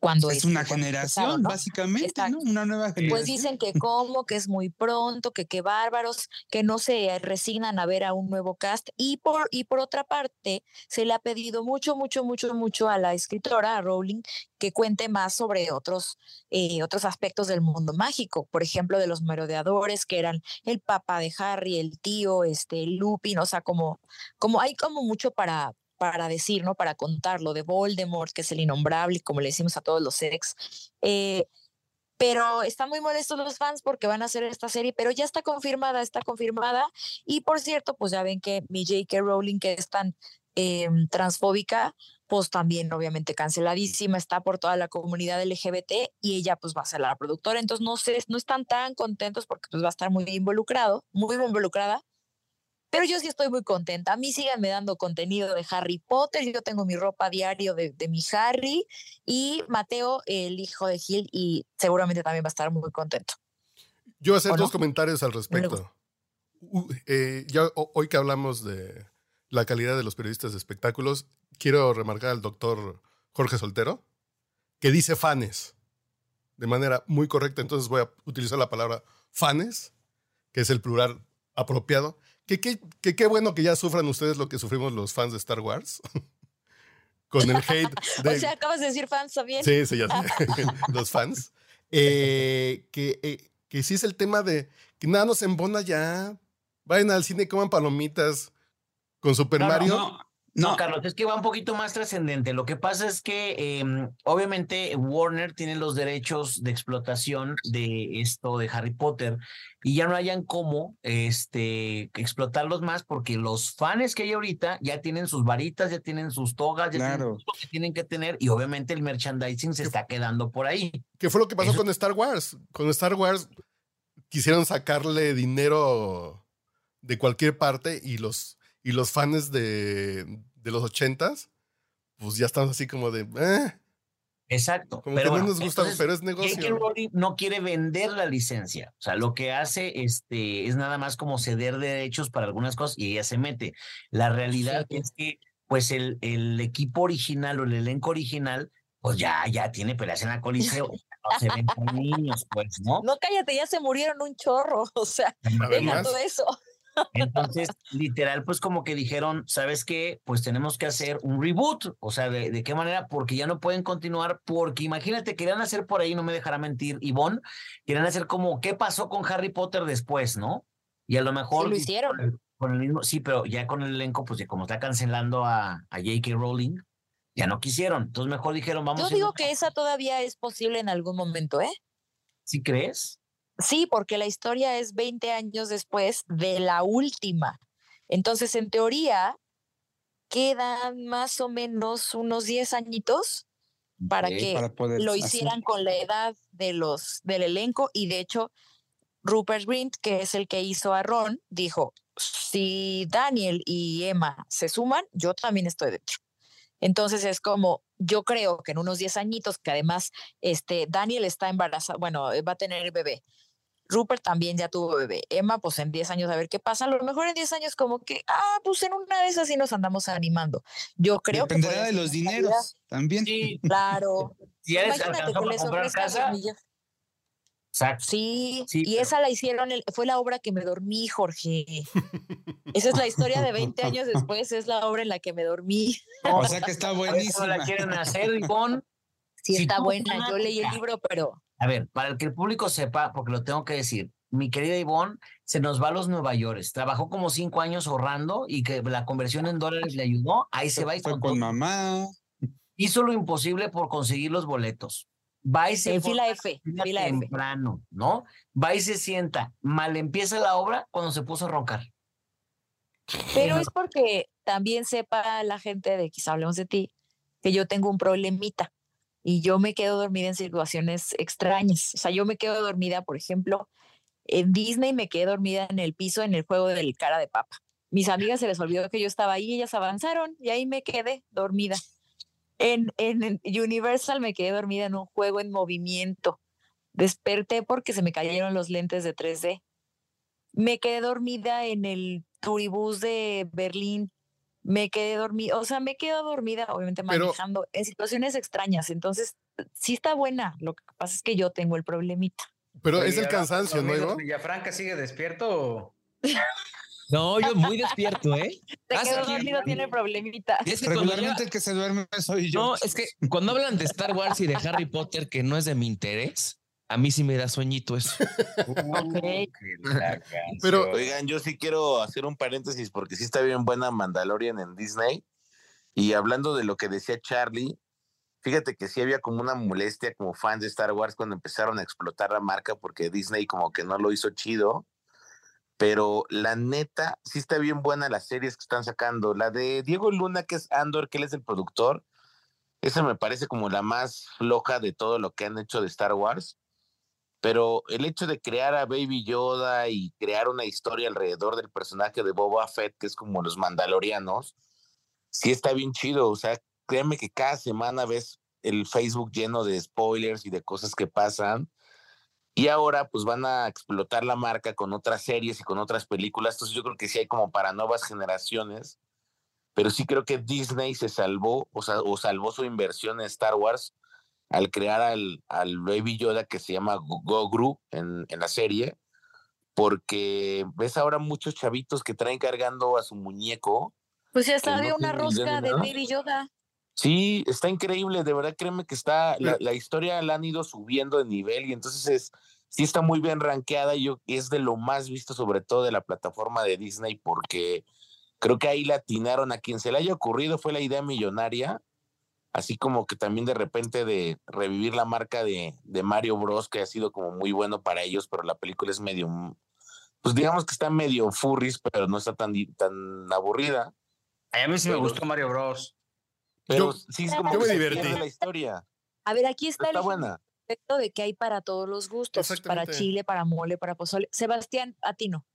cuando Es una generación, básicamente. ¿no? Una nueva generación. Pues dicen que como, que es muy pronto, que qué bárbaros, que no se resignan a ver a un nuevo cast. Y por, y por otra parte, se le ha pedido mucho, mucho, mucho, mucho a la escritora, a Rowling, que cuente más sobre otros, eh, otros aspectos del mundo mágico. Por ejemplo, de los merodeadores, que eran el papá de Harry, el tío, este, Lupin, o sea, como, como hay como mucho para para decir, ¿no? Para contarlo de Voldemort, que es el innombrable, como le decimos a todos los ex. Eh, pero están muy molestos los fans porque van a hacer esta serie, pero ya está confirmada, está confirmada. Y por cierto, pues ya ven que mi J.K. Rowling, que es tan eh, transfóbica, pues también obviamente canceladísima, está por toda la comunidad LGBT y ella pues va a ser la productora. Entonces no sé, no están tan contentos porque pues va a estar muy involucrado, muy involucrada. Pero yo sí estoy muy contenta. A mí síganme dando contenido de Harry Potter. Yo tengo mi ropa diario de, de mi Harry y Mateo, el hijo de Gil, y seguramente también va a estar muy contento. Yo voy a hacer ¿O dos no? comentarios al respecto. U- eh, ya ho- hoy que hablamos de la calidad de los periodistas de espectáculos, quiero remarcar al doctor Jorge Soltero, que dice fanes de manera muy correcta, entonces voy a utilizar la palabra fanes, que es el plural apropiado. Que qué que, qué bueno que ya sufran ustedes lo que sufrimos los fans de Star Wars, con el hate de... O sea, acabas de decir fans también. Sí, sí, ya sé. Los fans. Eh, que, eh, que sí es el tema de que nada nos embona ya. Vayan al cine y coman palomitas con Super no, Mario. No, No, no, Carlos, es que va un poquito más trascendente. Lo que pasa es que em, obviamente Warner tiene los derechos de explotación de esto de Harry Potter y ya no hayan cómo este, explotarlos más porque los fans que hay ahorita ya tienen sus varitas, ya tienen sus togas, ya tienen Claro. todo lo que tienen que tener y obviamente el merchandising se está quedando por ahí. ¿Qué fue lo que pasó Eso- con Star Wars? Con Star Wars quisieron sacarle dinero de cualquier parte y los, y los fans de, de los ochentas pues ya estamos así como de, eh, Exacto. como pero que bueno, no nos gusta, entonces, pero es negocio. No quiere vender la licencia. O sea, lo que hace este, es nada más como ceder derechos para algunas cosas y ella se mete. La realidad Sí. es que, pues, el, el equipo original o el elenco original, pues ya, ya tiene peleas en la coliseo. No se ven con niños, pues, ¿no? No, cállate, ya se murieron un chorro. O sea, deja todo eso. Entonces, literal, pues como que dijeron, ¿sabes qué? Pues tenemos que hacer un reboot. O sea, ¿de, de qué manera? Porque ya no pueden continuar, porque imagínate, querían hacer por ahí, no me dejará mentir, Ivonne, querían hacer como, ¿qué pasó con Harry Potter después, no? Y a lo mejor... lo hicieron. Con el, con el mismo, sí, pero ya con el elenco, pues ya como está cancelando a, a J.K. Rowling, ya no quisieron. Entonces mejor dijeron, vamos Yo digo que esa todavía es posible en algún momento, ¿eh? ¿Sí crees? Sí, porque la historia es 20 años después de la última. Entonces, en teoría, quedan más o menos unos 10 añitos para que para poder lo hacer. hicieran con la edad de los del elenco y de hecho Rupert Grint, que es el que hizo a Ron, dijo, si Daniel y Emma se suman, yo también estoy dentro. Entonces es como, yo creo que en unos 10 añitos, que además este, Daniel está embarazado, bueno, eh, va a tener bebé. Rupert también ya tuvo bebé. Emma, pues en 10 años a ver qué pasa. A lo mejor en 10 años como que, ah, pues en una de esas sí nos andamos animando. Yo creo que... Dependerá de los dineros también. Sí, Claro. si les Imagínate que les casa. Exacto. Sí, Sí, y pero- esa la hicieron, el- fue la obra que me dormí, Jorge. Esa es la historia de 20 años después, es la obra en la que me dormí. O sea que está buenísima. la quieren hacer, Ivonne. Sí, Si está buena, yo leí el libro, pero A ver, para el que el público sepa, porque lo tengo que decir, mi querida Ivonne se nos va a los Nueva York. Trabajó como cinco años ahorrando y que la conversión en dólares le ayudó. Ahí se va y Fue con con todo. mamá. hizo lo imposible por conseguir los boletos. Va y se en forma fila la F, fila fila F. temprano, ¿no? Va y se sienta. Mal empieza la obra cuando se puso a roncar. Pero es porque también sepa la gente de quizá hablemos de ti, que yo tengo un problemita y yo me quedo dormida en situaciones extrañas. O sea, yo me quedo dormida, por ejemplo, en Disney me quedé dormida en el piso en el juego del cara de papa. Mis amigas se les olvidó que yo estaba ahí, ellas avanzaron y ahí me quedé dormida. En, en, Universal me quedé dormida en un juego en movimiento. Desperté porque se me cayeron los lentes de 3D. Me quedé dormida en el turibús de Berlín. Me quedé dormida, o sea, me quedo dormida, obviamente Pero- manejando en situaciones extrañas. Entonces, sí está buena. Lo que pasa es que yo tengo el problemita. Pero Oye, es el cansancio, ¿no, Ivo? ¿Villafranca sigue despierto o...? No, yo muy despierto, ¿eh? Te aquí- dormido, tiene problemita. Es que cuando Regularmente el que se duerme soy yo. No, es que cuando hablan de Star Wars y de Harry Potter, que no es de mi interés, a mí sí me da sueñito eso. Pero- Oigan, yo sí quiero hacer un paréntesis porque sí está bien buena Mandalorian en Disney. Y hablando de lo que decía Charlie, fíjate que sí había como una molestia como fan de Star Wars cuando empezaron a explotar la marca porque Disney como que no lo hizo chido. Pero la neta, sí está bien buena las series que están sacando. La de Diego Luna, que es Andor, que él es el productor. Esa me parece como la más floja de todo lo que han hecho de Star Wars pero el hecho de crear a Baby Yoda y crear una historia alrededor del personaje de Boba Fett, que es como los mandalorianos, sí está bien chido. O sea, créeme que cada semana ves el Facebook lleno de spoilers y de cosas que pasan. Y ahora pues van a explotar la marca con otras series y con otras películas. Entonces yo creo que sí hay como para nuevas generaciones. Pero sí creo que Disney se salvó, o sea, o salvó su inversión en Star Wars al crear al, al Baby Yoda que se llama Go- Gogru en, en la serie, porque ves ahora muchos chavitos que traen cargando a su muñeco. Pues ya no había una rosca de. Baby Yoda. Sí, está increíble, de verdad créeme que está, la, historia la han ido subiendo de nivel y entonces es, sí está muy bien rankeada y yo, es de lo más visto sobre todo de la plataforma de Disney porque creo que ahí la atinaron a quien se le haya ocurrido fue la idea millonaria, así como que también de repente de revivir la marca de, de Mario Bros que ha sido como muy bueno para ellos, pero la película es medio, mm, pues digamos que está medio furries, pero no está tan, tan aburrida. A mí sí me Pero- gustó Mario Bros. Pero Yo- sí es como yo que me se divertí. la historia. A ver, aquí está, Está el buena. efecto de que hay para todos los gustos, para chile, para mole, para pozole. Sebastián, a ti no.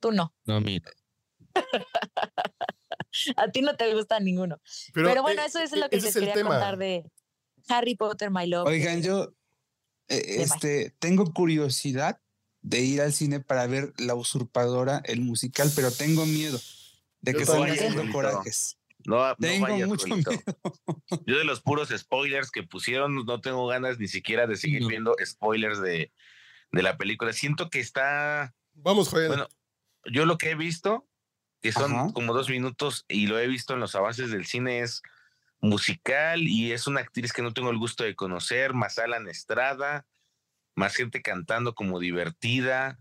Tú no. No, mira. A ti no te gusta ninguno. Pero, bueno, eh, eso es eh, lo que les quería tema. contar de Harry Potter, My Love. Oigan, yo eh, este, tengo curiosidad de ir al cine para ver La Usurpadora, el musical, pero tengo miedo de que salgan haciendo corajes. No, no Tengo vayas, mucho miedo. Yo de los puros spoilers que pusieron, no tengo ganas ni siquiera de seguir No. viendo spoilers de, de la película. Siento que está, Vamos, Joel. bueno, yo lo que he visto, que son Ajá. como dos minutos, y lo he visto en los avances del cine, es musical y es una actriz que no tengo el gusto de conocer, más Alan Estrada, más gente cantando como divertida.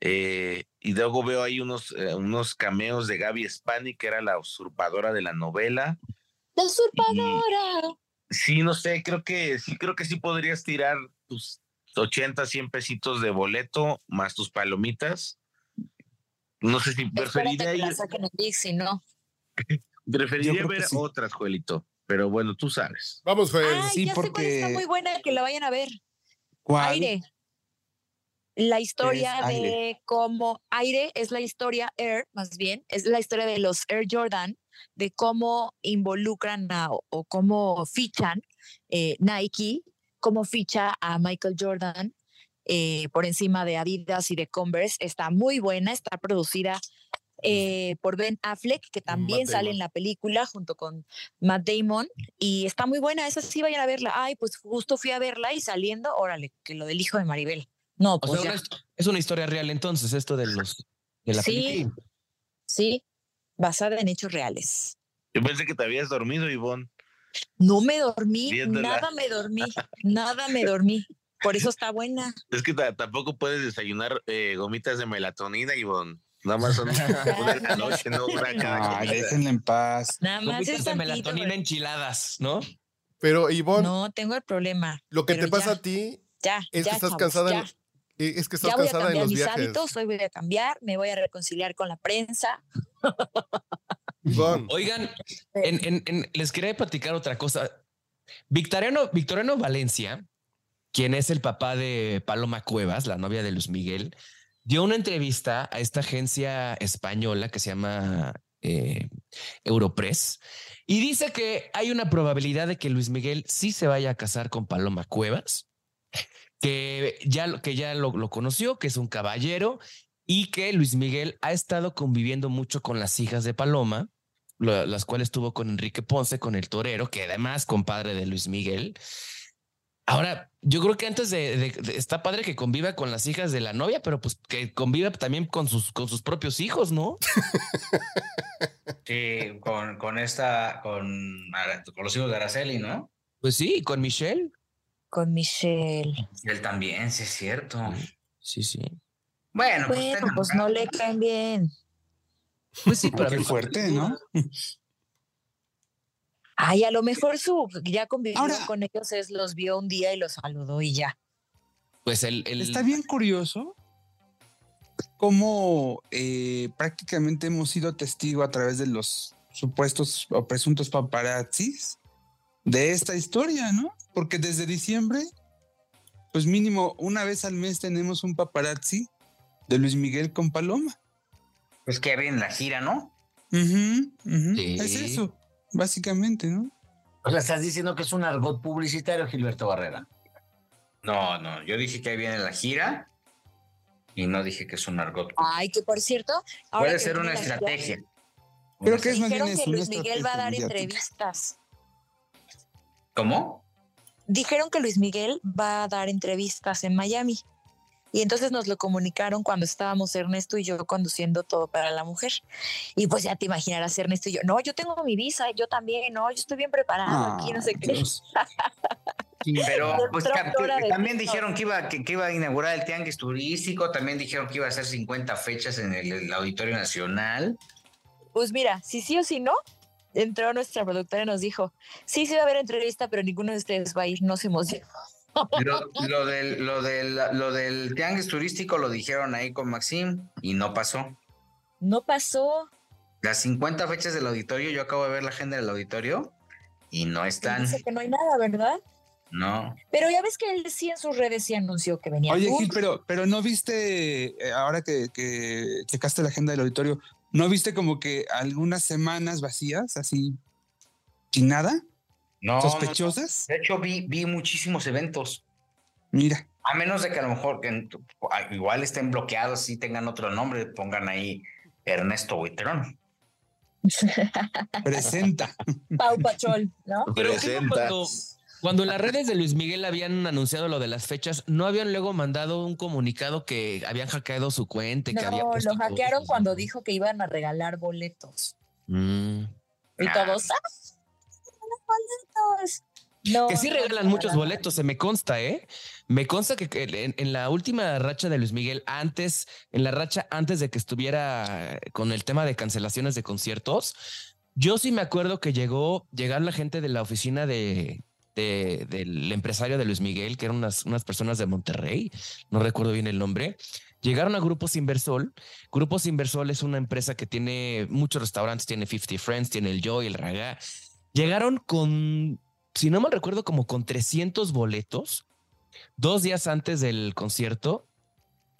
Eh, y luego veo ahí unos, eh, unos cameos de Gaby Spani, que era la usurpadora de la novela. La usurpadora. Sí, no sé, creo que sí, creo que sí podrías tirar tus 80, 100 pesitos de boleto más tus palomitas. No sé si preferiría ir, no. preferiría ver sí. otras, Joelito. Pero bueno, tú sabes. Vamos, Joel. Ay, sí, ya sé cuál está porque- muy buena, que la vayan a ver. ¿Cuál? Aire. La historia de Aire? cómo Aire es la historia Air, más bien, es la historia de los Air Jordan, de cómo involucran a- o, cómo fichan eh, Nike, cómo ficha a Michael Jordan eh, por encima de Adidas y de Converse. Está muy buena, está producida eh, por Ben Affleck, que también sale en la película junto con Matt Damon. Y está muy buena, esa sí vayan a verla. Ay, pues justo fui a verla y saliendo, órale, que lo del hijo de Maribel. No, O pues sea, ya. una hist- es una historia real entonces, esto de los de la Sí. película. Sí, basada en hechos reales. Yo pensé que te habías dormido, Ivonne. No me dormí, Viéndola. nada me dormí, nada me dormí. Por eso está buena. Es que ta- tampoco puedes desayunar eh, gomitas de melatonina, Ivonne. Nada más son una en la noche, no una cada Ay, comida. déjenla en paz. Nada más Gomitas es de melatonina pero- enchiladas, ¿no? Pero, Ivonne, No, tengo el problema. lo que te pasa ya, a ti Ya, es ya, que estás chavos, cansada, en, es que estás Ya voy a cambiar los mis viajes. hábitos, hoy voy a cambiar, me voy a reconciliar con la prensa. Oigan, en- en- en- les quería platicar otra cosa. Victoriano, Victoriano Valencia, quien es el papá de Paloma Cuevas, la novia de Luis Miguel, dio una entrevista a esta agencia española que se llama eh, Europress y dice que hay una probabilidad de que Luis Miguel sí se vaya a casar con Paloma Cuevas, que ya, lo- que ya lo, lo conoció, que es un caballero y que Luis Miguel ha estado conviviendo mucho con las hijas de Paloma, lo- las cuales tuvo con Enrique Ponce, con el torero, que además compadre de Luis Miguel. Ahora, yo creo que antes de, de- de- está padre que conviva con las hijas de la novia, pero pues que conviva también con sus, con sus propios hijos, ¿no? Sí, con, con esta, con, con los hijos de Araceli, ¿no? Pues sí, con Michelle. Con Michelle. Él también, sí es cierto. Sí, sí. Bueno, pues, Bueno, pues no le caen bien. Pues sí, Qué fuerte, ¿no? Ay, a lo mejor su ya convivió Ahora- con ellos, es los vio un día y los saludó y ya. Pues el, el- Está bien curioso cómo eh, prácticamente hemos sido testigo a través de los supuestos o presuntos paparazzis de esta historia, ¿no? Porque desde diciembre, pues mínimo una vez al mes tenemos un paparazzi de Luis Miguel con Paloma. Pues que viene la gira, ¿no? Sí. Es eso, básicamente, ¿no? O sea, estás diciendo que es un argot publicitario, Gilberto Barrera. No, no, yo dije que ahí viene la gira y no dije que es un argot. Ay, que por cierto, ahora Puede ser una estrategia. Creo que es más bien que Luis Miguel va a dar mediática. entrevistas. ¿Cómo? Dijeron que Luis Miguel va a dar entrevistas en Miami. Y entonces nos lo comunicaron cuando estábamos Ernesto y yo conduciendo todo para la mujer. Y pues ya te imaginarás Ernesto y yo, no, yo tengo mi visa, yo también, no, yo estoy bien preparado, aquí no sé qué. Pero pues, también dijeron que iba, que, que iba a inaugurar el tianguis turístico, también dijeron que iba a hacer 50 fechas en el, el Auditorio Nacional. Pues mira, si sí o si no, entró nuestra productora y nos dijo, sí, sí va a haber entrevista, pero ninguno de ustedes va a ir, no se emocionen. Lo, lo del, lo, del, lo del tianguis turístico lo dijeron ahí con Maxim y no pasó. No pasó. Las 50 fechas del auditorio, yo acabo de ver la agenda del auditorio y no están. Dice que no hay nada, ¿verdad? No. Pero ya ves que él sí en sus redes sí anunció que venía. Oye. Gil, pero, pero no viste, eh, ahora que, que checaste la agenda del auditorio, ¿No viste como que algunas semanas vacías, así, sin nada? No, no, no. ¿Sospechosas? De hecho, vi, vi muchísimos eventos. Mira, A menos de que a lo mejor que en tu- a- igual estén bloqueados y tengan otro nombre, pongan ahí Ernesto Buitrón. presenta. Pau Pachol, ¿no? Pero ¿qué no Presenta. cuando, cuando las redes de Luis Miguel habían anunciado lo de las fechas, ¿no habían luego mandado un comunicado que habían hackeado su cuenta? y que había No, lo hackearon cuando dijo que iban a regalar boletos. Mm. Y Ah. todos, ¡ah! boletos! No, Que sí no regalan no muchos boletos, se me consta, ¿eh? Me consta que en, en la última racha de Luis Miguel, antes, en la racha antes de que estuviera con el tema de cancelaciones de conciertos, yo sí me acuerdo que llegó, llegaron la gente de la oficina de, de- del empresario de Luis Miguel, que eran unas, unas personas de Monterrey, no recuerdo bien el nombre. Llegaron a Grupos Inversol. Grupos Inversol es una empresa que tiene muchos restaurantes, tiene 50 Friends, tiene el Joy, el Raga. Llegaron con si no mal recuerdo, como con 300 boletos, dos días antes del concierto,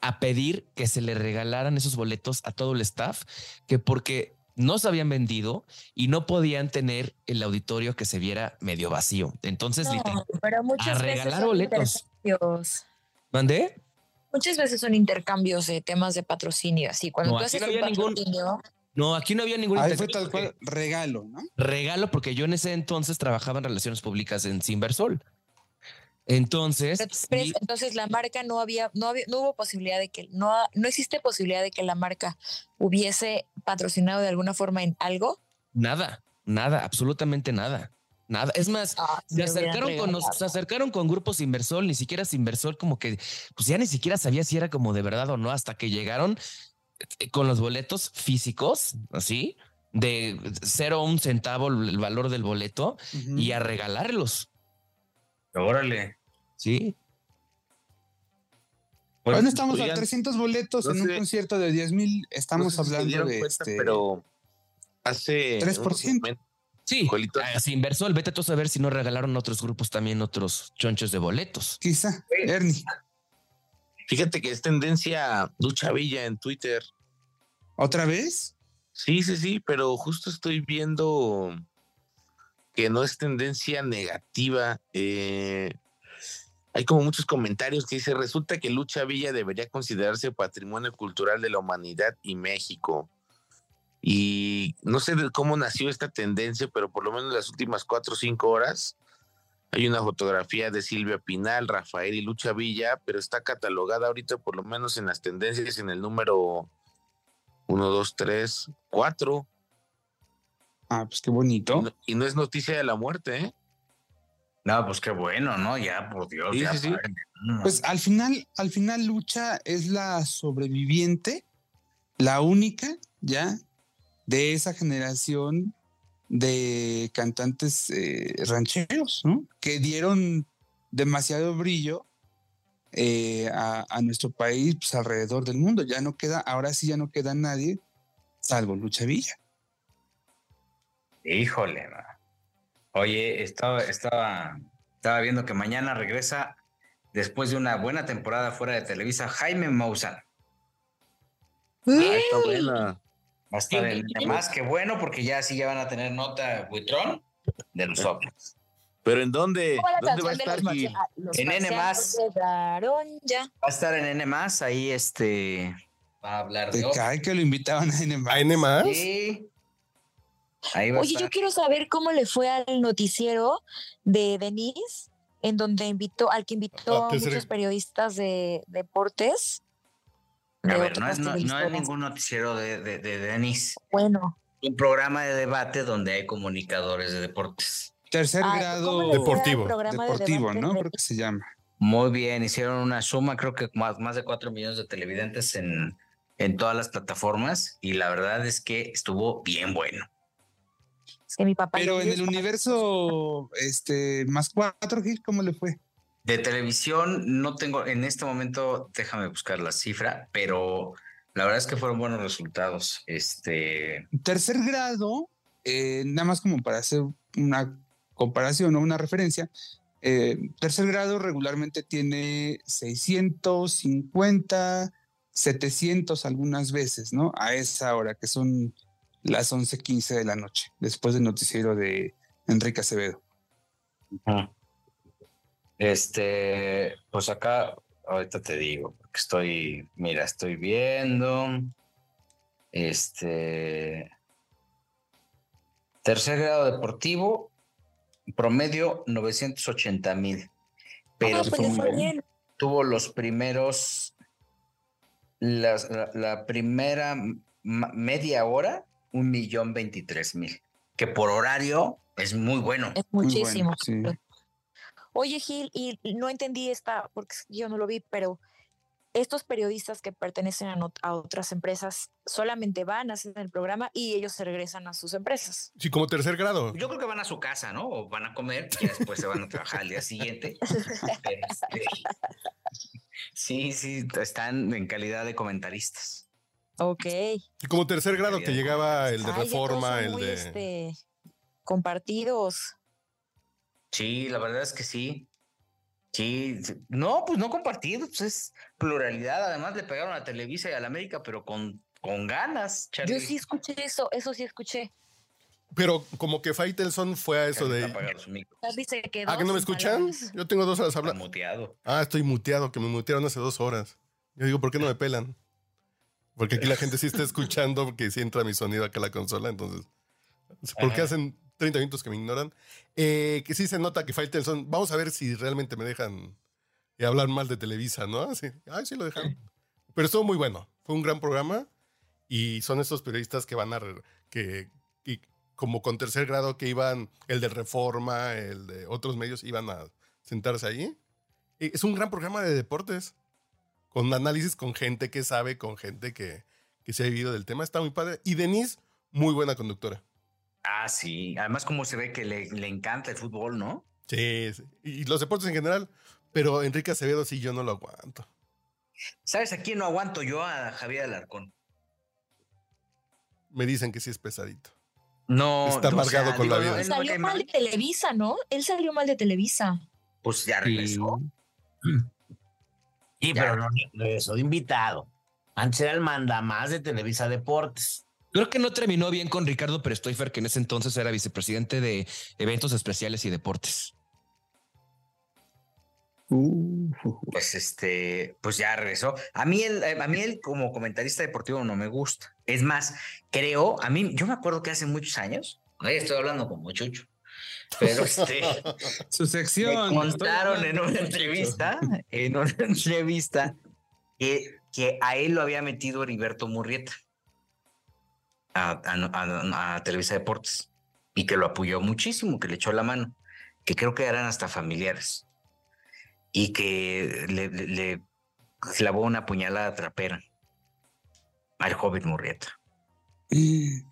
a pedir que se le regalaran esos boletos a todo el staff, que porque no se habían vendido y no podían tener el auditorio que se viera medio vacío. Entonces, No, literal, pero muchas a veces regalar son boletos. intercambios. ¿mandé? Muchas veces son intercambios de temas de patrocinio. Así, cuando No, tú aquí haces no un había ningún- patrocinio, No, aquí no había ningún Ahí fue intercambio tal cual regalo, ¿no? regalo porque yo en ese entonces trabajaba en relaciones públicas en Simversol. Entonces, entonces la marca no había, no había, no hubo posibilidad de que, no, no existe posibilidad de que la marca hubiese patrocinado de alguna forma en algo. nada, nada, absolutamente nada. Nada. Es más, Ah, Se acercaron, con nos- se acercaron con grupos Inversol, ni siquiera Inversol, como que, pues ya ni siquiera sabía si era como de verdad o no, hasta que llegaron eh, con los boletos físicos, así, de cero a un centavo el valor del boleto y a regalarlos, Órale. ¿Sí? Pues, Bueno, estamos a oigan, 300 boletos no en un sé- concierto de 10 mil. no Estamos sé si se hablando de cuenta, este, pero hace 3%. unos momentos, Sí, Joelito. así Inversol, vete tú a saber si no regalaron otros grupos también otros chonchos de boletos. quizá, Ernie. Fíjate que es tendencia Lucha Villa en Twitter. ¿Otra vez? Sí, sí, sí, pero justo estoy viendo que no es tendencia negativa. eh, hay como muchos comentarios que dice, resulta que Lucha Villa debería considerarse patrimonio cultural de la humanidad y México. Y no sé de cómo nació esta tendencia, pero por lo menos en las últimas cuatro o cinco horas hay una fotografía de Silvia Pinal, Rafael y Lucha Villa, pero está catalogada ahorita por lo menos en las tendencias en el número 1, 2, 3, 4. Ah, pues qué Y bonito. no, y no es noticia de la muerte, ¿eh? No, pues qué bueno, ¿no? Ya, por Dios. Sí, ya sí. No. Pues al final, al final Lucha es la sobreviviente, la única ya de esa generación de cantantes eh, rancheros, ¿no? Que dieron demasiado brillo eh, a, a nuestro país pues, alrededor del mundo. Ya no queda, ahora sí ya no queda nadie, salvo Lucha Villa. Híjole, no. Oye, estaba, estaba, estaba viendo que mañana regresa, después de una buena temporada fuera de Televisa, Jaime Maussan. Ah, está buena. Va a estar en más que bueno, porque ya sí ya van a tener nota Buitrón de los ovnis. ¿Pero en dónde? ¿Cómo la ¿Dónde va a estar? los los En N ya. Va a estar en N ahí este va a hablar de Te cae que lo invitaban a NMA. ¿A N más? Sí. Ahí va Oye, yo quiero saber cómo le fue al noticiero de Denise, en donde invitó, al que invitó Ah, a tercer- muchos periodistas de deportes. A ver, no es, no, no es ningún noticiero de, de, de Denis. Bueno, Un programa de debate donde hay comunicadores de deportes. Tercer ah, grado ¿cómo le fue al Deportivo. de deportivo, ¿no? de- Creo que se llama. Muy bien, hicieron una suma, creo que más, más de cuatro millones de televidentes en, en todas las plataformas y la verdad es que estuvo bien bueno. Es que mi papá. Pero en el universo este más cuatro, Gil, ¿cómo le fue? De televisión no tengo, en este momento, déjame buscar la cifra, pero la verdad es que fueron buenos resultados. Este, Tercer grado, eh, nada más como para hacer una comparación o una referencia, eh, tercer grado regularmente tiene 650, 700 algunas veces, ¿no? A esa hora, que son las 11:15 de la noche, después del noticiero de Enrique Acevedo. Este, pues acá, ahorita te digo, porque estoy, mira, estoy viendo. Este. Tercer grado deportivo, promedio 980 mil. Pero Ah, pues tuvo los primeros, las- la, la primera media hora, un millón veintitrés mil, que por horario es muy bueno. Es bueno, muchísimo. sí. Oye, Gil, y no entendí esta, porque yo no lo vi, pero estos periodistas que pertenecen a, not- a otras empresas solamente van, hacen el programa y ellos se regresan a sus empresas. Sí, como tercer grado. Yo creo que van a su casa, ¿no? O van a comer y después se van a trabajar al día siguiente. Este, sí, sí, están en calidad de comentaristas. Ok. Y como tercer grado que llegaba el de Ay, ya todos reforma, el muy, de... este, compartidos. Sí, la verdad es que sí. Sí, no, pues no compartido, pues es pluralidad. Además le pegaron a Televisa y a la América, pero con, con ganas, Charlie. Yo sí escuché eso, eso sí escuché. Pero como que Faitelson fue a eso de... Charlie se quedó Ah, que no me escuchan. palabras. Yo tengo dos horas hablando. muteado. Ah, estoy muteado, que me mutearon hace dos horas. Yo digo, ¿por qué no me pelan? Porque aquí la gente sí está escuchando, porque sí entra mi sonido acá a la consola, entonces. ¿Por qué hacen 30 minutos que me ignoran? Eh, que sí se nota que Faitelson. Vamos a ver si realmente me dejan hablar mal de Televisa, ¿no? Sí. Ay, sí lo dejaron. Pero estuvo muy bueno. Fue un gran programa. Y son estos periodistas que van a. que, que como con tercer grado que iban, el de Reforma, el de otros medios, iban a sentarse ahí. Eh, Es un gran programa de deportes. Con análisis con gente que sabe, con gente que, que se ha vivido del tema. Está muy padre. Y Denise, muy buena conductora. Ah, sí. Además, como se ve que le, le encanta el fútbol, ¿no? Sí, sí. Y los deportes en general. Pero Enrique Acevedo sí, yo no lo aguanto. ¿Sabes a quién no aguanto yo? A Javier Alarcón. Me dicen que sí es pesadito. No. Está o sea, amargado con la vida. no, Salió mal de Televisa, ¿no? Él salió mal de Televisa. Pues ya regresó. Sí, Ya. pero no regresó de invitado. Antes era el mandamás de Televisa Deportes. Creo que no terminó bien con Ricardo Perestoifer, que en ese entonces era vicepresidente de eventos especiales y deportes. Pues este, pues ya regresó. A mí él, a mí él como comentarista deportivo no me gusta. Es más, creo, a mí, yo me acuerdo que hace muchos años, estoy hablando como Chucho, pero este, Su me sección. contaron estoy en una entrevista, en una entrevista, que, que a él lo había metido Heriberto Murrieta a, a- a- a Televisa Deportes y que lo apoyó muchísimo, que le echó la mano, que creo que eran hasta familiares y que le, le- le clavó una puñalada trapera al joven Murrieta.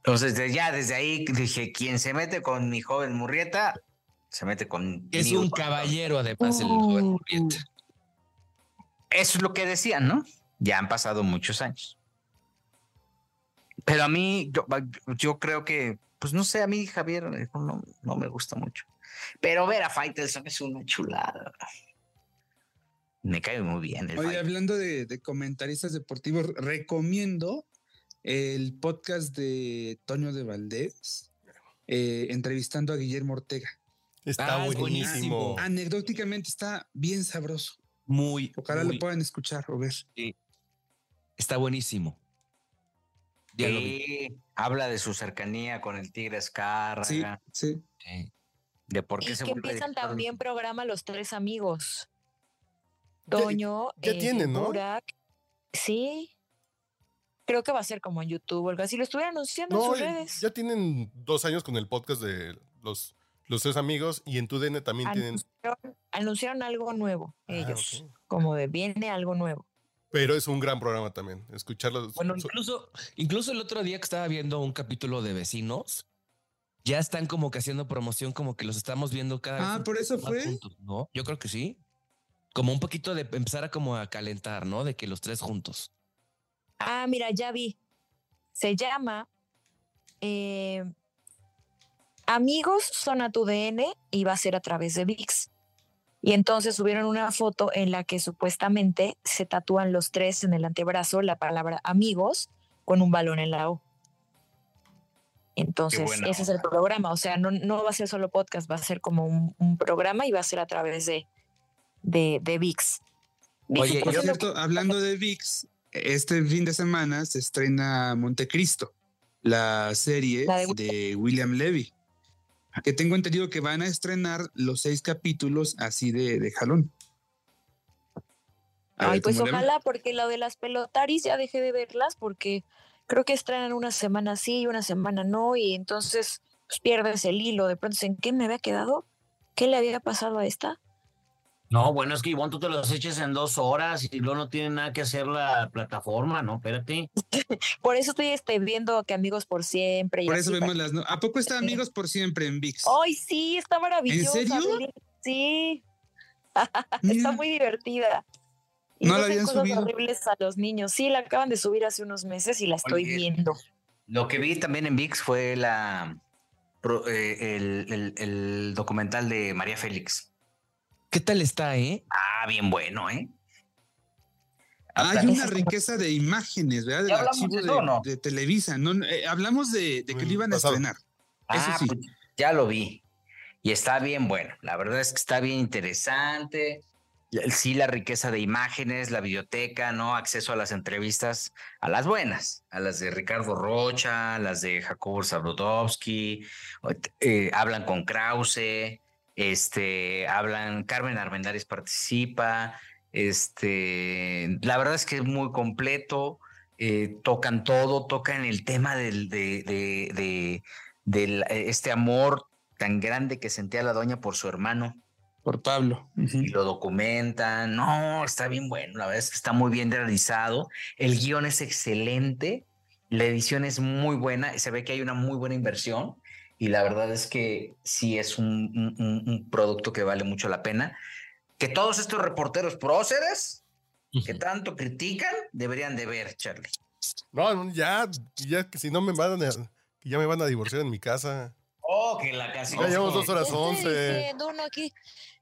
Entonces, de- ya desde ahí dije, quien se mete con mi joven Murrieta, se mete con... Es un caballero, además, el Uh. joven Murrieta. Eso es lo que decían, ¿no? Ya han pasado muchos años. Pero a mí, yo, yo creo que, pues no sé, a mí Javier eh, no, no me gusta mucho. Pero ver a Faitelson es una chulada. Me cae muy bien el Oye, Faitelson. hablando de, de comentaristas deportivos, recomiendo el podcast de Toño de Valdés, eh, entrevistando a Guillermo Ortega. Está Ah, buenísimo. buenísimo. Anecdóticamente está bien sabroso. Muy, Ojalá muy- lo puedan escuchar o ver. está buenísimo. Ya lo vi. Sí, habla de su cercanía con el Tigre Escárraga, Sí, sí. Sí. de por qué Y se que empiezan también programa Los Tres Amigos. Ya- Toño, ya eh, tienen, ¿no? Burak. Sí. Creo que va a ser como en YouTube o algo así. Lo estuvieron anunciando en sus redes. ya tienen dos años con el podcast de los, los tres amigos y en tu DN también tienen. Anunciaron, algo nuevo Ah, ellos. Como de viene algo nuevo. Pero es un gran programa también. Escucharlos. Bueno, so- incluso, incluso el otro día que estaba viendo un capítulo de vecinos, ya están como que haciendo promoción, como que los estamos viendo cada vez. Ah, ¿por eso fue? juntos, ¿no? Yo creo que sí. Como un poquito de empezar a como a calentar, ¿no? De que los tres juntos. Ah, mira, ya vi. Se llama eh, Amigos son a tu DN y va a ser a través de VIX. Y entonces subieron una foto en la que supuestamente se tatúan los tres en el antebrazo la palabra amigos con un balón en la O. Entonces, ese es el programa. O sea, no, no va a ser solo podcast, va a ser como un, un programa y va a ser a través de, de, de VIX. Oye, yo- cierto, cierto, hablando de VIX, este fin de semana se estrena Montecristo, la serie La de- de William Levy, que tengo entendido que van a estrenar los seis capítulos así de, de jalón. A Ay, pues ojalá, porque lo de las pelotaris ya dejé de verlas porque creo que estrenan una semana sí y una semana no, y entonces pues, pierdes el hilo. De pronto, ¿en qué me había quedado? ¿Qué le había pasado a esta? No, bueno, es que Ivonne, tú te los eches en dos horas y luego no tiene nada que hacer la plataforma, ¿no? Espérate. Por eso estoy este, viendo que Amigos por Siempre. y Por así, eso vemos las... no- ¿A poco está. Amigos por Siempre en VIX? ¡Ay, sí! Está maravillosa. serio? Lili. Sí, está muy divertida. Y No la hacen habían cosas subido. horribles a los niños. Sí, la acaban de subir hace unos meses y la estoy Oye, viendo. Lo que vi también en VIX fue la pro- eh, el, el- el documental de María Félix. ¿Qué tal está, eh? Ah, bien bueno, ¿eh? Hay una riqueza de imágenes, ¿verdad? Del ¿Ya hablamos archivo de de, eso o no? de Televisa. No, eh, hablamos de, de que lo iban a Pasado. estrenar. Ah, sí. pues, ya lo vi. Y está bien bueno. La verdad es que está bien interesante. Sí, la riqueza de imágenes, la biblioteca, ¿no? Acceso a las entrevistas, a las buenas, a las de Ricardo Rocha, a las de Jacobo Zabludovsky, eh, hablan con Krause, este, hablan, Carmen Armendáriz participa, este, la verdad es que es muy completo, eh, tocan todo, tocan el tema del, de, de, de, del, eh, este amor tan grande que sentía la doña por su hermano Por Pablo. Y lo documentan. No, está bien bueno, la verdad es que está muy bien realizado. El guion es excelente, la edición es muy buena, se ve que hay una muy buena inversión y la verdad es que sí es un, un- producto que vale mucho la pena. Que todos estos reporteros próceres que tanto critican deberían de ver, Charlie. No, no, ya, ya que si no me van a, ya me van a divorciar en mi casa. Oh, que la casi. Ya llevamos dos horas ¿Qué estoy once. Uno aquí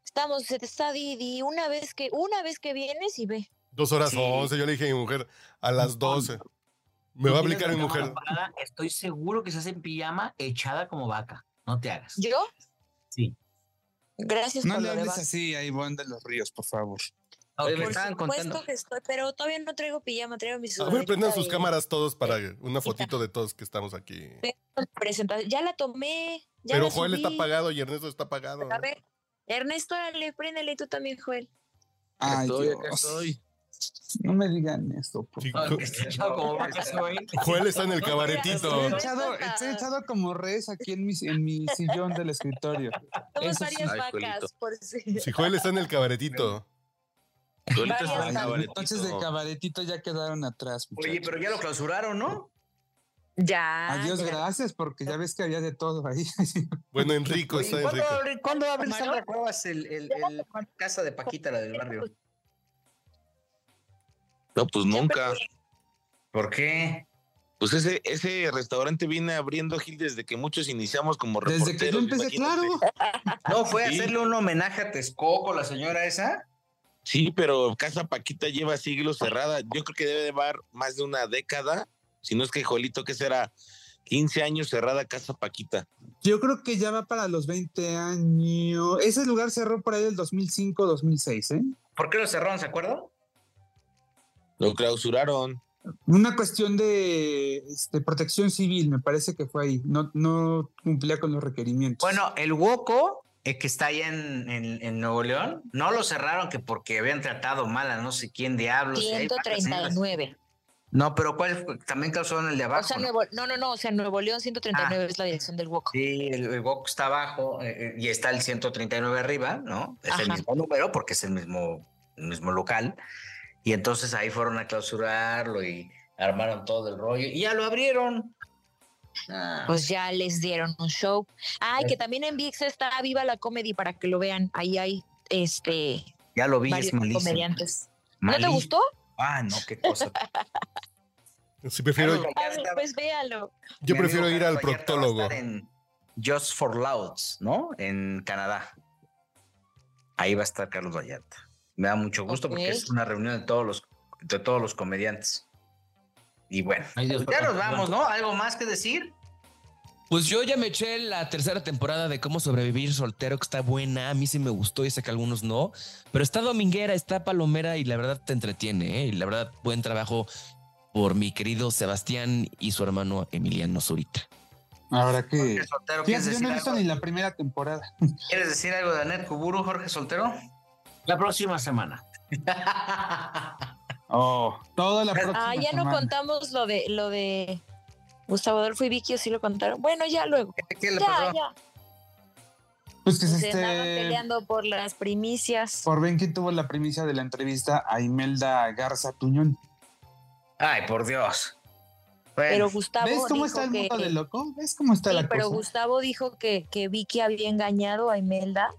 estamos, se te está Didi. Una vez que, una vez que vienes y ve. Dos horas Sí. once. Yo le dije a mi mujer a las doce. Me va a aplicar mi mujer. Estoy seguro que se hace en pijama echada como vaca. No te hagas. ¿Yo? Sí. Gracias No por le hables así a Ivonne de los Ríos, por favor. Oye, me estaban supuesto contando. que estoy, pero todavía no traigo pijama, traigo mi A ver, sudadera. prendan sus cámaras todos para una fotito de todos que estamos aquí. Ya la tomé. Ya Pero la Joel está apagado y Ernesto está apagado. A ver, Ernesto, órale, préndele tú también, Joel. Ay, estoy, acá Dios. estoy. No me digan esto, por Sí, favor. Joel está en el Estoy cabaretito. echado, estoy echado como res aquí en mi, en mi sillón del escritorio. Somos sí. varias vacas, por si. Si Joel está en el cabaretito. Ay, entonces de cabaretito ya quedaron atrás. Oye, pero ya lo clausuraron, ¿no? Ya. Adiós, ya. gracias, porque ya ves que había de todo ahí. Bueno, Enrico está ¿Cuándo Enrico. ¿cuándo abre. Sandra Cuevas el, el- el casa de Paquita, la del barrio? No, pues nunca. ¿Por qué? Pues ese, ese restaurante viene abriendo Gil desde que muchos iniciamos como Desde que yo reporteros. empecé, imagínate. claro. ¿No fue Sí. hacerle un homenaje a Texcoco, la señora esa? Sí, pero Casa Paquita lleva siglos cerrada. Yo creo que debe llevar más de una década. Si no es que Jolito, que será 15 años cerrada Casa Paquita. Yo creo que ya va para los 20 años. Ese lugar cerró por ahí del 2005, 2006, ¿eh? ¿Por qué lo cerraron, se acuerdan? Lo clausuraron. Una cuestión de este, protección civil, me parece que fue ahí. No, no cumplía con los requerimientos. Bueno, el Woco, eh, que está allá en, en- en Nuevo León, no lo cerraron que porque habían tratado mal a no sé quién diablos. y hay varias señoras. 139. No, pero ¿cuál fue? También clausuraron el de abajo. O sea, ¿no? Nuevo, no, no, no, o sea, Nuevo León 139 es la dirección del Woco. Sí, el, el Woco está abajo eh, eh, y está el 139 arriba, ¿no? Es el mismo número porque es el mismo, el mismo local. Y entonces ahí fueron a clausurarlo y armaron todo el rollo y ya lo abrieron. Ah, Pues ya les dieron un show. Ay, que también en VIX está Viva la Comedy para que lo vean. Ahí hay este ya lo vi, es malísimo. comediantes. ¿No te gustó? Ah, no, qué cosa. Sí, prefiero, pues véalo. yo prefiero ir al proctólogo. estar en Just for Louds, ¿no? En Canadá. ahí va a estar Carlos Vallarta. Me da mucho gusto porque es una reunión de todos los, de todos los comediantes. Y bueno, Ay, Dios, ya nos vamos, ¿no? ¿Algo más que decir? Pues yo ya me eché la tercera temporada de cómo sobrevivir soltero, que está buena. A mí sí me gustó y sé que algunos no. Pero está dominguera, está palomera y la verdad te entretiene. ¿eh? Y la verdad, buen trabajo por mi querido Sebastián y su hermano Emiliano Zurita. Habrá que. Jorge Soltero, ¿quieres Fíjate, yo decir, no he visto ni la primera temporada. ¿Quieres decir algo de Anet Kuburu, Jorge Soltero? La próxima semana. Oh, toda la próxima Ah, ya no contamos lo de lo de Gustavo Adolfo y Vicky, ¿o sí lo contaron. Bueno, ya luego. ¿Qué le Ya, pasó? ya. Pues que se Se andaban este. peleando por las primicias. Por ven que tuvo la primicia de la entrevista a Imelda Garza Tuñón. Ay, por Dios. Bueno, Pero Gustavo ¿Ves cómo dijo está el que, mundo de loco? ¿Ves cómo está sí, la pero cosa? Gustavo dijo que, que Vicky había engañado a Imelda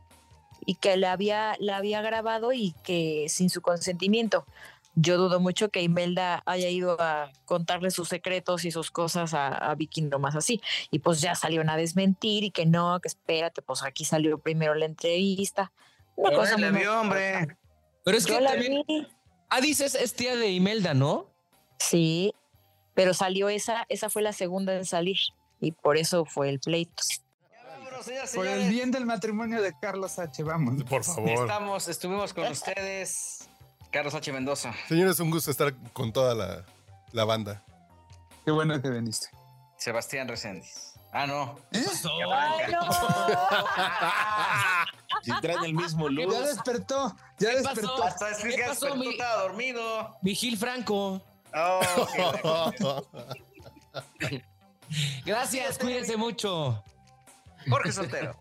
y que la había, la había grabado y que sin su consentimiento. Yo dudo mucho que Imelda haya ido a contarle sus secretos y sus cosas a, a Vicky nomás así. Y pues ya salieron a desmentir y que no, que espérate, pues aquí salió primero la entrevista. Una Pero cosa la vio, hombre. Pero es que la también. vi. Ah, dices, es tía de Imelda, ¿no? Sí, pero salió esa, esa fue la segunda en salir y por eso fue el pleito. Señoras Por el bien del matrimonio de Carlos H. Vamos. Por favor. Estamos, estuvimos con ustedes. Carlos H. Mendoza. Señores, un gusto estar con toda la, la banda. Qué bueno que viniste. Sebastián Reséndiz. Ah, no. ¿Eh? ¡Ay, no! Si traen el mismo look. Ya despertó, ya ¿Qué despertó. pasó? Hasta ¿Qué ya pasó, despertó, mi- estaba dormido. Vigil Franco. Oh, Gracias, cuídense mucho. Jorge Soltero.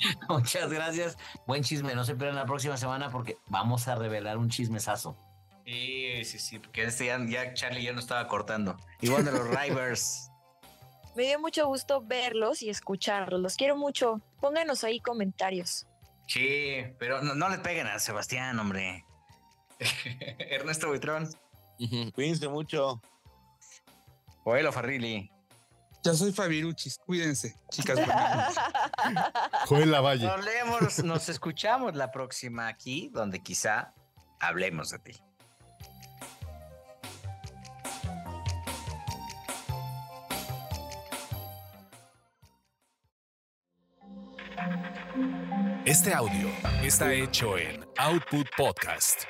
Muchas gracias. Buen chisme. No se pierdan la próxima semana porque vamos a revelar un chismesazo. Sí, sí, sí, porque este ya, ya Charlie ya no estaba cortando. Igual de los Rivers. Me dio mucho gusto verlos y escucharlos. Los quiero mucho. Pónganos ahí comentarios. Sí, pero no, no le peguen a Sebastián, hombre. Ernesto Buitrón. Cuídense mucho. Joelo Farrilli. Ya soy Fabiruchis, cuídense, chicas. Joel Lavalle. Nos leemos, nos escuchamos la próxima aquí, donde quizá hablemos de ti. Este audio está hecho en Output Podcast.